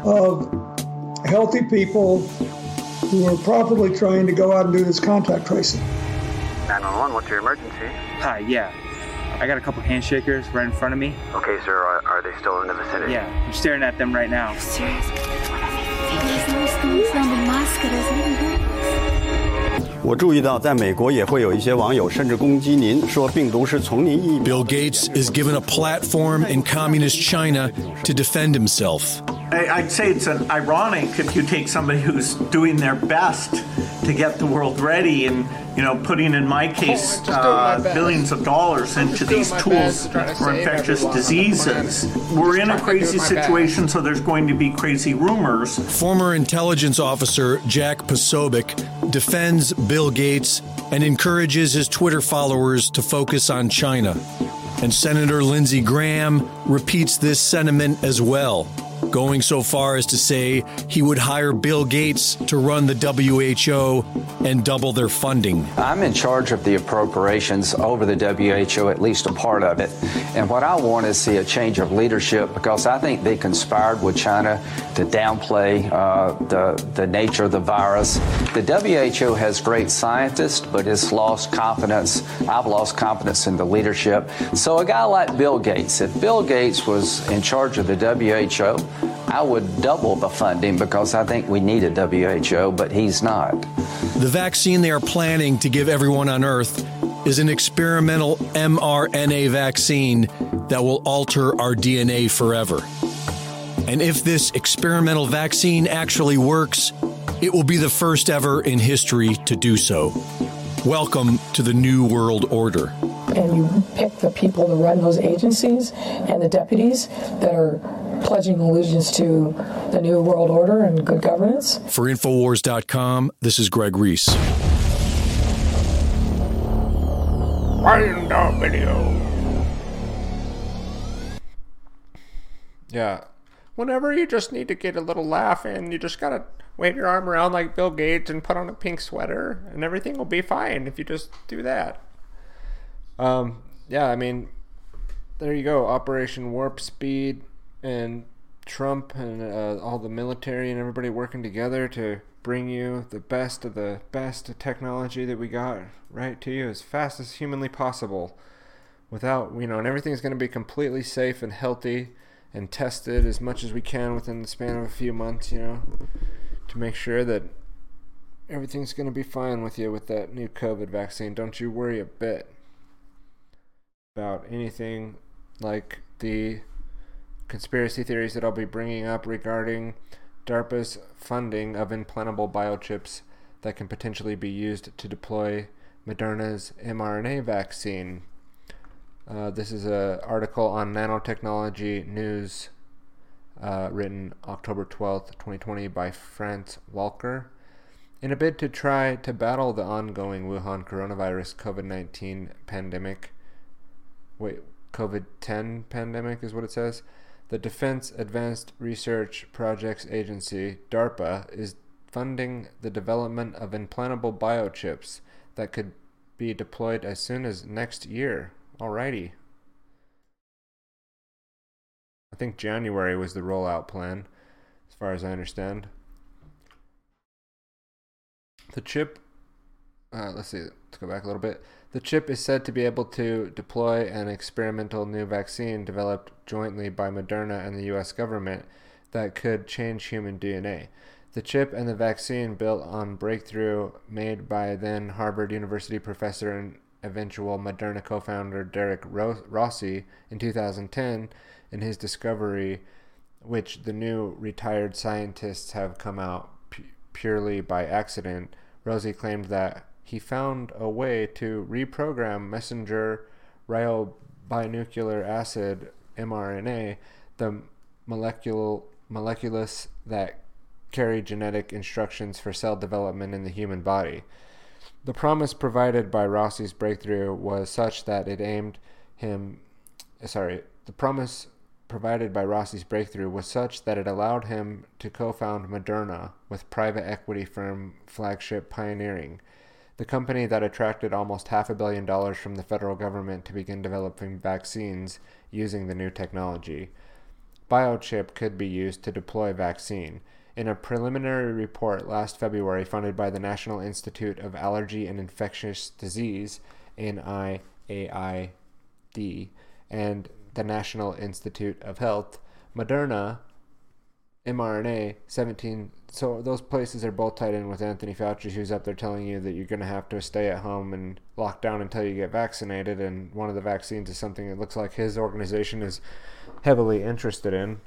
of healthy people who are properly trained to go out and do this contact tracing. 911, what's your emergency? Hi, yeah. I got a couple handshakers right in front of me. Okay, sir, are, are they still in the vicinity? Yeah, I'm staring at them right now. Are you serious? Bill Gates is given a platform in communist China to defend himself. I'd say it's an ironic if you take somebody who's doing their best to get the world ready and you know putting in my case oh, uh, billions of dollars into these tools to for infectious diseases. we're in a crazy situation best. so there's going to be crazy rumors. Former intelligence officer jack posobiec defends bill gates and encourages his twitter followers to focus on china. And senator lindsey graham repeats this sentiment as well going so far as to say he would hire Bill Gates to run the WHO and double their funding. I'm in charge of the appropriations over the WHO, at least a part of it. And what I want is see a change of leadership because I think they conspired with China to downplay uh, the, the nature of the virus. The WHO has great scientists, but it's lost confidence. I've lost confidence in the leadership. So a guy like Bill Gates, if Bill Gates was in charge of the WHO, I would double the funding because I think we need a WHO, but he's not. The vaccine they are planning to give everyone on Earth is an experimental mRNA vaccine that will alter our DNA forever. And if this experimental vaccine actually works, it will be the first ever in history to do so. Welcome to the New World Order. And you pick the people to run those agencies and the deputies that are pledging allegiance to the New World Order and good governance. For Infowars.com, this is Greg Reese. Find our video. Yeah. Whenever you just need to get a little laugh in, you just gotta wave your arm around like Bill Gates and put on a pink sweater, and everything will be fine if you just do that. Um, yeah, I mean, there you go. Operation Warp Speed and Trump and uh, all the military and everybody working together to bring you the best of the best technology that we got right to you as fast as humanly possible without you know and everything's going to be completely safe and healthy and tested as much as we can within the span of a few months you know to make sure that everything's going to be fine with you with that new covid vaccine. Don't you worry a bit about anything like the conspiracy theories that I'll be bringing up regarding DARPA's funding of implantable biochips that can potentially be used to deploy Moderna's mRNA vaccine. Uh, this is an article on nanotechnology news uh, written October 12th, 2020 by Franz Walker. In a bid to try to battle the ongoing Wuhan coronavirus COVID 19 pandemic, wait, COVID 10 pandemic is what it says, the Defense Advanced Research Projects Agency, DARPA, is funding the development of implantable biochips that could be deployed as soon as next year. Alrighty. I think January was the rollout plan, as far as I understand. The chip, uh, let's see, let's go back a little bit. The chip is said to be able to deploy an experimental new vaccine developed jointly by Moderna and the US government that could change human DNA. The chip and the vaccine built on breakthrough made by then Harvard University professor and eventual Moderna co-founder Derek Rossi in 2010 in his discovery which the new retired scientists have come out purely by accident. Rossi claimed that he found a way to reprogram messenger ribonucleic acid mRNA, the molecule molecules that carry genetic instructions for cell development in the human body. The promise provided by Rossi's breakthrough was such that it aimed him sorry, the promise provided by Rossi's breakthrough was such that it allowed him to co-found Moderna with private equity firm Flagship Pioneering the company that attracted almost half a billion dollars from the federal government to begin developing vaccines using the new technology. Biochip could be used to deploy vaccine. In a preliminary report last February funded by the National Institute of Allergy and Infectious Disease, NIAID, and the National Institute of Health, Moderna mRNA 17 so those places are both tied in with Anthony Fauci, who's up there telling you that you're going to have to stay at home and lock down until you get vaccinated. And one of the vaccines is something that looks like his organization is heavily interested in.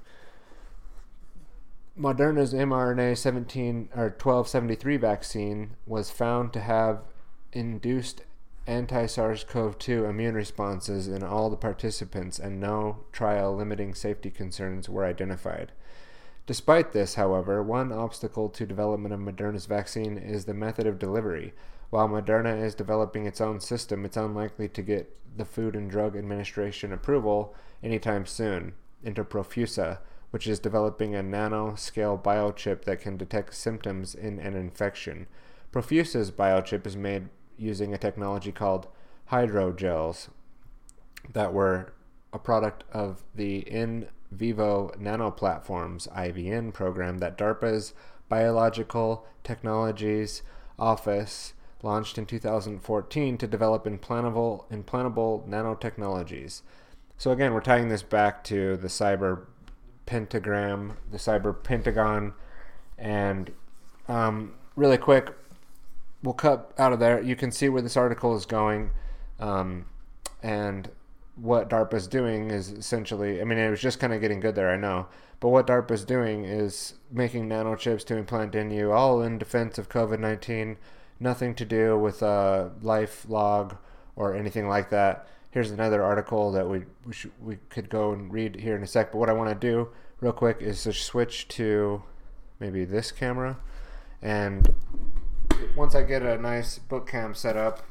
Moderna's mRNA 17 or 1273 vaccine was found to have induced anti SARS CoV 2 immune responses in all the participants, and no trial limiting safety concerns were identified. Despite this, however, one obstacle to development of Moderna's vaccine is the method of delivery. While Moderna is developing its own system, it's unlikely to get the Food and Drug Administration approval anytime soon. Enter Profusa, which is developing a nano-scale biochip that can detect symptoms in an infection. Profusa's biochip is made using a technology called hydrogels that were a product of the in vivo nanoplatforms IVN program that DARPA's Biological Technologies Office launched in 2014 to develop implantable implantable nanotechnologies. So again, we're tying this back to the cyber pentagram, the cyber pentagon, and um, really quick, we'll cut out of there. You can see where this article is going, um, and what DARPA is doing is essentially. I mean, it was just kind of getting good there, I know, but what DARPA is doing is making nanochips to implant in you, all in defense of COVID nineteen. Nothing to do with a life log or anything like that. Here's another article that we we, we could go and read here in a sec. But what I want to do real quick is switch to maybe this camera and once I get a nice book cam set up,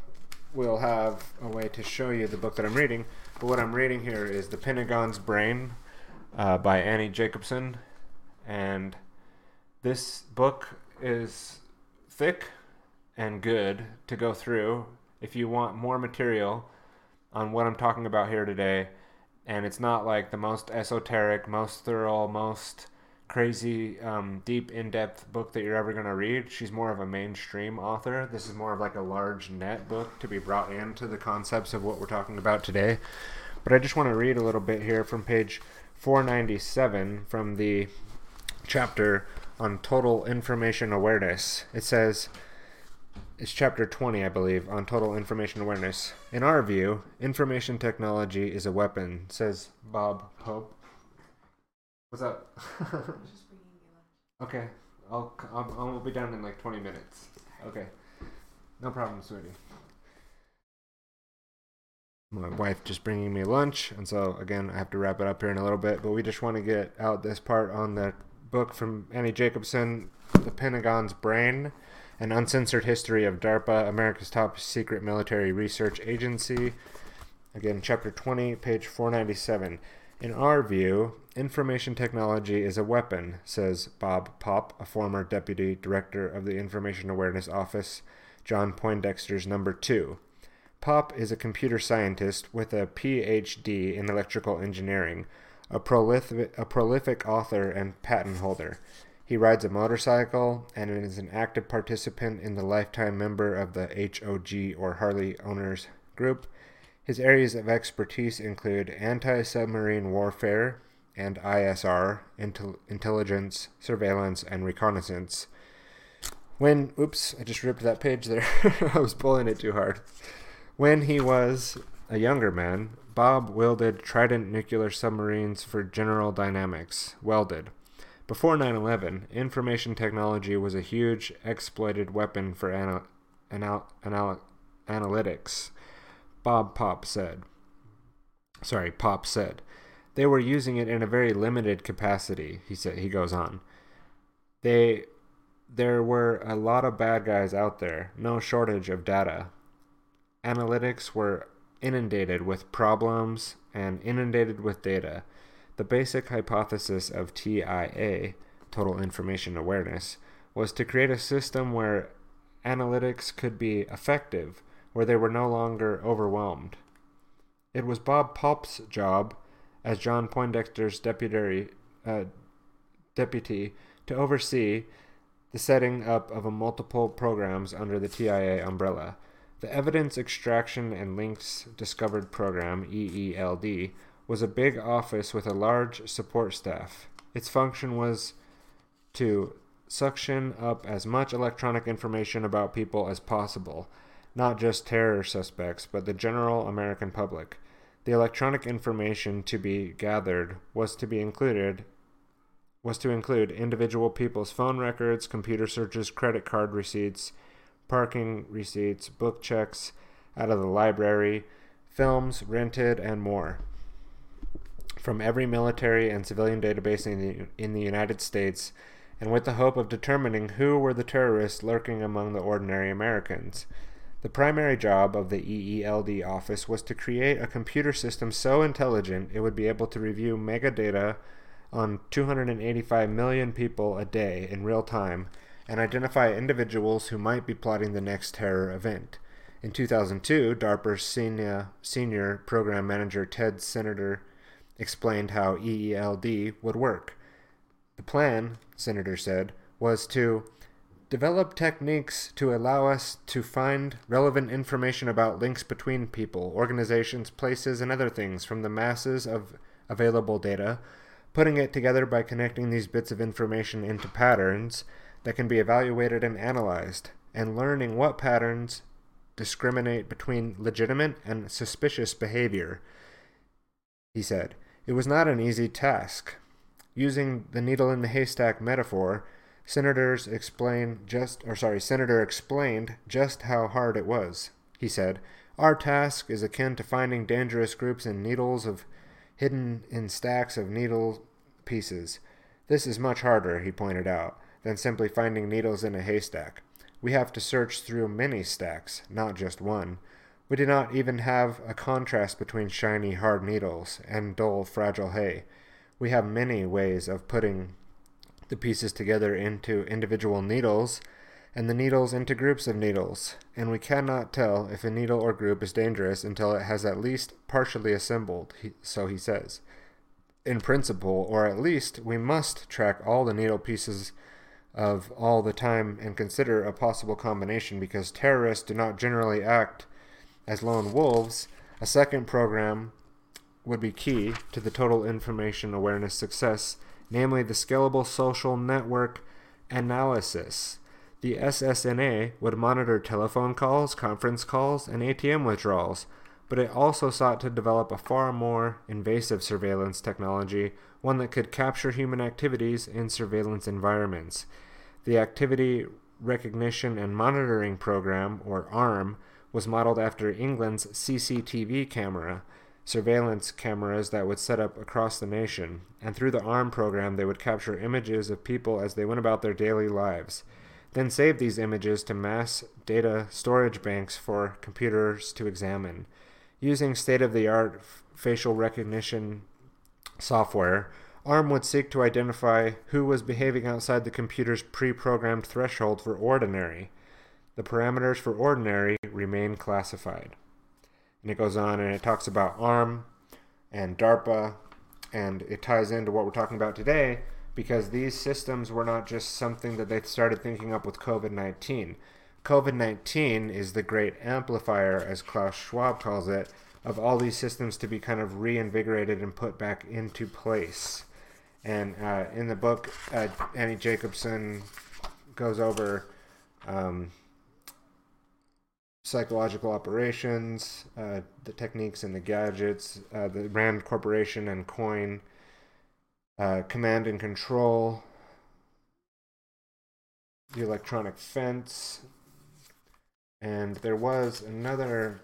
we'll have a way to show you the book that I'm reading. But what I'm reading here is The Pentagon's Brain uh, by Annie Jacobson. And this book is thick and good to go through if you want more material on what I'm talking about here today. And it's not like the most esoteric, most thorough, most crazy, um, deep, in depth book that you're ever going to read. She's more of a mainstream author. This is more of like a large net book to be brought into the concepts of what we're talking about today. But I just want to read a little bit here from page 497 from the chapter on total information awareness. It says, it's chapter 20, I believe, on total information awareness. In our view, information technology is a weapon, says Bob Popp. What's up? Just bringing you lunch. Okay, I'll, I'll I'll be done in like twenty minutes. Okay, no problem, sweetie. My wife just bringing me lunch, and so again I have to wrap it up here in a little bit. But we just want to get out this part on the book from Annie Jacobson, "The Pentagon's Brain." An uncensored history of DARPA, America's top secret military research agency. Again, chapter 20, page 497. In our view, information technology is a weapon, says Bob Popp, a former deputy director of the Information Awareness Office, John Poindexter's number two. Popp is a computer scientist with a PhD in electrical engineering, a prolific, a prolific author and patent holder. He rides a motorcycle and is an active participant in the lifetime member of the HOG or Harley Owners Group his areas of expertise include anti submarine warfare and ISR, intel- intelligence, surveillance, and reconnaissance. When, oops, I just ripped that page there. I was pulling it too hard. When he was a younger man, Bob wielded Trident nuclear submarines for General Dynamics, welded. Before 9 11, information technology was a huge exploited weapon for anal- anal- anal- analytics Bob Popp said. Sorry, Popp said. They were using it in a very limited capacity, he said he goes on. They there were a lot of bad guys out there, no shortage of data. Analytics were inundated with problems and inundated with data. The basic hypothesis of TIA, Total Information Awareness, was to create a system where analytics could be effective where they were no longer overwhelmed. It was Bob Popp's job, as John Poindexter's deputy, uh, deputy, to oversee the setting up of a multiple programs under the TIA umbrella. The Evidence Extraction and Links Discovered Program, EELD, was a big office with a large support staff. Its function was to suction up as much electronic information about people as possible not just terror suspects, but the general American public. The electronic information to be gathered was to be included was to include individual people's phone records, computer searches, credit card receipts, parking receipts, book checks out of the library, films rented, and more. From every military and civilian database in the, in the United States, and with the hope of determining who were the terrorists lurking among the ordinary Americans. The primary job of the EELD office was to create a computer system so intelligent it would be able to review megadata on 285 million people a day in real time and identify individuals who might be plotting the next terror event. In 2002, DARPA's senior, senior program manager Ted Senator explained how EELD would work. The plan, Senator said, was to develop techniques to allow us to find relevant information about links between people, organizations, places, and other things from the masses of available data, putting it together by connecting these bits of information into patterns that can be evaluated and analyzed, and learning what patterns discriminate between legitimate and suspicious behavior. He said, It was not an easy task. Using the needle in the haystack metaphor, senators explain just or sorry, Senator explained just how hard it was. He said, "Our task is akin to finding dangerous groups in needles of hidden in stacks of needle pieces. This is much harder," he pointed out, than simply finding needles in a haystack. We have to search through many stacks, not just one. We do not even have a contrast between shiny, hard needles and dull, fragile hay. We have many ways of putting the pieces together into individual needles and the needles into groups of needles, and we cannot tell if a needle or group is dangerous until it has at least partially assembled, so he says. In principle, or at least, we must track all the needle pieces of all the time and consider a possible combination because terrorists do not generally act as lone wolves. A second program would be key to the total information awareness success, namely the scalable social network analysis. The SSNA would monitor telephone calls, conference calls, and ATM withdrawals, but it also sought to develop a far more invasive surveillance technology, one that could capture human activities in surveillance environments. The Activity Recognition and Monitoring Program, or ARM, was modeled after England's CCTV camera, surveillance cameras that would set up across the nation, and through the ARM program, they would capture images of people as they went about their daily lives, then save these images to mass data storage banks for computers to examine. Using state of the art facial recognition software, ARM would seek to identify who was behaving outside the computer's pre programmed threshold for ordinary. The parameters for ordinary remain classified. And it goes on and it talks about ARM and DARPA, and it ties into what we're talking about today because these systems were not just something that they started thinking up with COVID 19. COVID 19 is the great amplifier, as Klaus Schwab calls it, of all these systems to be kind of reinvigorated and put back into place. And uh, in the book, uh, Annie Jacobson goes over um, psychological operations, uh, the techniques and the gadgets, uh, the Rand Corporation and Coin, uh, command and control, the electronic fence, and there was another.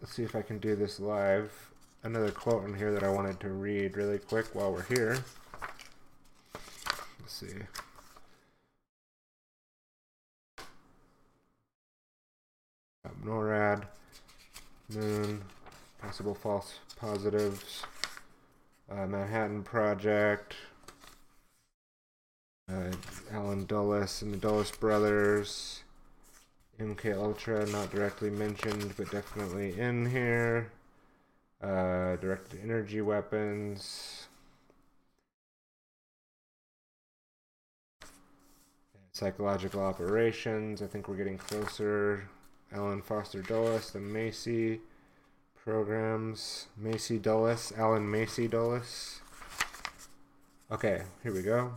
Let's see if I can do this live. Another quote in here that I wanted to read really quick while we're here. Let's see. NORAD, Moon, possible false positives, uh, Manhattan Project, uh, Allen Dulles and the Dulles brothers, MK Ultra, not directly mentioned, but definitely in here. Uh, directed energy weapons. Psychological operations. I think we're getting closer. Alan Foster Dulles, the Macy programs. Macy Dulles, Allen Macy Dulles. Okay, here we go.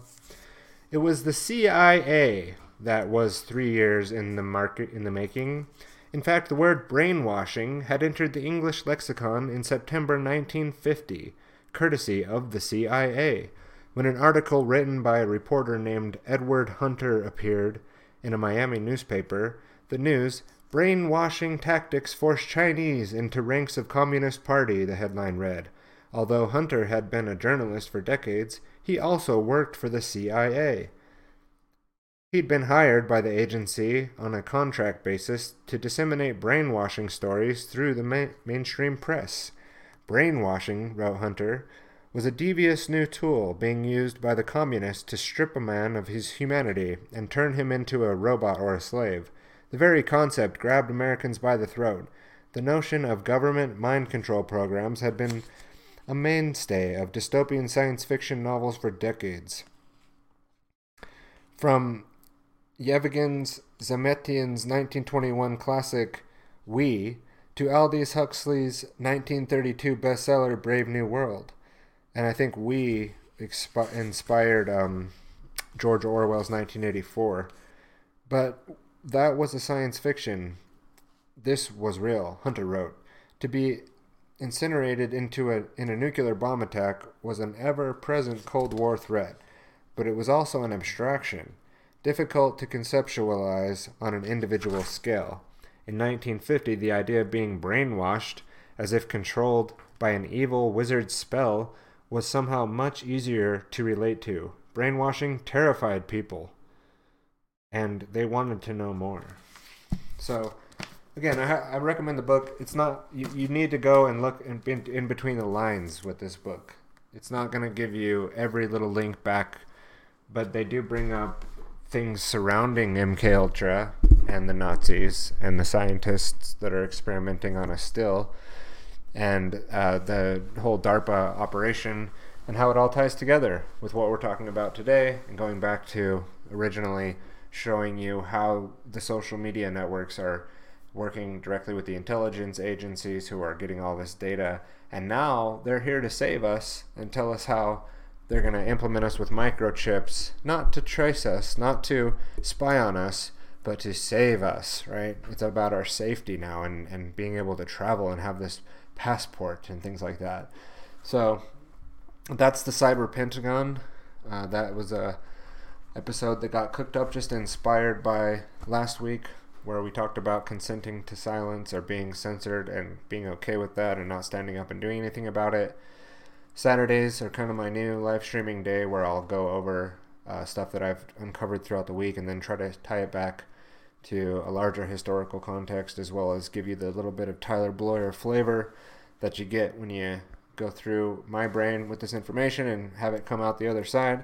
It was the CIA that was three years in the market in the making. In fact, the word brainwashing had entered the English lexicon in September 1950, courtesy of the CIA. when an article written by a reporter named Edward Hunter appeared in a Miami newspaper, the news Brainwashing tactics force Chinese into ranks of Communist Party, the headline read. Although Hunter had been a journalist for decades, he also worked for the CIA. He'd been hired by the agency on a contract basis to disseminate brainwashing stories through the ma- mainstream press. Brainwashing, wrote Hunter, was a devious new tool being used by the communists to strip a man of his humanity and turn him into a robot or a slave. The very concept grabbed Americans by the throat. The notion of government mind control programs had been a mainstay of dystopian science fiction novels for decades. From Yevgen Zamyatin's 1921 classic We to Aldous Huxley's 1932 bestseller Brave New World. And I think We expi- inspired um, George Orwell's 1984. But that was a science fiction. This was real, Hunter wrote. To be incinerated into a, in a nuclear bomb attack was an ever present Cold War threat, but it was also an abstraction, difficult to conceptualize on an individual scale. In 1950, the idea of being brainwashed, as if controlled by an evil wizard's spell, was somehow much easier to relate to. Brainwashing terrified people and they wanted to know more. So, again, I, I recommend the book. It's not you, you need to go and look in, in, in between the lines with this book. It's not going to give you every little link back, but they do bring up things surrounding MK Ultra and the Nazis and the scientists that are experimenting on us still, and uh, the whole DARPA operation and how it all ties together with what we're talking about today and going back to originally showing you how the social media networks are working directly with the intelligence agencies who are getting all this data. And now they're here to save us and tell us how they're going to implement us with microchips, not to trace us, not to spy on us, but to save us, right? It's about our safety now and, and being able to travel and have this passport and things like that. So that's the Cyber Pentagon. Uh, that was a episode that got cooked up just inspired by last week where we talked about consenting to silence or being censored and being okay with that and not standing up and doing anything about it. Saturdays are kind of my new live streaming day where I'll go over uh, stuff that I've uncovered throughout the week and then try to tie it back to a larger historical context as well as give you the little bit of Tyler Bloyer flavor that you get when you go through my brain with this information and have it come out the other side.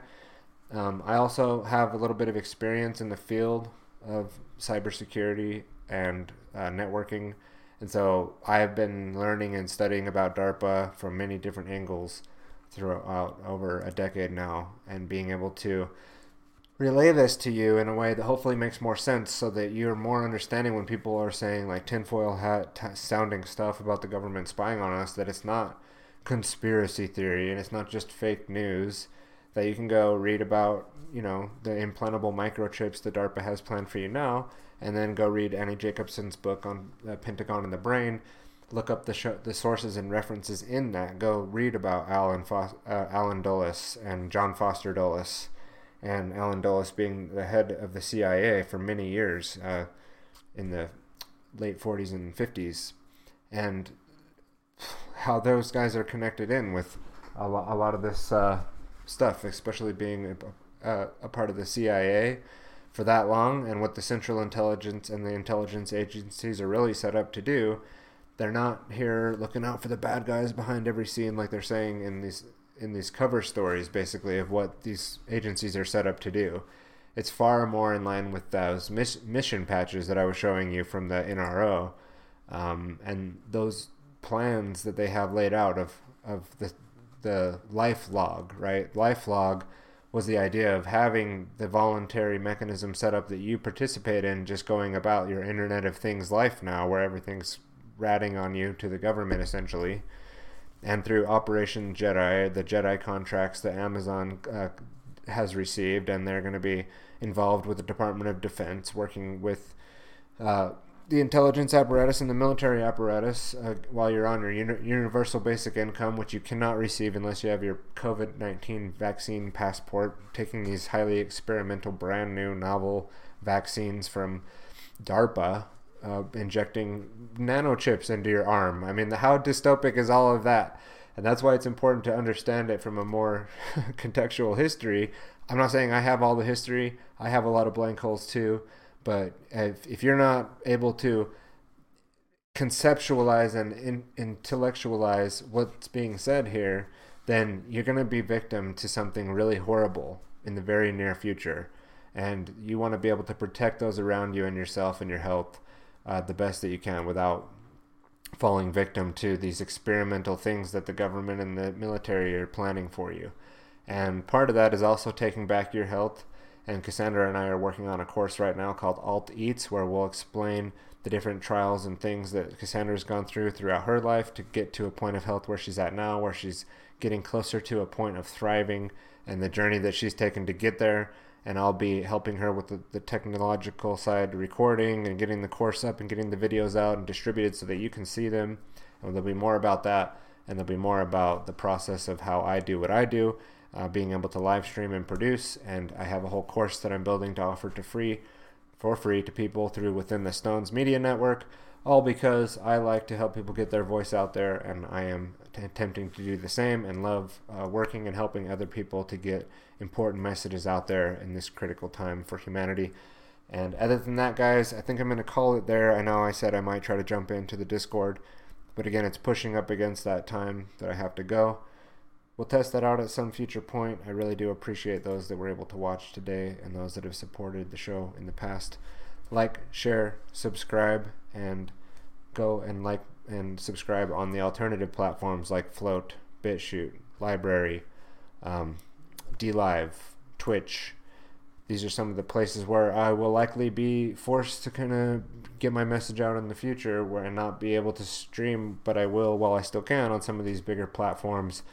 Um, I also have a little bit of experience in the field of cybersecurity and uh, networking, and so I've been learning and studying about DARPA from many different angles throughout over a decade now, and being able to relay this to you in a way that hopefully makes more sense so that you're more understanding when people are saying like tinfoil hat t- sounding stuff about the government spying on us that it's not conspiracy theory and it's not just fake news that you can go read about, you know, the implantable microchips that DARPA has planned for you now, and then go read Annie Jacobson's book on the Pentagon and the brain. Look up the sh- the sources and references in that. Go read about Alan Fo- uh, Allen Dulles and John Foster Dulles, and Allen Dulles being the head of the CIA for many years uh, in the late 40s and 50s, and how those guys are connected in with a lot of this uh, stuff, especially being a, a, part of the CIA for that long and what the Central Intelligence and the intelligence agencies are really set up to do. They're not here looking out for the bad guys behind every scene like they're saying in these in these cover stories basically of what these agencies are set up to do. It's far more in line with those miss, mission patches that I was showing you from the NRO um, and those plans that they have laid out of, of the the life log, right? Life log was the idea of having the voluntary mechanism set up that you participate in, just going about your Internet of Things life now, where everything's ratting on you to the government essentially. And through Operation Jedi, the Jedi contracts that Amazon uh, has received, and they're going to be involved with the Department of Defense, working with uh, the intelligence apparatus and the military apparatus uh, while you're on your uni- universal basic income, which you cannot receive unless you have your COVID 19 vaccine passport, taking these highly experimental, brand new, novel vaccines from DARPA, uh, injecting nanochips into your arm. I mean, how dystopic is all of that? And that's why it's important to understand it from a more contextual history. I'm not saying I have all the history, I have a lot of blank holes too. But if, if you're not able to conceptualize and in, intellectualize what's being said here, then you're going to be victim to something really horrible in the very near future. And you want to be able to protect those around you and yourself and your health uh, the best that you can without falling victim to these experimental things that the government and the military are planning for you. And part of that is also taking back your health and Cassandra and I are working on a course right now called Alt Eats, where we'll explain the different trials and things that Cassandra's gone through throughout her life to get to a point of health where she's at now, where she's getting closer to a point of thriving and the journey that she's taken to get there. And I'll be helping her with the, the technological side, recording and getting the course up and getting the videos out and distributed so that you can see them. And there'll be more about that. And there'll be more about the process of how I do what I do uh, being able to live stream and produce. And I have a whole course that I'm building to offer to free, for free to people through within the Stones Media Network. All because I like to help people get their voice out there, and I am t- attempting to do the same and love uh, working and helping other people to get important messages out there in this critical time for humanity. And other than that, guys, I think I'm going to call it there. I know I said I might try to jump into the Discord, but again, it's pushing up against that time that I have to go we'll test that out at some future point. I really do appreciate those that were able to watch today and those that have supported the show in the past. Like, share, subscribe, and go and like and subscribe on the alternative platforms like Flote, BitChute, LBRY, um, DLive, Twitch. These are some of the places where I will likely be forced to kind of get my message out in the future where I not be able to stream, but I will while I still can on some of these bigger platforms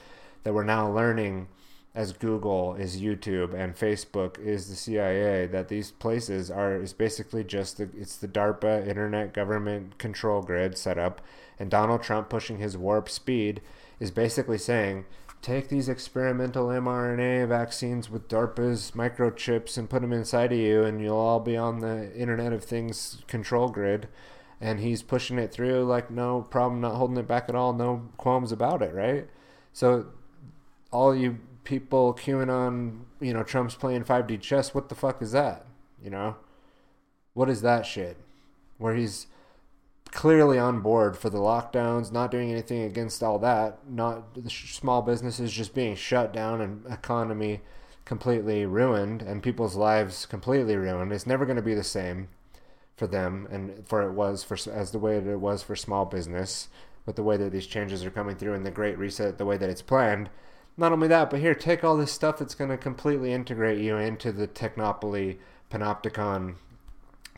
that we're now learning as Google is YouTube and Facebook is the CIA that these places are is basically just the it's the DARPA internet government control grid set up. And Donald Trump pushing his warp speed is basically saying take these experimental mRNA vaccines with DARPA's microchips and put them inside of you and you'll all be on the internet of things control grid. And he's pushing it through like no problem not holding it back at all no qualms about it right? So all you people QAnon, you know, Trump's playing 5D chess. What the fuck is that? You know, what is that shit? Where he's clearly on board for the lockdowns, not doing anything against all that, not the small businesses just being shut down and economy completely ruined and people's lives completely ruined. It's never going to be the same for them and for it was for as the way that it was for small business with the way that these changes are coming through and the great reset the way that it's planned not only that, but here, take all this stuff that's going to completely integrate you into the Technopoly Panopticon,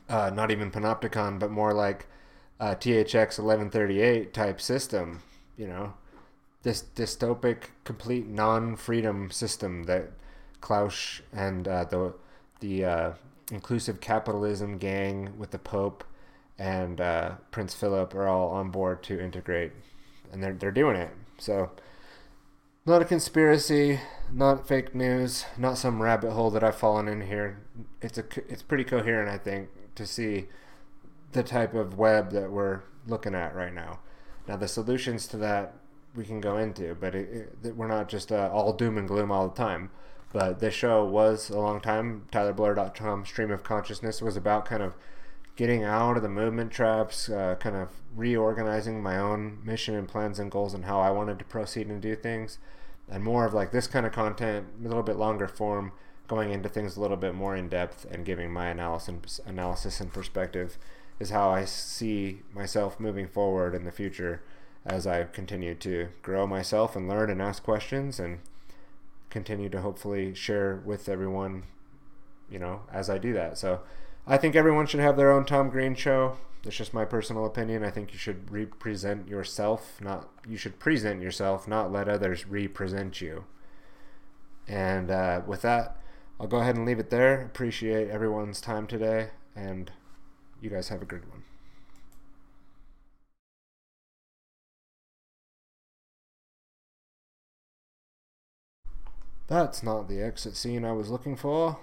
uh, not even Panopticon, but more like uh, THX 1138 type system, you know, this dystopic, complete non-freedom system that Klaus and uh, the the uh, inclusive capitalism gang with the Pope and uh, Prince Philip are all on board to integrate, and they're they're doing it. So not a conspiracy, not fake news, not some rabbit hole that I've fallen in here. It's a it's pretty coherent, I think, to see the type of web that we're looking at right now. Now, the solutions to that we can go into, but it, it, we're not just uh, all doom and gloom all the time. But this show was a long time. TylerBloyer.com stream of consciousness was about kind of getting out of the movement traps, uh, kind of reorganizing my own mission and plans and goals and how I wanted to proceed and do things, and more of like this kind of content, a little bit longer form, going into things a little bit more in depth and giving my analysis, analysis and perspective is how I see myself moving forward in the future as I continue to grow myself and learn and ask questions and continue to hopefully share with everyone, you know, as I do that. So I think everyone should have their own Tom Green show. It's just my personal opinion. I think you should represent yourself, not you should present yourself, not let others represent you. And uh, with that, I'll go ahead and leave it there. Appreciate everyone's time today, and you guys have a good one. That's not the exit scene I was looking for.